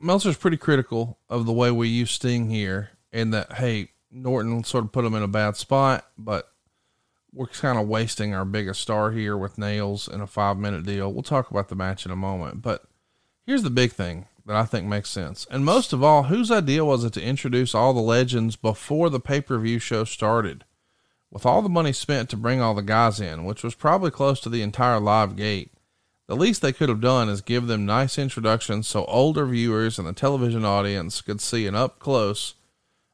Meltzer's pretty critical of the way we use Sting here and that, hey, Norton sort of put him in a bad spot, but we're kind of wasting our biggest star here with nails in a five minute deal. We'll talk about the match in a moment, but here's the big thing that I think makes sense. And most of all, whose idea was it to introduce all the legends before the pay per view show started? With all the money spent to bring all the guys in, which was probably close to the entire live gate, the least they could have done is give them nice introductions so older viewers and the television audience could see an up close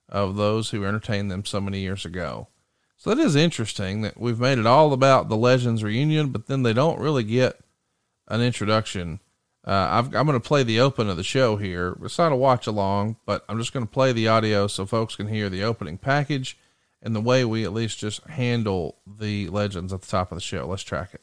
of those who entertained them so many years ago. So it is interesting that we've made it all about the Legends reunion, but then they don't really get an introduction. Uh, i am going to play the open of the show here. It's not a watch along, but I'm just going to play the audio so folks can hear the opening package and the way we at least just handle the legends at the top of the show. Let's track it.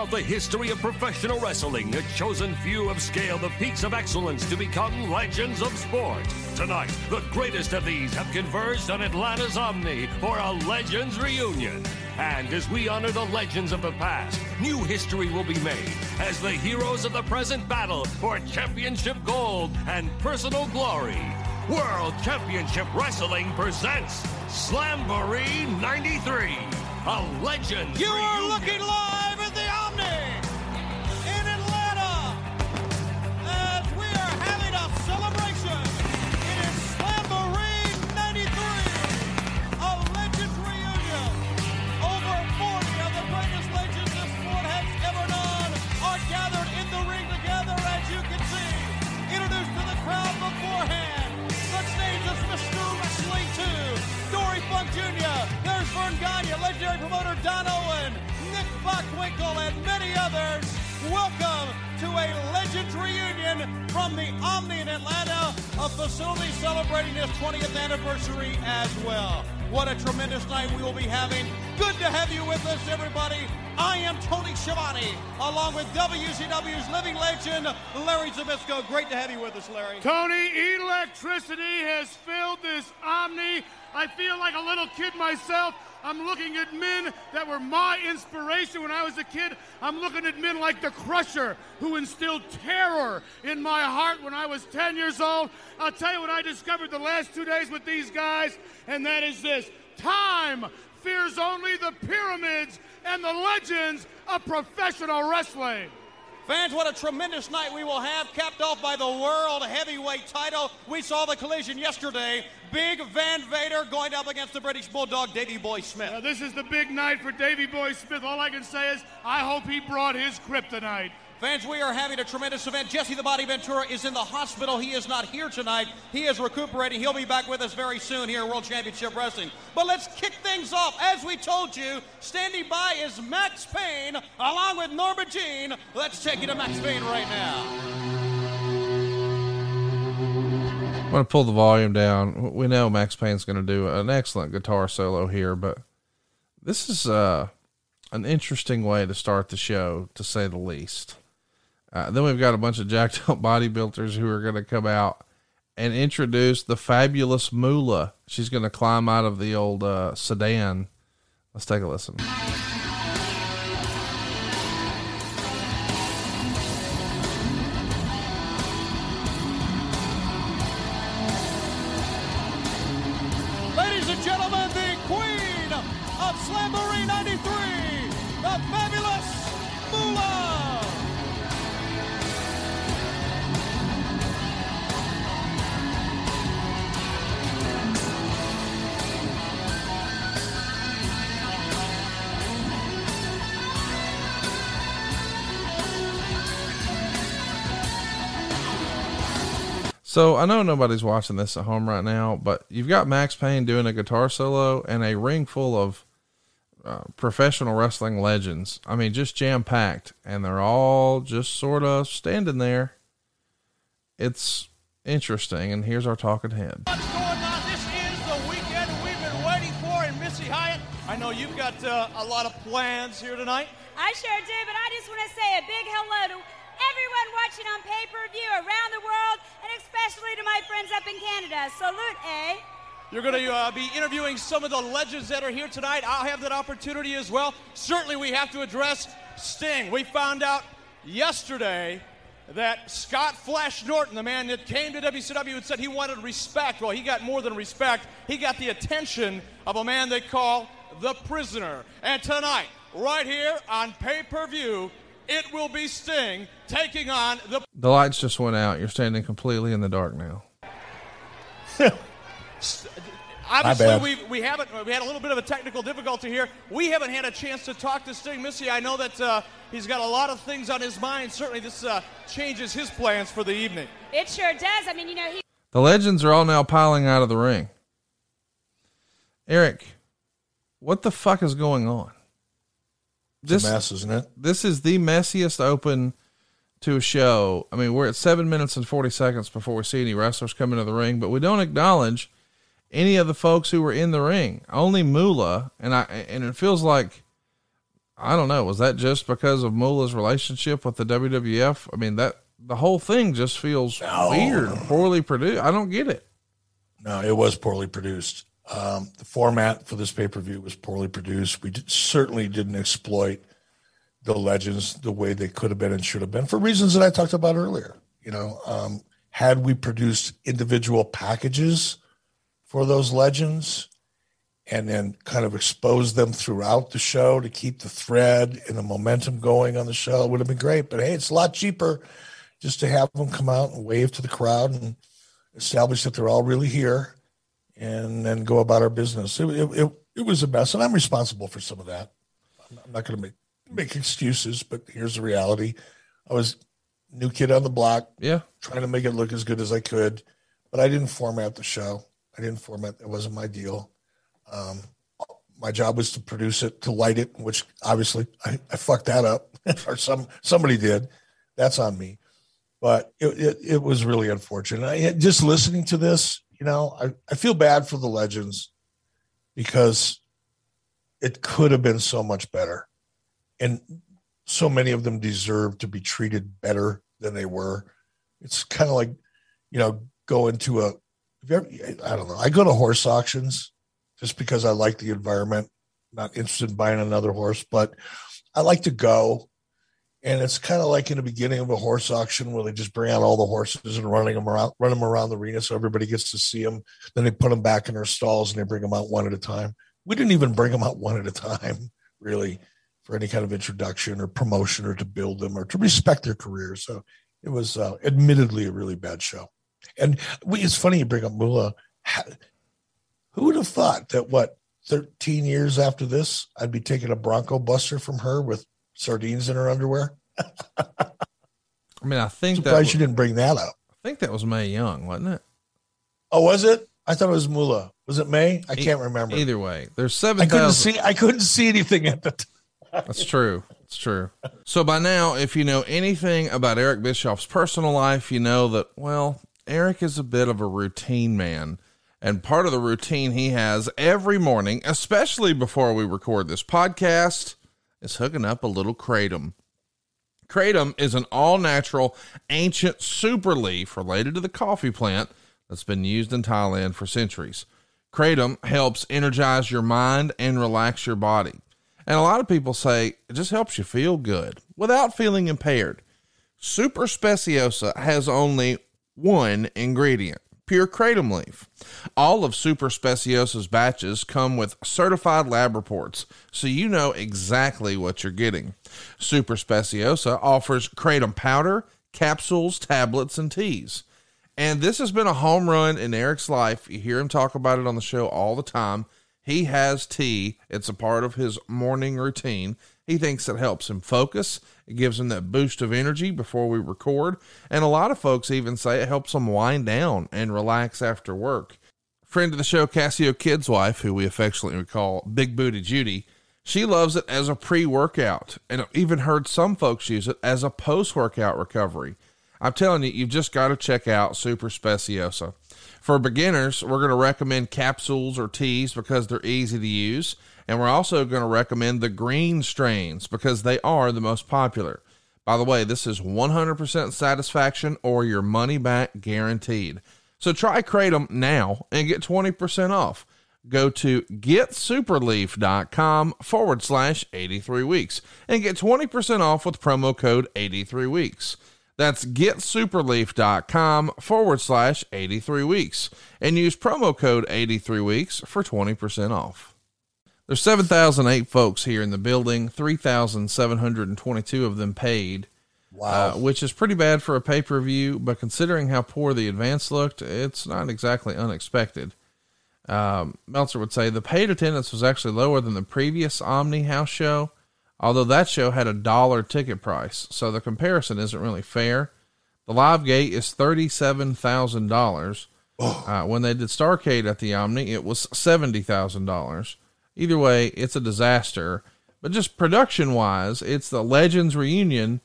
Throughout the history of professional wrestling, a chosen few have scaled the peaks of excellence to become legends of sport. Tonight, the greatest of these have converged on Atlanta's Omni for a Legends reunion. And as we honor the legends of the past, new history will be made as the heroes of the present battle for championship gold and personal glory. World Championship Wrestling presents Slamboree 93, a legend. You are looking live having. Good to have you with us, everybody. I am Tony Schiavone, along with WCW's living legend, Larry Zbyszko. Great to have you with us, Larry. Tony, electricity has filled this Omni. I feel like a little kid myself. I'm looking at men that were my inspiration when I was a kid. I'm looking at men like the Crusher, who instilled terror in my heart when I was 10 years old. I'll tell you what I discovered the last two days with these guys, and that is this time fears only the pyramids and the legends of professional wrestling. Fans, what a tremendous night we will have, capped off by the World Heavyweight title. We saw the collision yesterday. Big Van Vader going up against the British Bulldog, Davey Boy Smith. Now, this is the big night for Davey Boy Smith. All I can say is, I hope he brought his kryptonite. Fans, we are having a tremendous event. Jesse the Body Ventura is in the hospital. He is not here tonight. He is recuperating. He'll be back with us very soon here at World Championship Wrestling. But let's kick things off. As we told you, standing by is Maxx Payne along with Norma Jean. Let's take you to Maxx Payne right now. I'm going to pull the volume down. We know Maxx Payne's going to do an excellent guitar solo here, but this is uh, an interesting way to start the show, to say the least. Uh, then we've got a bunch of jacked up bodybuilders who are going to come out and introduce the fabulous Moolah. She's going to climb out of the old uh, sedan. Let's take a listen. So I know nobody's watching this at home right now, but you've got Maxx Payne doing a guitar solo and a ring full of uh, professional wrestling legends. I mean, just jam packed, and they're all just sort of standing there. It's interesting, and here's our talking head. What's going on? This is the weekend we've been waiting for in Missy Hyatt. I know you've got uh, a lot of plans here tonight. I sure do, but I just want to say a big hello to everyone watching on pay per view around the world, and especially to my friends up in Canada. Salute, eh? You're going to uh, be interviewing some of the legends that are here tonight. I'll have that opportunity as well. Certainly, we have to address Sting. We found out yesterday that Scott Flash Norton, the man that came to WCW and said he wanted respect, well, he got more than respect. He got the attention of a man they call the prisoner. And tonight, right here on pay per view, it will be Sting taking on the The lights just went out. You're standing completely in the dark now. Obviously, bad. we we haven't we had a little bit of a technical difficulty here. We haven't had a chance to talk to Sting Missy. I know that uh, he's got a lot of things on his mind. Certainly, this uh, changes his plans for the evening. It sure does. I mean, you know, he The legends are all now piling out of the ring. Eric, what the fuck is going on? A mess, isn't it? This is the messiest open to a show. I mean, we're at seven minutes and 40 seconds before we see any wrestlers come into the ring, but we don't acknowledge any of the folks who were in the ring. Only Moolah. And I, and it feels like, I don't know, was that just because of Moolah's relationship with the WWF? I mean, that the whole thing just feels weird, poorly produced. I don't get it. No, it was poorly produced. Um, the format for this pay per view was poorly produced. We did, certainly didn't exploit the legends the way they could have been and should have been for reasons that I talked about earlier. You know, um, had we produced individual packages for those legends and then kind of exposed them throughout the show to keep the thread and the momentum going on the show, it would have been great. But hey, it's a lot cheaper just to have them come out and wave to the crowd and establish that they're all really here and then go about our business. It, it, it, it was a mess, and I'm responsible for some of that. I'm not- going to make make excuses, but here's the reality. I was new kid on the block, Yeah. trying to make it look as good as I could, but I didn't format the show. I didn't format. It wasn't my deal. Um, my job was to produce it, to light it, which obviously I, I fucked that up, or some somebody did. That's on me. But it, it, it was really unfortunate. I, just listening to this, you know, I, I feel bad for the legends because it could have been so much better. And so many of them deserve to be treated better than they were. It's kind of like, you know, go into a, ever, I don't know. I go to horse auctions just because I like the environment, not interested in buying another horse, but I like to go. And it's kind of like in the beginning of a horse auction where they just bring out all the horses and running them around, run them around the arena so everybody gets to see them. Then they put them back in their stalls and they bring them out one at a time. We didn't even bring them out one at a time, really, for any kind of introduction or promotion or to build them or to respect their careers. So it was uh, admittedly a really bad show. And it's funny you bring up Moolah. Who would have thought that what 13 years after this, I'd be taking a Bronco Buster from her with sardines in her underwear? I mean, I think surprised that was, you didn't bring that up. I think that was Mae Young, wasn't it? Oh, was it? I thought it was Moolah. Was it May? I can't remember. Either way, there's seven. I couldn't see. I couldn't see anything at the time. That's true. It's true. So by now, if you know anything about Eric Bischoff's personal life, you know that well, Eric is a bit of a routine man. And part of the routine he has every morning, especially before we record this podcast, is hooking up a little kratom. Kratom is an all natural, ancient super leaf related to the coffee plant that's been used in Thailand for centuries. Kratom helps energize your mind and relax your body. And a lot of people say it just helps you feel good without feeling impaired. Super Speciosa has only one ingredient pure kratom leaf. All of Super Speciosa's batches come with certified lab reports, so you know exactly what you're getting. Super Speciosa offers kratom powder, capsules, tablets, and teas. And this has been a home run in Eric's life. You hear him talk about it on the show all the time. He has tea, it's a part of his morning routine. He thinks it helps him focus. It gives him that boost of energy before we record. And a lot of folks even say it helps them wind down and relax after work. Friend of the show, Cassio Kid's wife, who we affectionately call Big Booty Judy, she loves it as a pre workout and I've even heard some folks use it as a post workout recovery. I'm telling you, you've just got to check out Super Speciosa. For beginners, we're going to recommend capsules or teas because they're easy to use. And we're also going to recommend the green strains because they are the most popular. By the way, this is 100% satisfaction or your money back guaranteed. So try Kratom now and get 20% off. Go to getsuperleaf.com forward slash 83 weeks and get 20% off with promo code 83 weeks. That's getsuperleaf.com forward slash 83 weeks and use promo code 83 weeks for 20% off. There's 7,008 folks here in the building, 3,722 of them paid. Wow. Uh, which is pretty bad for a pay per view, but considering how poor the advance looked, it's not exactly unexpected. Um, Meltzer would say the paid attendance was actually lower than the previous Omni House show, although that show had a dollar ticket price, so the comparison isn't really fair. The live gate is $37,000. Oh. Uh, when they did Starcade at the Omni, it was $70,000. Either way, it's a disaster. But just production wise, it's the Legends reunion.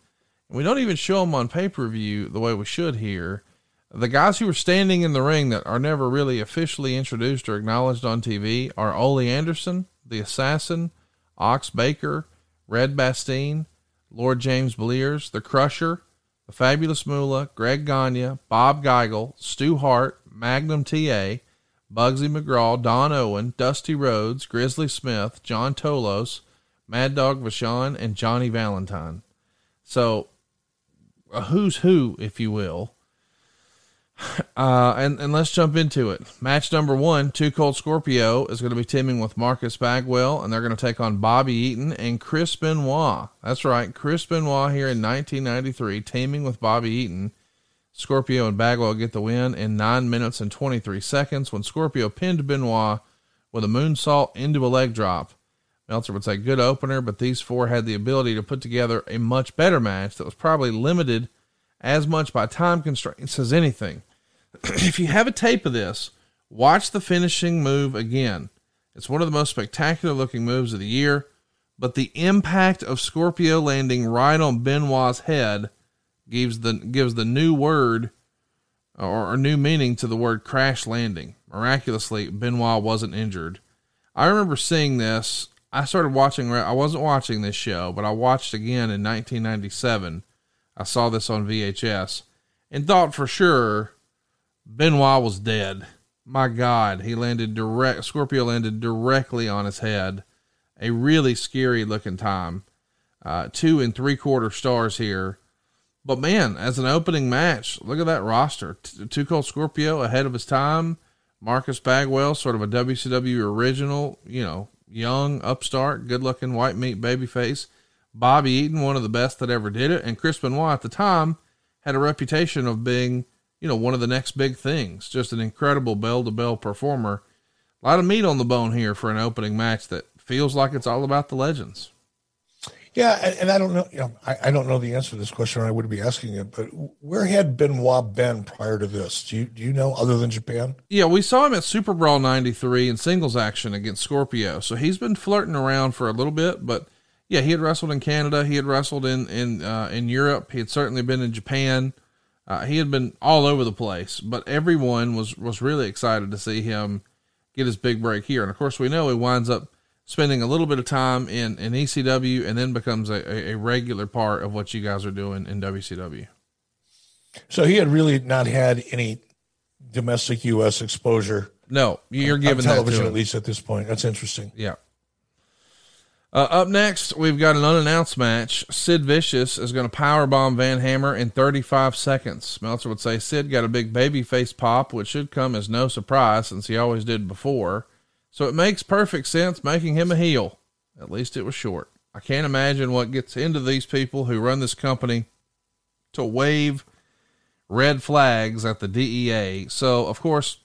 We don't even show them on pay per view the way we should here. The guys who are standing in the ring that are never really officially introduced or acknowledged on TV are Ole Anderson, the Assassin, Ox Baker, Red Bastien, Lord James Blears, the Crusher, the Fabulous Moolah, Greg Gagne, Bob Geigel, Stu Hart, Magnum TA, Bugsy McGraw, Don Owen, Dusty Rhodes, Grizzly Smith, John Tolos, Mad Dog Vachon, and Johnny Valentine. So, a who's who, if you will. Uh, and, and let's jump into it. Match number one, Too Cold Scorpio is going to be teaming with Marcus Bagwell, and they're going to take on Bobby Eaton and Chris Benoit. That's right, Chris Benoit here in 1993, teaming with Bobby Eaton Scorpio and Bagwell get the win in 9 minutes and 23 seconds when Scorpio pinned Benoit with a moonsault into a leg drop. Meltzer would say good opener, but these four had the ability to put together a much better match that was probably limited as much by time constraints as anything. if you have a tape of this, watch the finishing move again. It's one of the most spectacular looking moves of the year, but the impact of Scorpio landing right on Benoit's head gives the gives the new word or, or new meaning to the word crash landing. Miraculously, Benoit wasn't injured. I remember seeing this. I started watching. I wasn't watching this show, but I watched again in 1997. I saw this on VHS and thought for sure Benoit was dead. My God, he landed direct. Scorpio landed directly on his head. A really scary looking time. Uh, two and three quarter stars here. But man, as an opening match, look at that roster. T- Too Cold Scorpio ahead of his time. Marcus Bagwell, sort of a WCW original, you know, young, upstart, good looking white meat babyface. Bobby Eaton, one of the best that ever did it. And Chris Benoit at the time had a reputation of being, you know, one of the next big things. Just an incredible bell to bell performer. A lot of meat on the bone here for an opening match that feels like it's all about the legends. Yeah, and, and I don't know, you know, I, I don't know the answer to this question. I would be asking it, but where had Benoit been prior to this? Do you do you know other than Japan? Yeah, we saw him at Super Brawl '93 in singles action against Scorpio, so he's been flirting around for a little bit. But yeah, he had wrestled in Canada, he had wrestled in in uh, in Europe, he had certainly been in Japan. Uh, he had been all over the place, but everyone was was really excited to see him get his big break here. And of course, we know he winds up spending a little bit of time in, in ECW and then becomes a, a regular part of what you guys are doing in WCW. So he had really not had any domestic U.S. exposure. No, you're giving television at least at this point. That's interesting. Yeah. Uh, up next, we've got an unannounced match. Sid Vicious is going to powerbomb Van Hammer in 35 seconds. Meltzer would say Sid got a big baby face pop, which should come as no surprise since he always did before. So it makes perfect sense making him a heel. At least it was short. I can't imagine what gets into these people who run this company to wave red flags at the DEA. So, of course,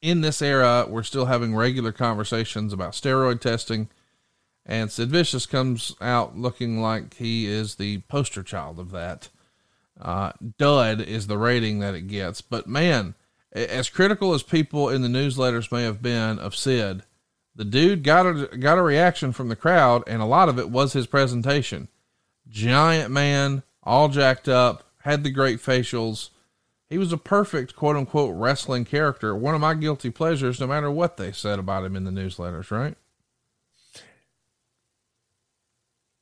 in this era, we're still having regular conversations about steroid testing and Sid Vicious comes out looking like he is the poster child of that. Uh, dud is the rating that it gets. But man, as critical as people in the newsletters may have been of Sid, the dude got a got a reaction from the crowd, and a lot of it was his presentation. Giant man, all jacked up, had the great facials. He was a perfect quote unquote wrestling character. One of my guilty pleasures, no matter what they said about him in the newsletters, right?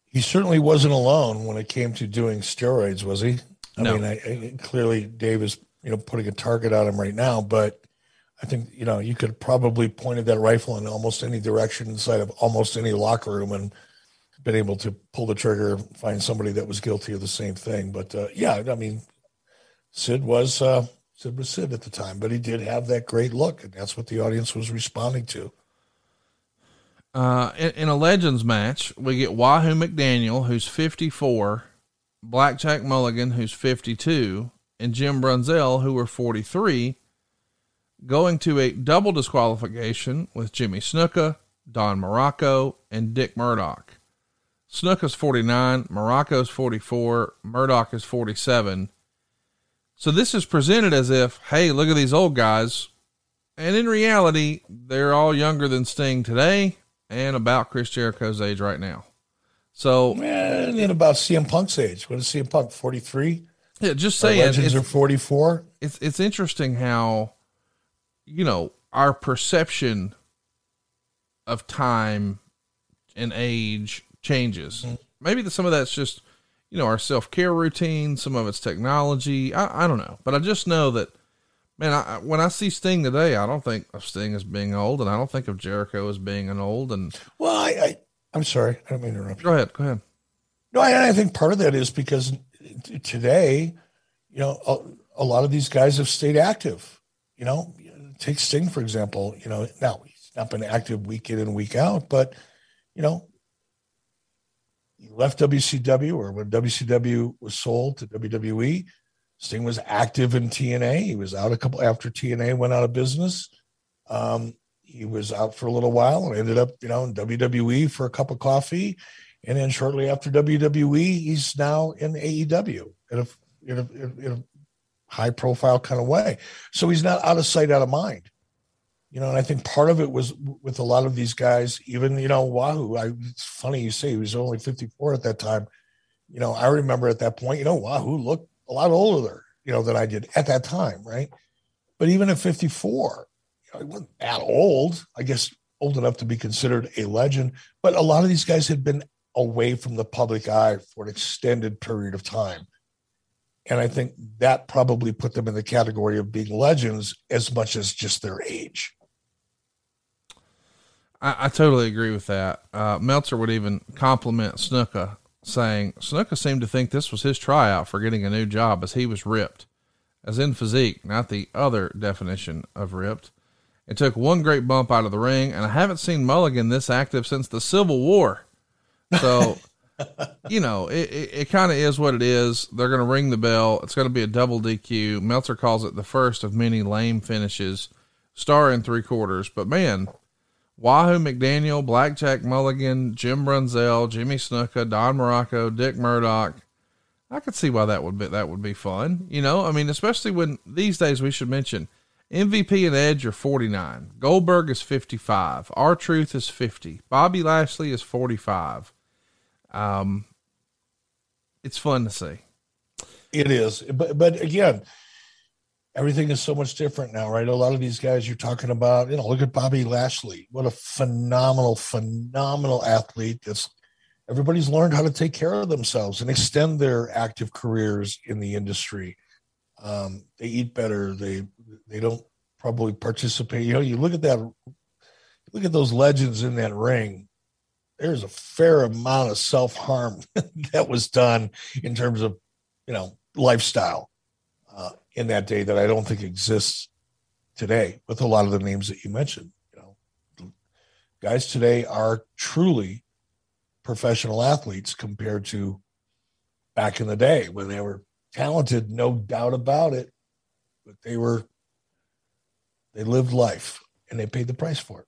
He certainly wasn't alone when it came to doing steroids, was he? I No. mean, I, I, clearly Dave is you know putting a target on him right now, but I think you know you could probably pointed that rifle in almost any direction inside of almost any locker room and been able to pull the trigger, find somebody that was guilty of the same thing. But uh, yeah, I mean, Sid was uh, Sid was Sid at the time, but he did have that great look, and that's what the audience was responding to. Uh, in, in a Legends match, we get Wahoo McDaniel, who's 54, Blackjack Mulligan, who's 52, and Jim Brunzell, who were 43, going to a double disqualification with Jimmy Snuka, Don Muraco, and Dick Murdoch. Snuka's 49, Muraco's 44, Murdoch is 47. So this is presented as if, hey, look at these old guys. And in reality, they're all younger than Sting today and about Chris Jericho's age right now. So And about CM Punk's age. What is CM Punk? Forty three. Yeah, just Our saying legends are forty four. it's it's interesting how you know our perception of time and age changes. Mm-hmm. Maybe the, some of that's just you know our self care routine. Some of it's technology. I, I don't know, but I just know that man. I, when I see Sting today, I don't think of Sting as being old, and I don't think of Jericho as being an old. And Well, I, I I'm sorry, I don't mean to interrupt. you. go ahead, go ahead. No, I, I think part of that is because today, you know, a, a lot of these guys have stayed active. You know, take Sting for example. You know, now he's not been active week in and week out, but you know, he left WCW or when WCW was sold to WWE, Sting was active in TNA. He was out a couple after TNA went out of business. Um, he was out for a little while and ended up, you know, in WWE for a cup of coffee. And then shortly after WWE, he's now in AEW in a, in a, in a high profile kind of way. So he's not out of sight, out of mind. You know, and I think part of it was with a lot of these guys, even, you know, Wahoo. I, it's funny you say he was only 54 at that time. You know, I remember at that point, you know, Wahoo looked a lot older, you know, than I did at that time, right? But even at 54, you know, he wasn't that old. I guess old enough to be considered a legend. But a lot of these guys had been away from the public eye for an extended period of time. And I think that probably put them in the category of being legends as much as just their age. I, I totally agree with that. Uh, Meltzer would even compliment Snuka, saying Snuka seemed to think this was his tryout for getting a new job as he was ripped, as in physique, not the other definition of ripped. It took one great bump out of the ring, and I haven't seen Mulligan this active since the Civil War. So, you know, it, it, it kind of is what it is. They're going to ring the bell. It's going to be a double DQ. Meltzer calls it the first of many lame finishes, star in three quarters. But man, Wahoo McDaniel, Blackjack Mulligan, Jim Brunzell, Jimmy Snuka, Don Muraco, Dick Murdoch. I could see why that would be that would be fun. You know, I mean, especially when these days we should mention MVP and Edge are 49. Goldberg is 55. R-Truth is 50. Bobby Lashley is 45. Um, it's fun to see. It is, but but again, everything is so much different now, right? A lot of these guys you're talking about, you know, look at Bobby Lashley. What a phenomenal, phenomenal athlete. That's everybody's learned how to take care of themselves and extend their active careers in the industry. Um, they eat better. They they don't probably participate. You know, you look at that, look at those legends in that ring. There's a fair amount of self harm that was done in terms of, you know, lifestyle uh, in that day that I don't think exists today with a lot of the names that you mentioned. You know, guys today are truly professional athletes compared to back in the day when they were talented, no doubt about it, but they were they lived life and they paid the price for it.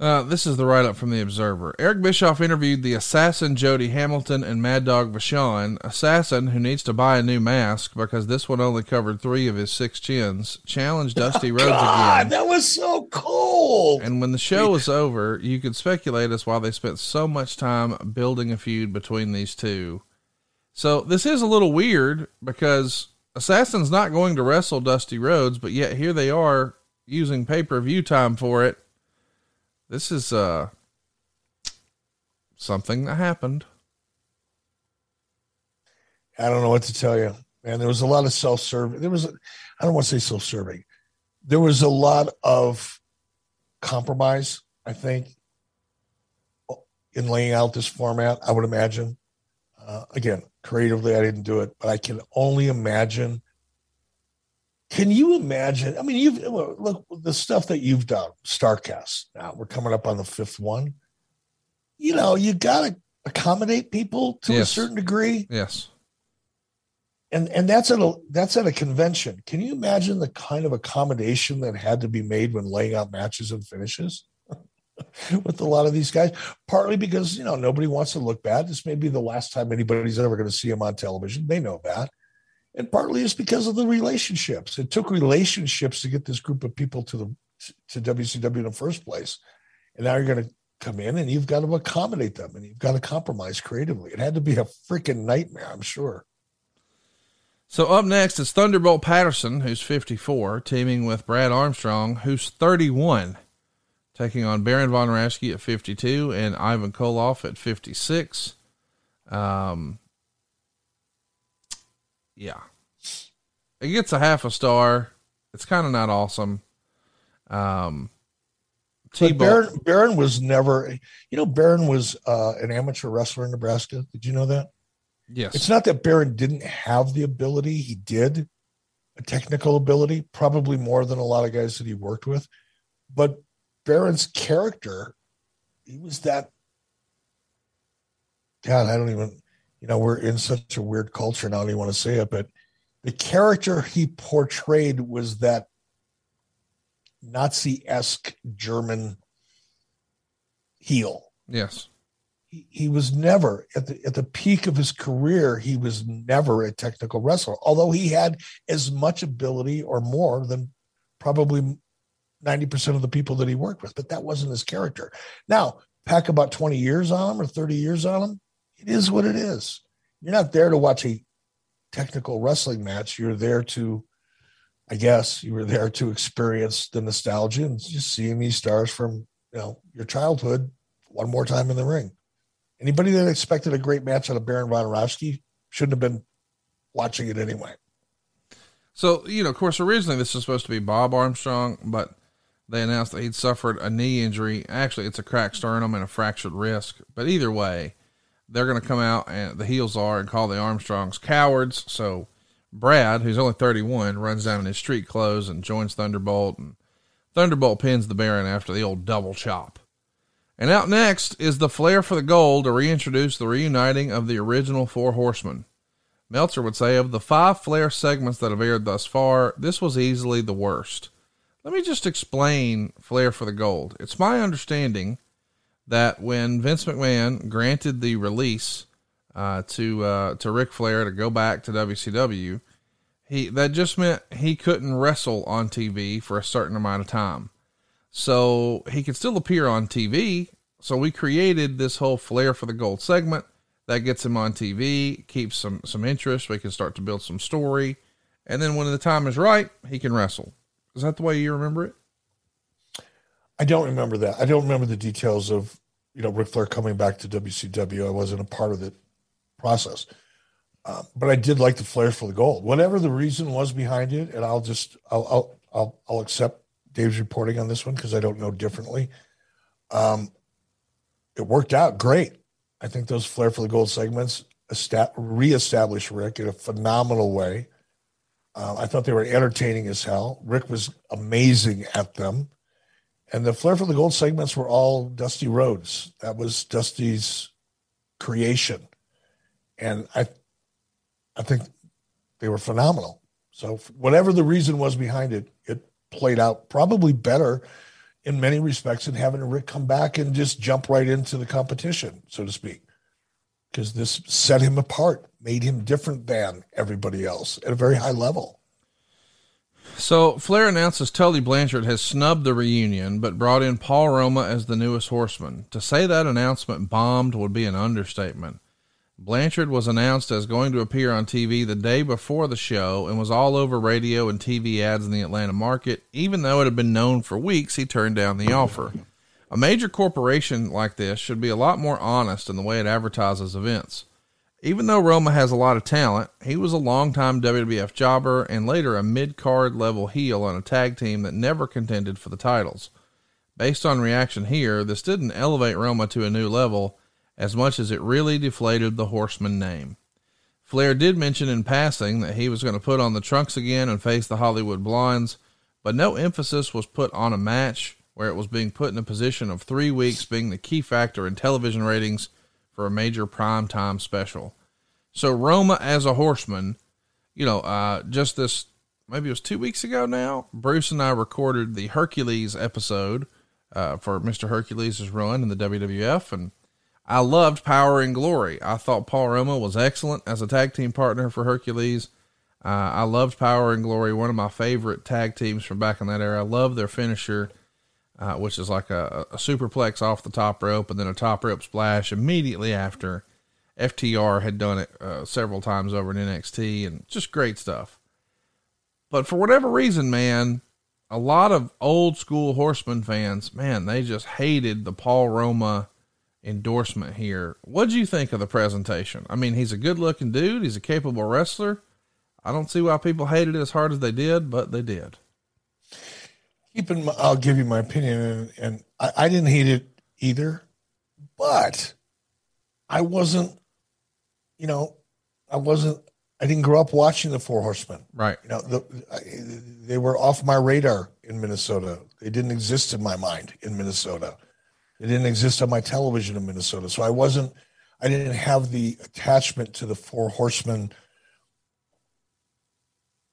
Uh, this is the write up from the Observer. Eric Bischoff interviewed the assassin Jody Hamilton and Mad Dog Vachon. Assassin, who needs to buy a new mask because this one only covered three of his six chins, challenged Dusty Rhodes God, again. that was so cool. And when the show was over, you could speculate as why they spent so much time building a feud between these two. So this is a little weird because Assassin's not going to wrestle Dusty Rhodes, but yet here they are using pay per view time for it. This is uh something that happened. I don't know what to tell you, man. There was a lot of self serving. There was, I don't want to say self serving. There was a lot of compromise, I think, in laying out this format. I would imagine. Uh, again, creatively, I didn't do it, but I can only imagine. Can you imagine? I mean, you've look the stuff that you've done, Starrcast. Now we're coming up on the fifth one. You know, you got to accommodate people to a certain degree Yes. and and that's at a that's at a convention. Can you imagine the kind of accommodation that had to be made when laying out matches and finishes with a lot of these guys? Partly because you know nobody wants to look bad. This may be the last time anybody's ever going to see them on television. They know that, and partly it's because of the relationships. It took relationships to get this group of people to the to WCW in the first place, and now you're going to come in and you've got to accommodate them and you've got to compromise creatively. It had to be a freaking nightmare, I'm sure. So up next is Thunderbolt Patterson, who's 54, teaming with Brad Armstrong, who's 31, taking on Baron von Raschke at 52 and Ivan Koloff at 56. Um, yeah, it gets a half a star. It's kind of not awesome. Um, T-Bone- Baron, Baron was never, you know, Baron was uh, an amateur wrestler in Nebraska. Did you know that? yes, It's not that Baron didn't have the ability; he did, a technical ability, probably more than a lot of guys that he worked with. But Baron's character, he was that. God, I don't even, you know, we're in such a weird culture now. I don't even want to say it, but the character he portrayed was that Nazi-esque German heel yes, he, he was never at the at the peak of his career he was never a technical wrestler although he had as much ability or more than probably 90% of the people that he worked with but that wasn't his character now pack about 20 years on him or 30 years on him it is what it is. You're not there to watch a technical wrestling match. You're there to, I guess, you were there to experience the nostalgia and just seeing these stars from you know your childhood one more time in the ring. Anybody that expected a great match out of Baron von Raschke shouldn't have been watching it anyway. So, you know, of course, originally this was supposed to be Bob Armstrong, but they announced that he'd suffered a knee injury. Actually, it's a cracked sternum and a fractured wrist. But either way, they're going to come out and the heels are and call the Armstrongs cowards. So Brad, who's only 31, runs down in his street clothes and joins Thunderbolt. And Thunderbolt pins the Baron after the old double chop. And out next is the Flair for the Gold to reintroduce the reuniting of the original Four Horsemen. Meltzer would say of the five Flair segments that have aired thus far, this was easily the worst. Let me just explain Flair for the Gold. It's my understanding that when Vince McMahon granted the release uh, to uh, to Ric Flair to go back to WCW, he that just meant he couldn't wrestle on TV for a certain amount of time. So he could still appear on TV. So we created this whole Flair for the Gold segment that gets him on TV, keeps some some interest. We can start to build some story, and then when the time is right, he can wrestle. Is that the way you remember it? I don't remember that. I don't remember the details of you know Ric Flair coming back to WCW. I wasn't a part of the process, uh, but I did like the Flair for the gold. Whatever the reason was behind it, and I'll just I'll I'll I'll, I'll accept Dave's reporting on this one because I don't know differently. Um, it worked out great. I think those Flair for the Gold segments esta- reestablished Ric in a phenomenal way. Uh, I thought they were entertaining as hell. Ric was amazing at them. And the Flair for the Gold segments were all Dusty Rhodes. That was Dusty's creation. And I I think they were phenomenal. So whatever the reason was behind it, it played out probably better in many respects than having Ric come back and just jump right into the competition, so to speak. Because this set him apart, made him different than everybody else at a very high level. So Flair announces Tully Blanchard has snubbed the reunion, but brought in Paul Roma as the newest horseman. To say that announcement bombed would be an understatement. Blanchard was announced as going to appear on TV the day before the show and was all over radio and TV ads in the Atlanta market, even though it had been known for weeks he turned down the offer. A major corporation like this should be a lot more honest in the way it advertises events. Even though Roma has a lot of talent, he was a longtime WWF jobber and later a mid card level heel on a tag team that never contended for the titles. Based on reaction here, this didn't elevate Roma to a new level as much as it really deflated the Horseman name. Flair did mention in passing that he was going to put on the trunks again and face the Hollywood Blondes, but no emphasis was put on a match where it was being put in a position of three weeks being the key factor in television ratings for a major primetime special. So Roma as a horseman, you know, uh, just this maybe it was two weeks ago now. Bruce and I recorded the Hercules episode uh, for Mister Hercules' run in the WWF, and I loved Power and Glory. I thought Paul Roma was excellent as a tag team partner for Hercules. Uh, I loved Power and Glory, one of my favorite tag teams from back in that era. I love their finisher, uh, which is like a, a, superplex off the top rope and then a top rope splash immediately after. FTR had done it uh, several times over in NXT and just great stuff. But for whatever reason, man, a lot of old school Horseman fans, man, they just hated the Paul Roma endorsement here. What do you think of the presentation? I mean, he's a good looking dude. He's a capable wrestler. I don't see why people hated it as hard as they did, but they did. Keep in I'll give you my opinion, and, and I, I didn't hate it either, but I wasn't, you know, I wasn't, I didn't grow up watching the Four Horsemen. Right. You know, the, I, they were off my radar in Minnesota. They didn't exist in my mind in Minnesota. It didn't exist on my television in Minnesota. So I wasn't, I didn't have the attachment to the Four Horsemen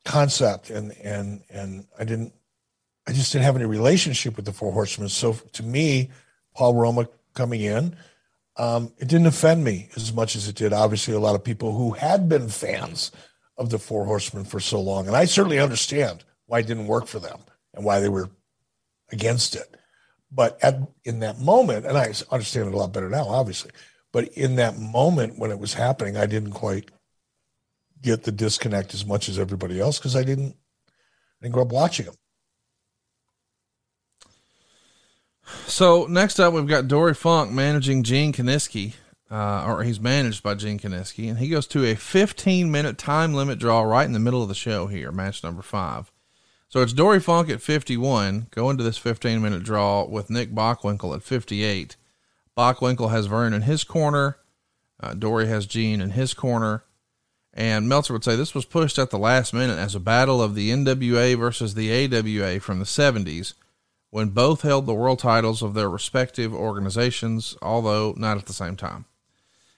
concept, and and and I didn't, I just didn't have any relationship with the Four Horsemen. So to me, Paul Roma coming in, um, it didn't offend me as much as it did obviously a lot of people who had been fans of the Four Horsemen for so long, and I certainly understand why it didn't work for them and why they were against it. But at in that moment, and I understand it a lot better now, obviously. But in that moment when it was happening, I didn't quite get the disconnect as much as everybody else because I didn't, I didn't grow up watching them. So next up, we've got Dory Funk managing Gene Kiniski, uh, or he's managed by Gene Kiniski, and he goes to a 15 minute time limit draw right in the middle of the show here, match number five. So it's Dory Funk at 51, going to this 15 minute draw with Nick Bockwinkel at 58. Bockwinkel has Verne in his corner. Uh, Dory has Gene in his corner. And Meltzer would say this was pushed at the last minute as a battle of the NWA versus the AWA from the 70s when both held the world titles of their respective organizations, although not at the same time.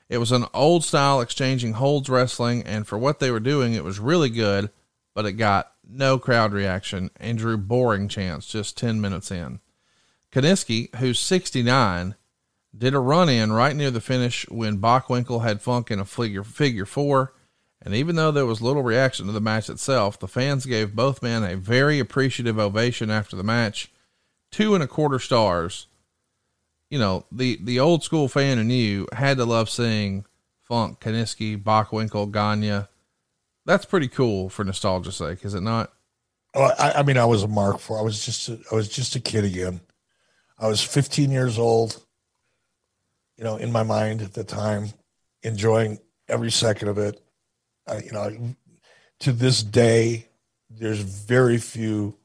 It was an old style exchanging holds wrestling, and for what they were doing, it was really good, but it got no crowd reaction and drew boring chants just 10 minutes in. Kiniski, who's 69, did a run in right near the finish when Bockwinkel had Funk in a figure, figure four. And even though there was little reaction to the match itself, the fans gave both men a very appreciative ovation after the match. Two and a quarter stars. You know, the, the old school fan in you had to love seeing Funk, Kiniski, Bockwinkel, Gagne. That's pretty cool for nostalgia's sake, is it not? Oh, I, I mean, I was a mark for. I was just, a, I was just a kid again. I was 15 years old you know, in my mind at the time, enjoying every second of it. Uh, you know, to this day, there's very few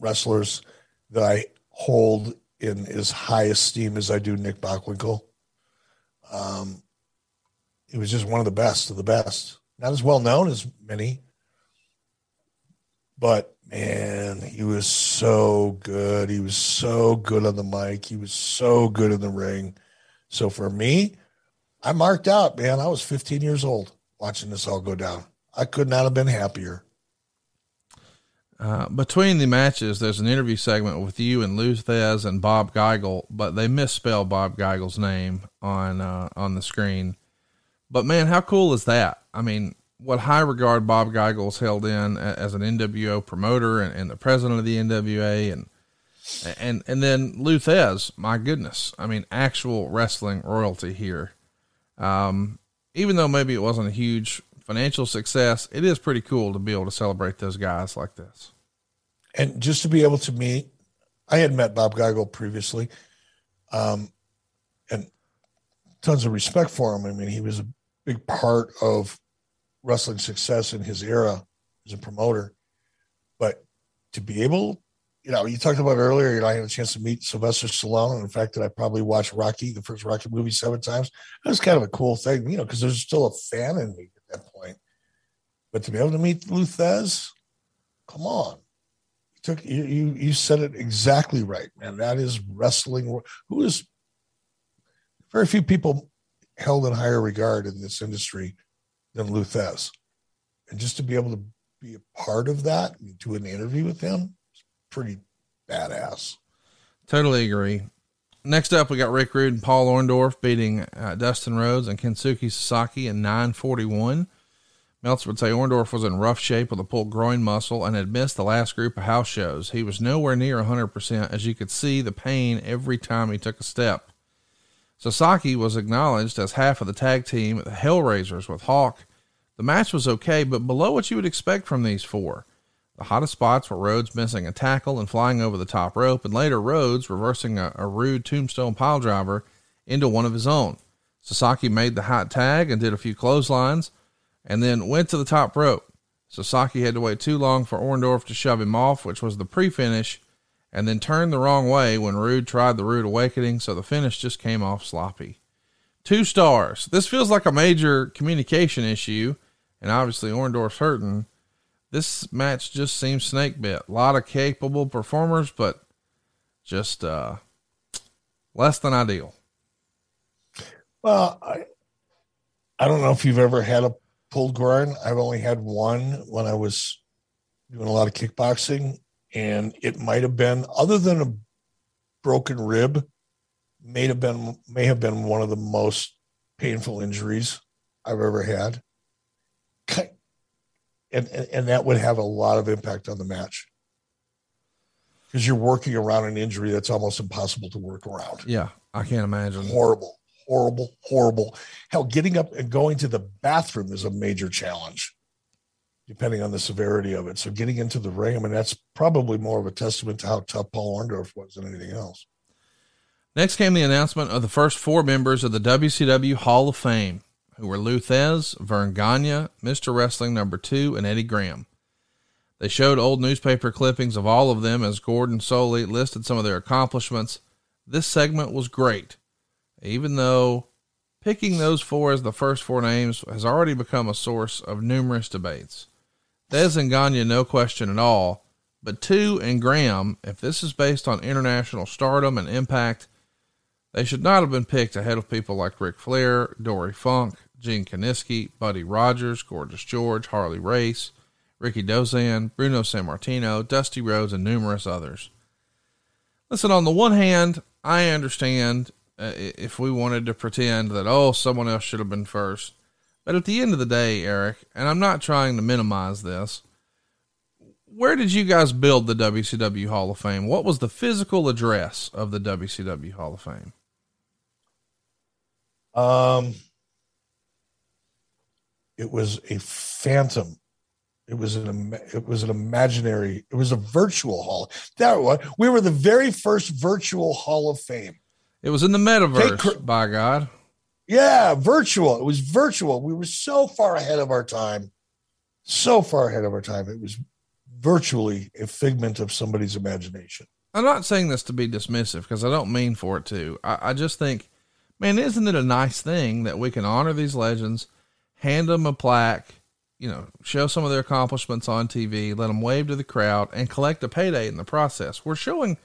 wrestlers that I hold in as high esteem as I do Nick Bockwinkel. Um, he was just one of the best of the best. Not as well known as many, but man, he was so good. He was so good on the mic. He was so good in the ring. So for me, I marked out, man. I was 15 years old watching this all go down. I could not have been happier. Uh, between the matches, there's an interview segment with you and Lou Thesz and Bob Geigel, but they misspell Bob Geigel's name on uh, on the screen. But man, how cool is that? I mean, what high regard Bob Geigel's held in as an NWO promoter and, and, the president of the NWA and and and then Lou my goodness, I mean actual wrestling royalty here. Um, even though maybe it wasn't a huge financial success, it is pretty cool to be able to celebrate those guys like this. And just to be able to meet, I had met Bob Geigel previously, um, and tons of respect for him. I mean, he was a big part of wrestling success in his era as a promoter. But to be able, you know, you talked about earlier, you know, I had a chance to meet Sylvester Stallone, and the fact that I probably watched Rocky, the first Rocky movie, seven times. That was kind of a cool thing, you know, because there's still a fan in me that point. But to be able to meet Lou Thesz, come on. You took you, you you said it exactly right, man. That is wrestling. Who is very few people held in higher regard in this industry than Lou Thesz. And just to be able to be a part of that, and do an interview with him, pretty badass. Totally agree. Next up, we got Rick Rude and Paul Orndorff beating uh, Dustin Rhodes and Kensuke Sasaki in 941. Meltzer would say Orndorff was in rough shape with a pulled groin muscle and had missed the last group of house shows. He was nowhere near 100%, as you could see the pain every time he took a step. Sasaki was acknowledged as half of the tag team, the Hellraisers, with Hawk. The match was okay, but below what you would expect from these four. The hottest spots were Rhodes missing a tackle and flying over the top rope, and later Rhodes reversing a, a rude tombstone piledriver into one of his own. Sasaki made the hot tag and did a few clotheslines, and then went to the top rope. Sasaki had to wait too long for Orndorff to shove him off, which was the pre finish, and then turned the wrong way when Rude tried the Rude Awakening, so the finish just came off sloppy. Two stars. This feels like a major communication issue, and obviously Orndorff's hurting. This match just seems snake bit. A lot of capable performers, but just uh, less than ideal. Well, I I don't know if you've ever had a pulled groin. I've only had one when I was doing a lot of kickboxing, and it might have been other than a broken rib may have been may have been one of the most painful injuries I've ever had. And, and, and that would have a lot of impact on the match because you're working around an injury that's almost impossible to work around. Yeah, I can't imagine. Horrible, horrible, horrible. Hell, getting up and going to the bathroom is a major challenge, depending on the severity of it. So getting into the ring, I mean, that's probably more of a testament to how tough Paul Orndorff was than anything else. Next came the announcement of the first four members of the WCW Hall of Fame, who were Lou Thesz, Verne Gagne, Mr. Wrestling Number Two, and Eddie Graham. They showed old newspaper clippings of all of them as Gordon Solie listed some of their accomplishments. This segment was great, even though picking those four as the first four names has already become a source of numerous debates. Thesz and Gagne, no question at all, but two and Graham, if this is based on international stardom and impact, they should not have been picked ahead of people like Ric Flair, Dory Funk, Gene Kiniski, Buddy Rogers, Gorgeous George, Harley Race, Rikidozan, Bruno Sammartino, Dusty Rhodes, and numerous others. Listen, on the one hand, I understand uh, if we wanted to pretend that, oh, someone else should have been first. But at the end of the day, Eric, and I'm not trying to minimize this, where did you guys build the WCW Hall of Fame? What was the physical address of the WCW Hall of Fame? Um, it was a phantom. It was an it was an imaginary. It was a virtual hall. That was we were the very first virtual Hall of Fame. It was in the metaverse. Take, by God. Yeah, virtual. It was virtual. We were so far ahead of our time. So far ahead of our time. It was virtually a figment of somebody's imagination. I'm not saying this to be dismissive because I don't mean for it to. I, I just think, man, isn't it a nice thing that we can honor these legends, hand them a plaque, you know, show some of their accomplishments on TV, let them wave to the crowd, and collect a payday in the process. We're showing,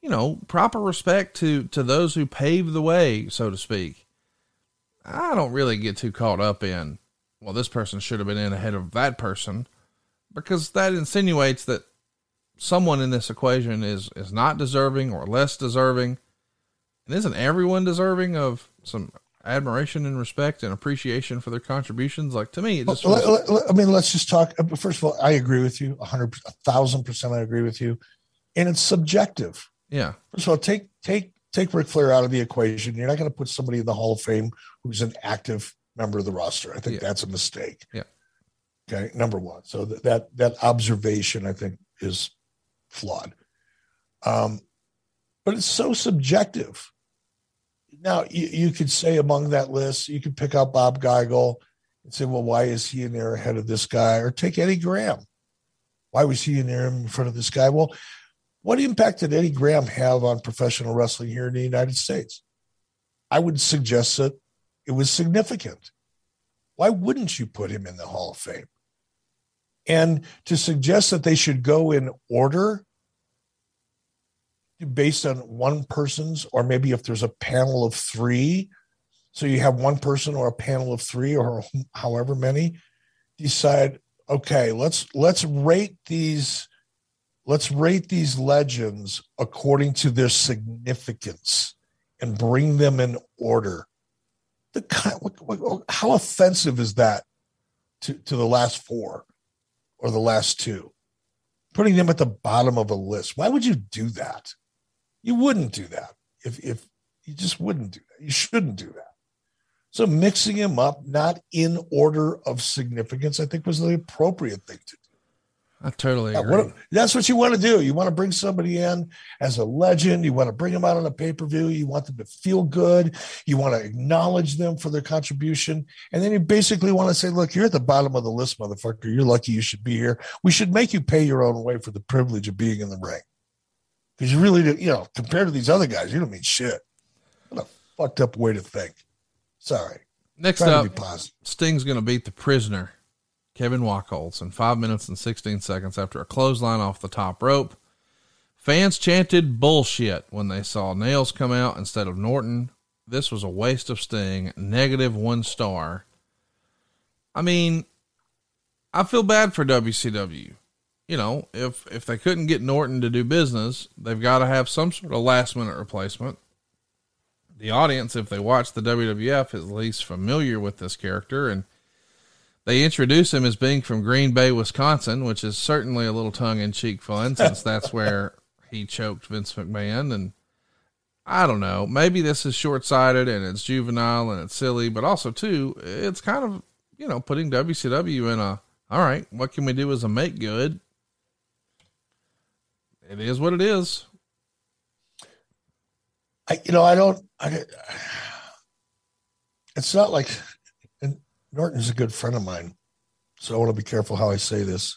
you know, proper respect to to those who paved the way, so to speak. I don't really get too caught up in, well, this person should have been in ahead of that person, because that insinuates that someone in this equation is is not deserving or less deserving. And isn't everyone deserving of some admiration and respect and appreciation for their contributions. Like to me, it just was- I mean, let's just talk. Uh, first of all, I agree with you, a hundred, a thousand percent. I agree with you, and it's subjective. Yeah. First of all, take take take Ric Flair out of the equation. You're not going to put somebody in the Hall of Fame who's an active member of the roster. I think yeah. that's a mistake. Yeah. Okay. Number one. So that that, that observation, I think, is flawed. Um, but it's so subjective now you, you could say among that list, you could pick out Bob Geigel and say, well, why is he in there ahead of this guy? Or take Eddie Graham. Why was he in there in front of this guy? Well, what impact did Eddie Graham have on professional wrestling here in the United States? I would suggest that it was significant. Why wouldn't you put him in the Hall of Fame? And to suggest that they should go in order based on one person's, or maybe if there's a panel of three, so you have one person or a panel of three or however many, decide, okay, let's let's rate these let's rate these legends according to their significance and bring them in order. The kind, how offensive is that to, to the last four or the last two? Putting them at the bottom of a list. Why would you do that? You wouldn't do that if if you just wouldn't do that. You shouldn't do that. So mixing him up, not in order of significance, I think was the appropriate thing to do. I totally agree. What, that's what you want to do. You want to bring somebody in as a legend. You want to bring them out on a pay per view. You want them to feel good. You want to acknowledge them for their contribution. And then you basically want to say, look, you're at the bottom of the list, motherfucker. You're lucky you should be here. We should make you pay your own way for the privilege of being in the ring. Because you really, do, you know, compared to these other guys, you don't mean shit. What a fucked up way to think. Sorry. Next up, Sting's going to beat the prisoner, Kevin Wacholz, in five minutes and 16 seconds after a clothesline off the top rope. Fans chanted bullshit when they saw Nailz come out instead of Norton. This was a waste of Sting, negative one star. I mean, I feel bad for WCW you know, if if they couldn't get Norton to do business, they've got to have some sort of last minute replacement. The audience, if they watch the WWF, is at least familiar with this character, and they introduce him as being from Green Bay, Wisconsin, which is certainly a little tongue in cheek fun since that's where he choked Vince McMahon. And I don't know. Maybe this is short sighted and it's juvenile and it's silly, but also too, it's kind of you know putting WCW in a all right. What can we do as a make good? It is what it is. I, you know, I don't. I, it's not like and Norton's a good friend of mine, so I want to be careful how I say this.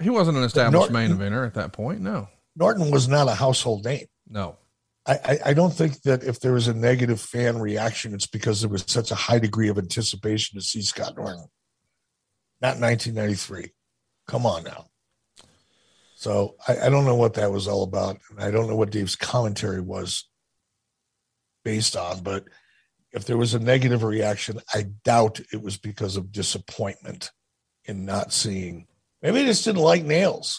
He wasn't an established Norton, main eventer at that point. No, Norton was not a household name. No, I, I, I don't think that if there was a negative fan reaction, it's because there was such a high degree of anticipation to see Scott Norton. Not 1993. Come on now. So I, I don't know what that was all about, and I don't know what Dave's commentary was based on, but if there was a negative reaction, I doubt it was because of disappointment in not seeing. Maybe they just didn't like Nailz.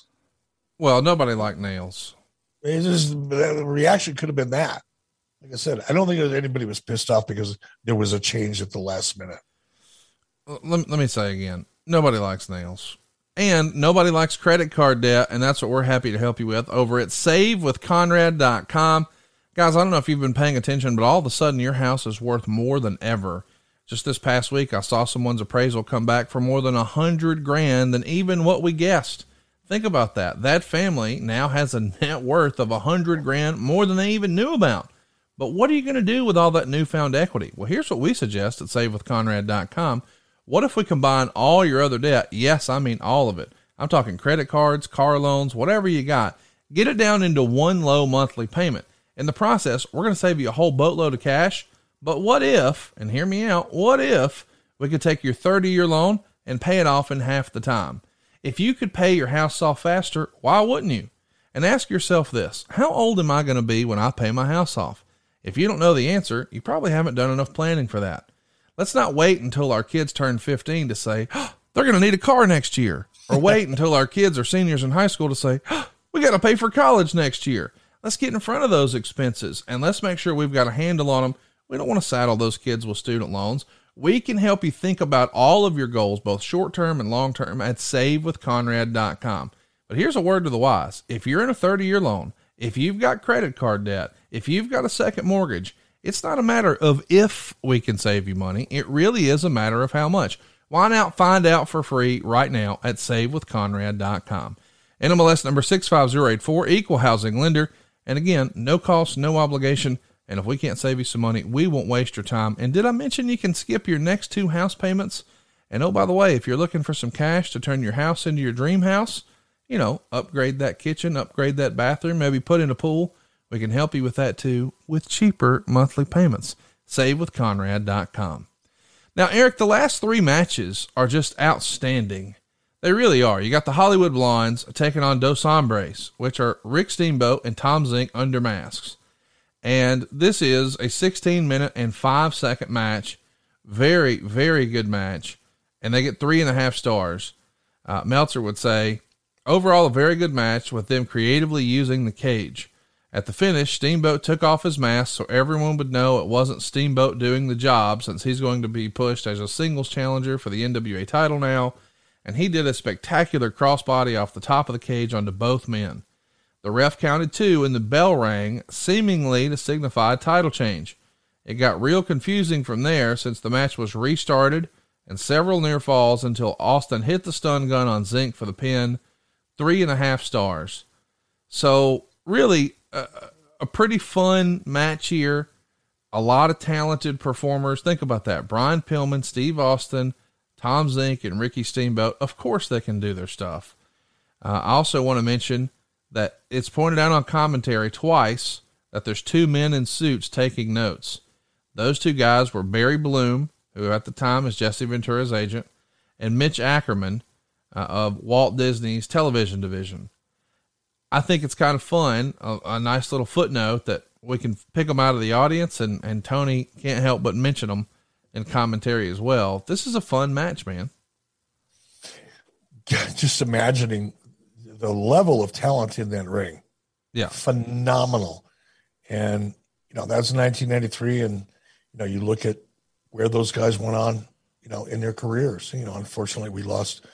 Well, nobody liked Nailz. It just the reaction could have been that. Like I said, I don't think anybody was pissed off because there was a change at the last minute. Let, let me say again, nobody likes Nailz. And nobody likes credit card debt, and that's what we're happy to help you with over at savewithconrad.com. Guys, I don't know if you've been paying attention, but all of a sudden your house is worth more than ever. Just this past week, I saw someone's appraisal come back for more than a hundred grand than even what we guessed. Think about that. That family now has a net worth of a hundred grand more than they even knew about. But what are you going to do with all that newfound equity? Well, here's what we suggest at savewithconrad.com. What if we combine all your other debt? Yes, I mean all of it. I'm talking credit cards, car loans, whatever you got. Get it down into one low monthly payment. In the process, we're going to save you a whole boatload of cash. But what if, and hear me out, what if we could take your 30 year loan and pay it off in half the time? If you could pay your house off faster, why wouldn't you? And ask yourself this How old am I going to be when I pay my house off? If you don't know the answer, you probably haven't done enough planning for that. Let's not wait until our kids turn 15 to say, oh, they're going to need a car next year, or wait until our kids are seniors in high school to say, oh, we got to pay for college next year. Let's get in front of those expenses and let's make sure we've got a handle on them. We don't want to saddle those kids with student loans. We can help you think about all of your goals, both short term and long term, at savewithconrad.com. But here's a word to the wise if you're in a 30 year loan, if you've got credit card debt, if you've got a second mortgage, it's not a matter of if we can save you money. It really is a matter of how much. Why not find out for free right now at savewithconrad.com? NMLS number 65084, equal housing lender. And again, no cost, no obligation. And if we can't save you some money, we won't waste your time. And did I mention you can skip your next two house payments? And oh, by the way, if you're looking for some cash to turn your house into your dream house, you know, upgrade that kitchen, upgrade that bathroom, maybe put in a pool, we can help you with that too with cheaper monthly payments. SaveWithConrad.com. Now, Eric, the last three matches are just outstanding. They really are. You got the Hollywood Blondes taking on Dos Hombres, which are Rick Steamboat and Tom Zenk under masks. And this is a 16 minute and five second match. Very, very good match. And they get three and a half stars. Uh, Meltzer would say, overall, a very good match with them creatively using the cage. At the finish, Steamboat took off his mask so everyone would know it wasn't Steamboat doing the job since he's going to be pushed as a singles challenger for the NWA title now and he did a spectacular crossbody off the top of the cage onto both men. The ref counted two and the bell rang, seemingly to signify a title change. It got real confusing from there since the match was restarted and several near falls until Austin hit the stun gun on Zenk for the pin. Three and a half stars. So, really, a, pretty fun match here. A lot of talented performers. Think about that. Brian Pillman, Steve Austin, Tom Zenk and Ricky Steamboat, of course they can do their stuff. Uh, I also want to mention that it's pointed out on commentary twice that there's two men in suits taking notes. Those two guys were Barry Bloom, who at the time is Jesse Ventura's agent, and Mitch Ackerman uh, of Walt Disney's television division. I think it's kind of fun, a, a, nice little footnote that we can pick them out of the audience, and, and Tony can't help but mention them in commentary as well. This is a fun match, man. Just imagining the level of talent in that ring. Yeah. Phenomenal. And, you know, that's 1993. And, you know, you look at where those guys went on, you know, in their careers. You know, unfortunately, we lost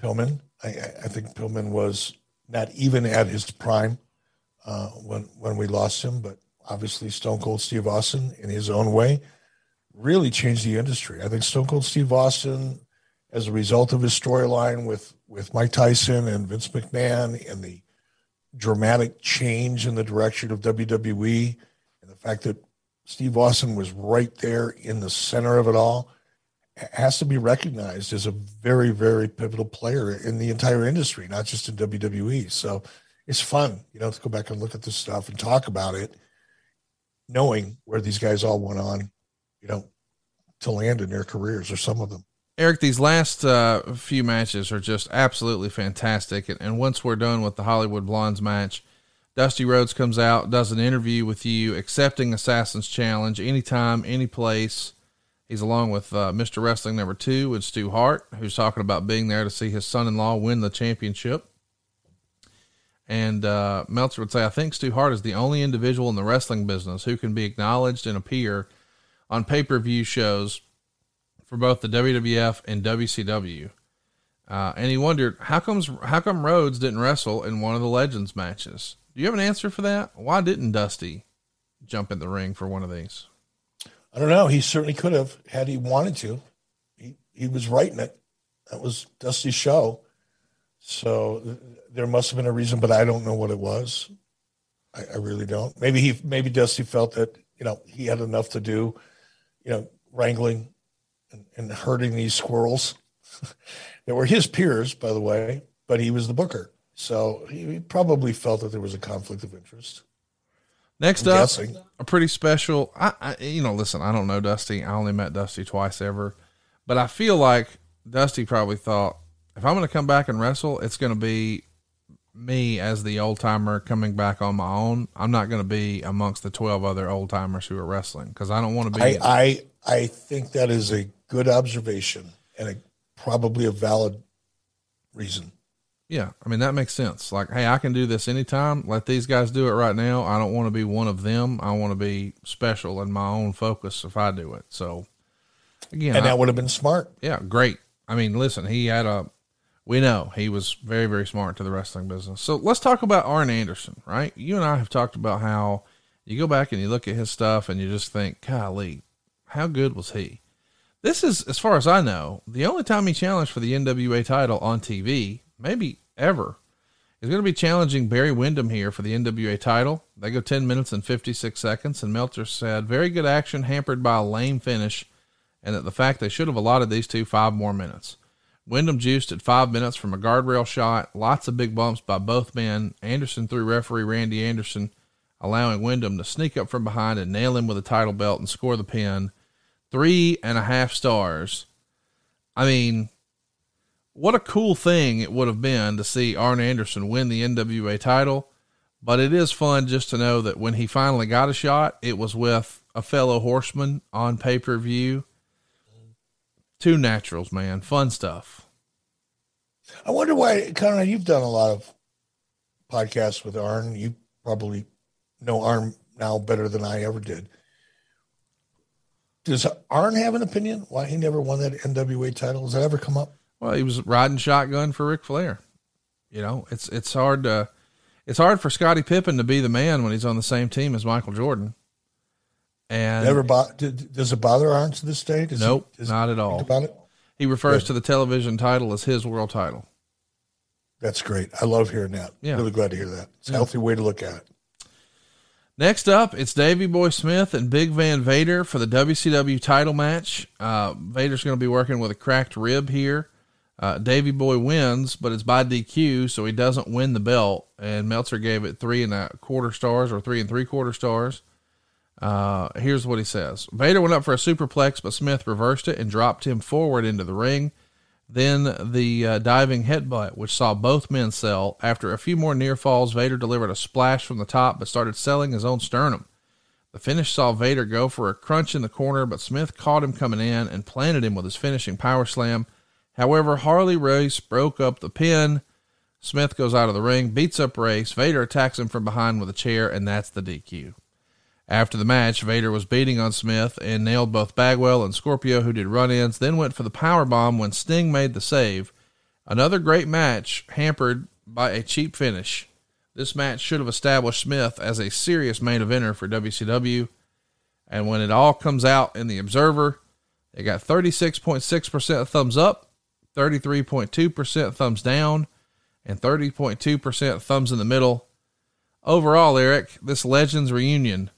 Pillman. I, I think Pillman was not even at his prime uh, when when we lost him. But obviously Stone Cold Steve Austin in his own way really changed the industry. I think Stone Cold Steve Austin, as a result of his storyline with with Mike Tyson and Vince McMahon and the dramatic change in the direction of WWE and the fact that Steve Austin was right there in the center of it all has to be recognized as a very, very pivotal player in the entire industry, not just in WWE. So it's fun, you know, to go back and look at this stuff and talk about it, knowing where these guys all went on, you know, to land in their careers or some of them. Eric, these last uh, few matches are just absolutely fantastic. And, and once we're done with the Hollywood Blondes match, Dusty Rhodes comes out, does an interview with you, accepting Assassin's Challenge anytime, any place. He's along with uh, Mr. Wrestling number two with Stu Hart, who's talking about being there to see his son in law win the championship. And uh, Meltzer would say, I think Stu Hart is the only individual in the wrestling business who can be acknowledged and appear on pay per view shows for both the WWF and WCW. Uh, and he wondered how comes how come Rhodes didn't wrestle in one of the Legends matches? Do you have an answer for that? Why didn't Dusty jump in the ring for one of these? I don't know. He certainly could have had he wanted to. He he was writing it. That was Dusty's show. So there must have been a reason, but I don't know what it was. I, I really don't. Maybe he maybe Dusty felt that you know he had enough to do, you know, wrangling and, and hurting these squirrels. that were his peers, by the way, but he was the booker. So he probably felt that there was a conflict of interest. Next I'm up, guessing. a pretty special. I, I, you know, listen, I don't know Dusty. I only met Dusty twice ever, but I feel like Dusty probably thought if I'm going to come back and wrestle, it's going to be me as the old timer coming back on my own. I'm not going to be amongst the 12 other old timers who are wrestling because I don't want to be. I, I I think that is a good observation and a probably a valid reason. Yeah, I mean that makes sense. Like, hey, I can do this anytime. Let these guys do it right now. I don't want to be one of them. I want to be special in my own focus if I do it. So, again, and that I, would have been smart. Yeah, great. I mean, listen, he had a. We know he was very, very smart to the wrestling business. So let's talk about Arn Anderson, right? You and I have talked about how you go back and you look at his stuff and you just think, golly, how good was he? This is, as far as I know, the only time he challenged for the NWA title on TV, maybe ever. He's going to be challenging Barry Windham here for the NWA title. They go 10 minutes and 56 seconds, and Meltzer said, very good action hampered by a lame finish, and that the fact they should have allotted these two five more minutes. Windham juiced at five minutes from a guardrail shot, lots of big bumps by both men. Anderson threw referee Randy Anderson, allowing Windham to sneak up from behind and nail him with a title belt and score the pin three and a half stars. I mean, what a cool thing it would have been to see Arn Anderson win the NWA title. But it is fun just to know that when he finally got a shot, it was with a fellow horseman on pay per view. Two naturals, man. Fun stuff. I wonder why, Conrad, you've done a lot of podcasts with Arn. You probably know Arn now better than I ever did. Does Arn have an opinion why he never won that NWA title? Has that ever come up? Well, he was riding shotgun for Ric Flair. You know, it's it's hard to it's hard for Scottie Pippen to be the man when he's on the same team as Michael Jordan. And never bo- does it bother Arn to this day? Does nope, he, not at all. About it? He refers to the television title as his world title. That's great. I love hearing that. Yeah. Really glad to hear that. It's a yeah. healthy way to look at it. Next up, it's Davey Boy Smith and Big Van Vader for the WCW title match. Uh, Vader's going to be working with a cracked rib here. Uh, Davey Boy wins, but it's by DQ, so he doesn't win the belt. And Meltzer gave it three and a quarter stars or three and three quarter stars. Uh, here's what he says Vader went up for a superplex, but Smith reversed it and dropped him forward into the ring. Then the uh, diving headbutt, which saw both men sell. After a few more near falls, Vader delivered a splash from the top but started selling his own sternum. The finish saw Vader go for a crunch in the corner, but Smith caught him coming in and planted him with his finishing power slam. However, Harley Race broke up the pin. Smith goes out of the ring, beats up Race. Vader attacks him from behind with a chair, and that's the DQ. After the match, Vader was beating on Smith and nailed both Bagwell and Scorpio, who did run ins, then went for the power bomb when Sting made the save. Another great match hampered by a cheap finish. This match should have established Smith as a serious main eventer for WCW. And when it all comes out in the Observer, they got 36.6% thumbs up, 33.2% thumbs down, and 30.2% thumbs in the middle. Overall, Eric, this Legends reunion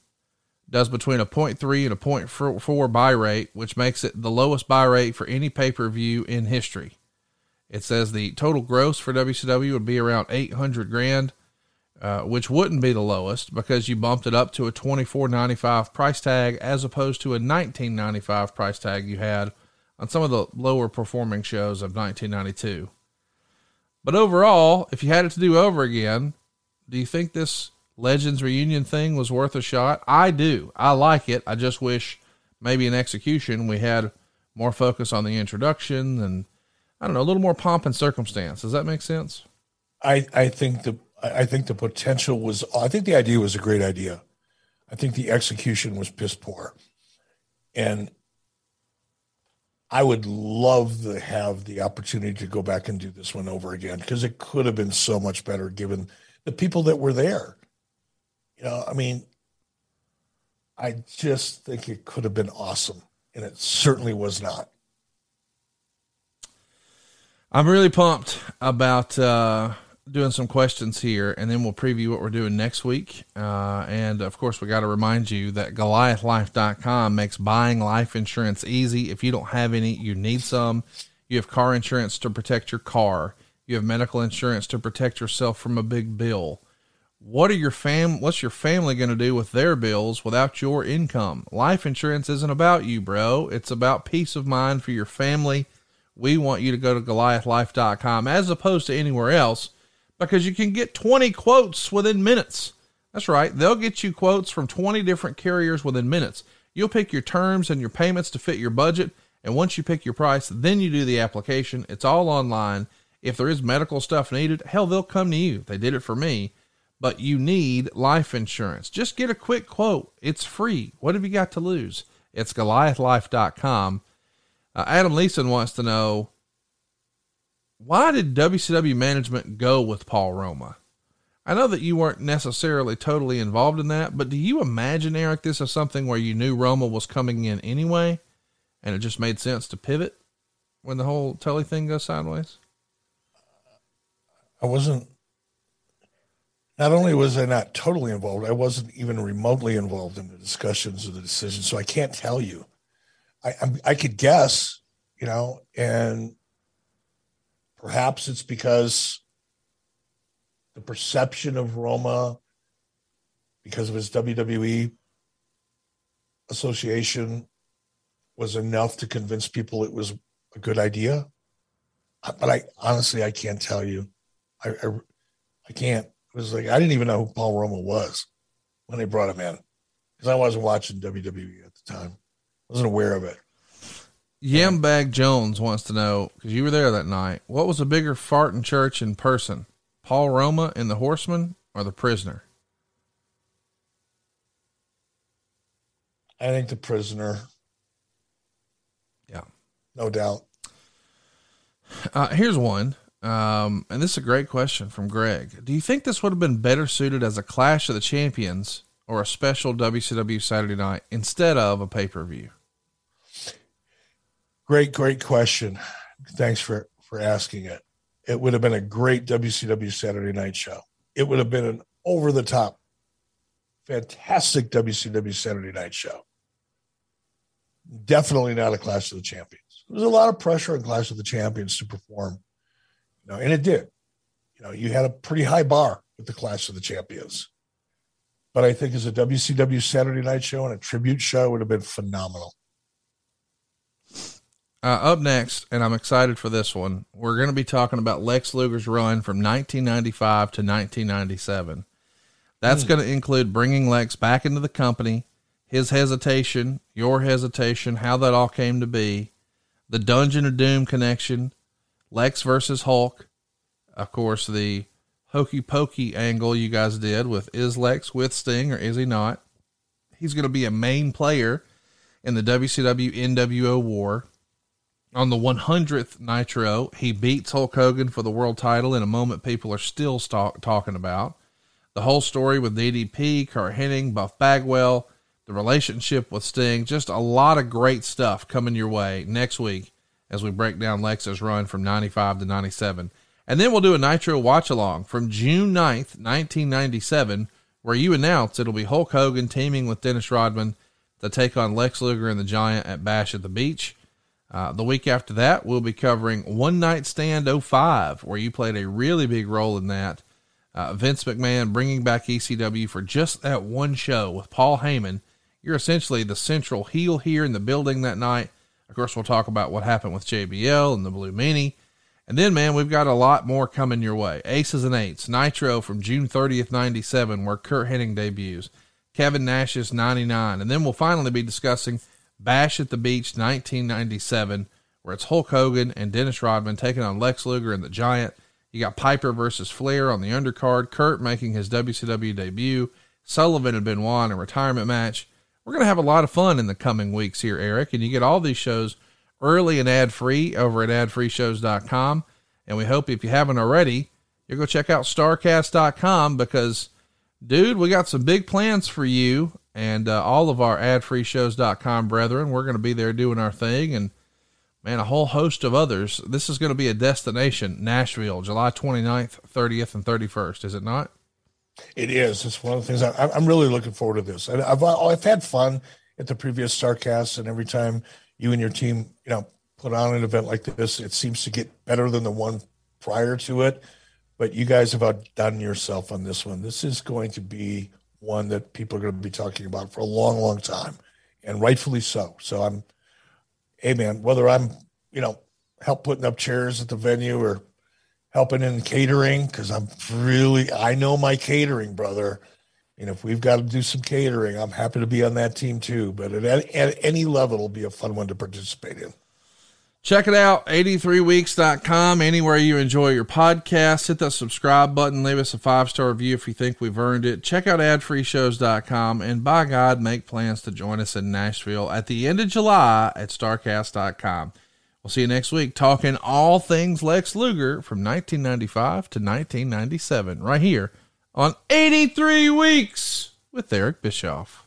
does between a 0.3 and a 0.4 buy rate, which makes it the lowest buy rate for any pay per view in history. It says the total gross for WCW would be around 800 grand, uh, which wouldn't be the lowest because you bumped it up to a 24.95 price tag as opposed to a 19.95 price tag you had on some of the lower performing shows of 1992. But overall, if you had it to do over again, do you think this Legends reunion thing was worth a shot? I do. I like it. I just wish maybe in execution we had more focus on the introduction and I don't know, a little more pomp and circumstance. Does that make sense? I, I think the I think the potential was I think the idea was a great idea. I think the execution was piss poor. And I would love to have the opportunity to go back and do this one over again because it could have been so much better given the people that were there. You know, I mean, I just think it could have been awesome, and it certainly was not. I'm really pumped about uh, doing some questions here, and then we'll preview what we're doing next week. Uh, and of course, we got to remind you that GoliathLife.com makes buying life insurance easy. If you don't have any, you need some. You have car insurance to protect your car. You have medical insurance to protect yourself from a big bill. What are your fam what's your family going to do with their bills without your income? Life insurance isn't about you, bro. It's about peace of mind for your family. We want you to go to goliathlife.com as opposed to anywhere else because you can get 20 quotes within minutes. That's right. They'll get you quotes from 20 different carriers within minutes. You'll pick your terms and your payments to fit your budget, and once you pick your price, then you do the application. It's all online. If there is medical stuff needed, hell, they'll come to you. They did it for me but you need life insurance. Just get a quick quote. It's free. What have you got to lose? It's goliathlife.com. Uh, Adam Leeson wants to know why did WCW management go with Paul Roma? I know that you weren't necessarily totally involved in that, but do you imagine, Eric, this is something where you knew Roma was coming in anyway and it just made sense to pivot when the whole Tully thing goes sideways? I wasn't not only was I not totally involved, I wasn't even remotely involved in the discussions or the decision. So I can't tell you. I, I, I could guess, you know, and perhaps it's because the perception of Roma, because of his WWE association, was enough to convince people it was a good idea. But I honestly, I can't tell you. I, I, I can't. It was like I didn't even know who Paul Roma was when they brought him in because I wasn't watching WWE at the time. I wasn't aware of it. Yambag Jones wants to know because you were there that night. What was a bigger fart in church in person, Paul Roma and the Horseman, or the prisoner? I think the prisoner. Yeah, no doubt. Uh, here's one. Um, and this is a great question from Greg. Do you think this would have been better suited as a Clash of the Champions or a special WCW Saturday night instead of a pay per view? Great, great question. Thanks for for asking it. It would have been a great WCW Saturday night show. It would have been an over the top, fantastic WCW Saturday night show. Definitely not a Clash of the Champions. There's a lot of pressure on Clash of the Champions to perform you know, and it did. You know, you had a pretty high bar with the Clash of the Champions. But I think as a WCW Saturday night show and a tribute show would have been phenomenal. Uh, up next, and I'm excited for this one, we're going to be talking about Lex Luger's run from 1995 to 1997. That's mm. going to include bringing Lex back into the company, his hesitation, your hesitation, how that all came to be, the Dungeon of Doom connection, Lex versus Hulk. Of course, the hokey pokey angle you guys did with is Lex with Sting or is he not? He's going to be a main player in the WCW NWO war. On the 100th Nitro, he beats Hulk Hogan for the world title in a moment people are still talking about. the whole story with DDP, Curt Hennig, Buff Bagwell, the relationship with Sting. Just a lot of great stuff coming your way next week as we break down Lex's run from 95 to 97. And then we'll do a Nitro watch along from June 9th, 1997, where you announce it'll be Hulk Hogan teaming with Dennis Rodman to take on Lex Luger and the Giant at Bash at the Beach. Uh, the week after that, we'll be covering One Night Stand 05, where you played a really big role in that. Uh, Vince McMahon bringing back ECW for just that one show with Paul Heyman. You're essentially the central heel here in the building that night. Of course, we'll talk about what happened with JBL and the Blue Meanie. And then, man, we've got a lot more coming your way. Aces and Eights, Nitro from June 30th, 97, where Curt Hennig debuts. Kevin Nash's 99. And then we'll finally be discussing Bash at the Beach 1997, where it's Hulk Hogan and Dennis Rodman taking on Lex Luger and the Giant. You got Piper versus Flair on the undercard, Curt making his WCW debut, Sullivan and Benoit in a retirement match. We're going to have a lot of fun in the coming weeks here, Eric, and you get all these shows – early and ad free over at adfreeshows.com. And we hope if you haven't already, you go check out starrcast.com because, dude, we got some big plans for you and uh, all of our adfreeshows.com brethren. We're going to be there doing our thing and, man, a whole host of others. This is going to be a destination, Nashville, July 29th, 30th, and 31st, is it not? It is. It's one of the things I, I'm really looking forward to this. I've, I've had fun at the previous Starrcast, and every time you and your team, you know, put on an event like this, it seems to get better than the one prior to it. But you guys have outdone yourself on this one. This is going to be one that people are going to be talking about for a long, long time, and rightfully so. So I'm, hey man, whether I'm, you know, help putting up chairs at the venue or helping in catering, because I'm really, I know my catering, brother. And if we've got to do some catering, I'm happy to be on that team too. But at, at any level, it'll be a fun one to participate in. Check it out, 83weeks.com. Anywhere you enjoy your podcast, hit that subscribe button. Leave us a five star review if you think we've earned it. Check out adfreeshows.com. And by God, make plans to join us in Nashville at the end of July at starrcast.com. We'll see you next week talking all things Lex Luger from 1995 to 1997, right here on 83 Weeks with Eric Bischoff.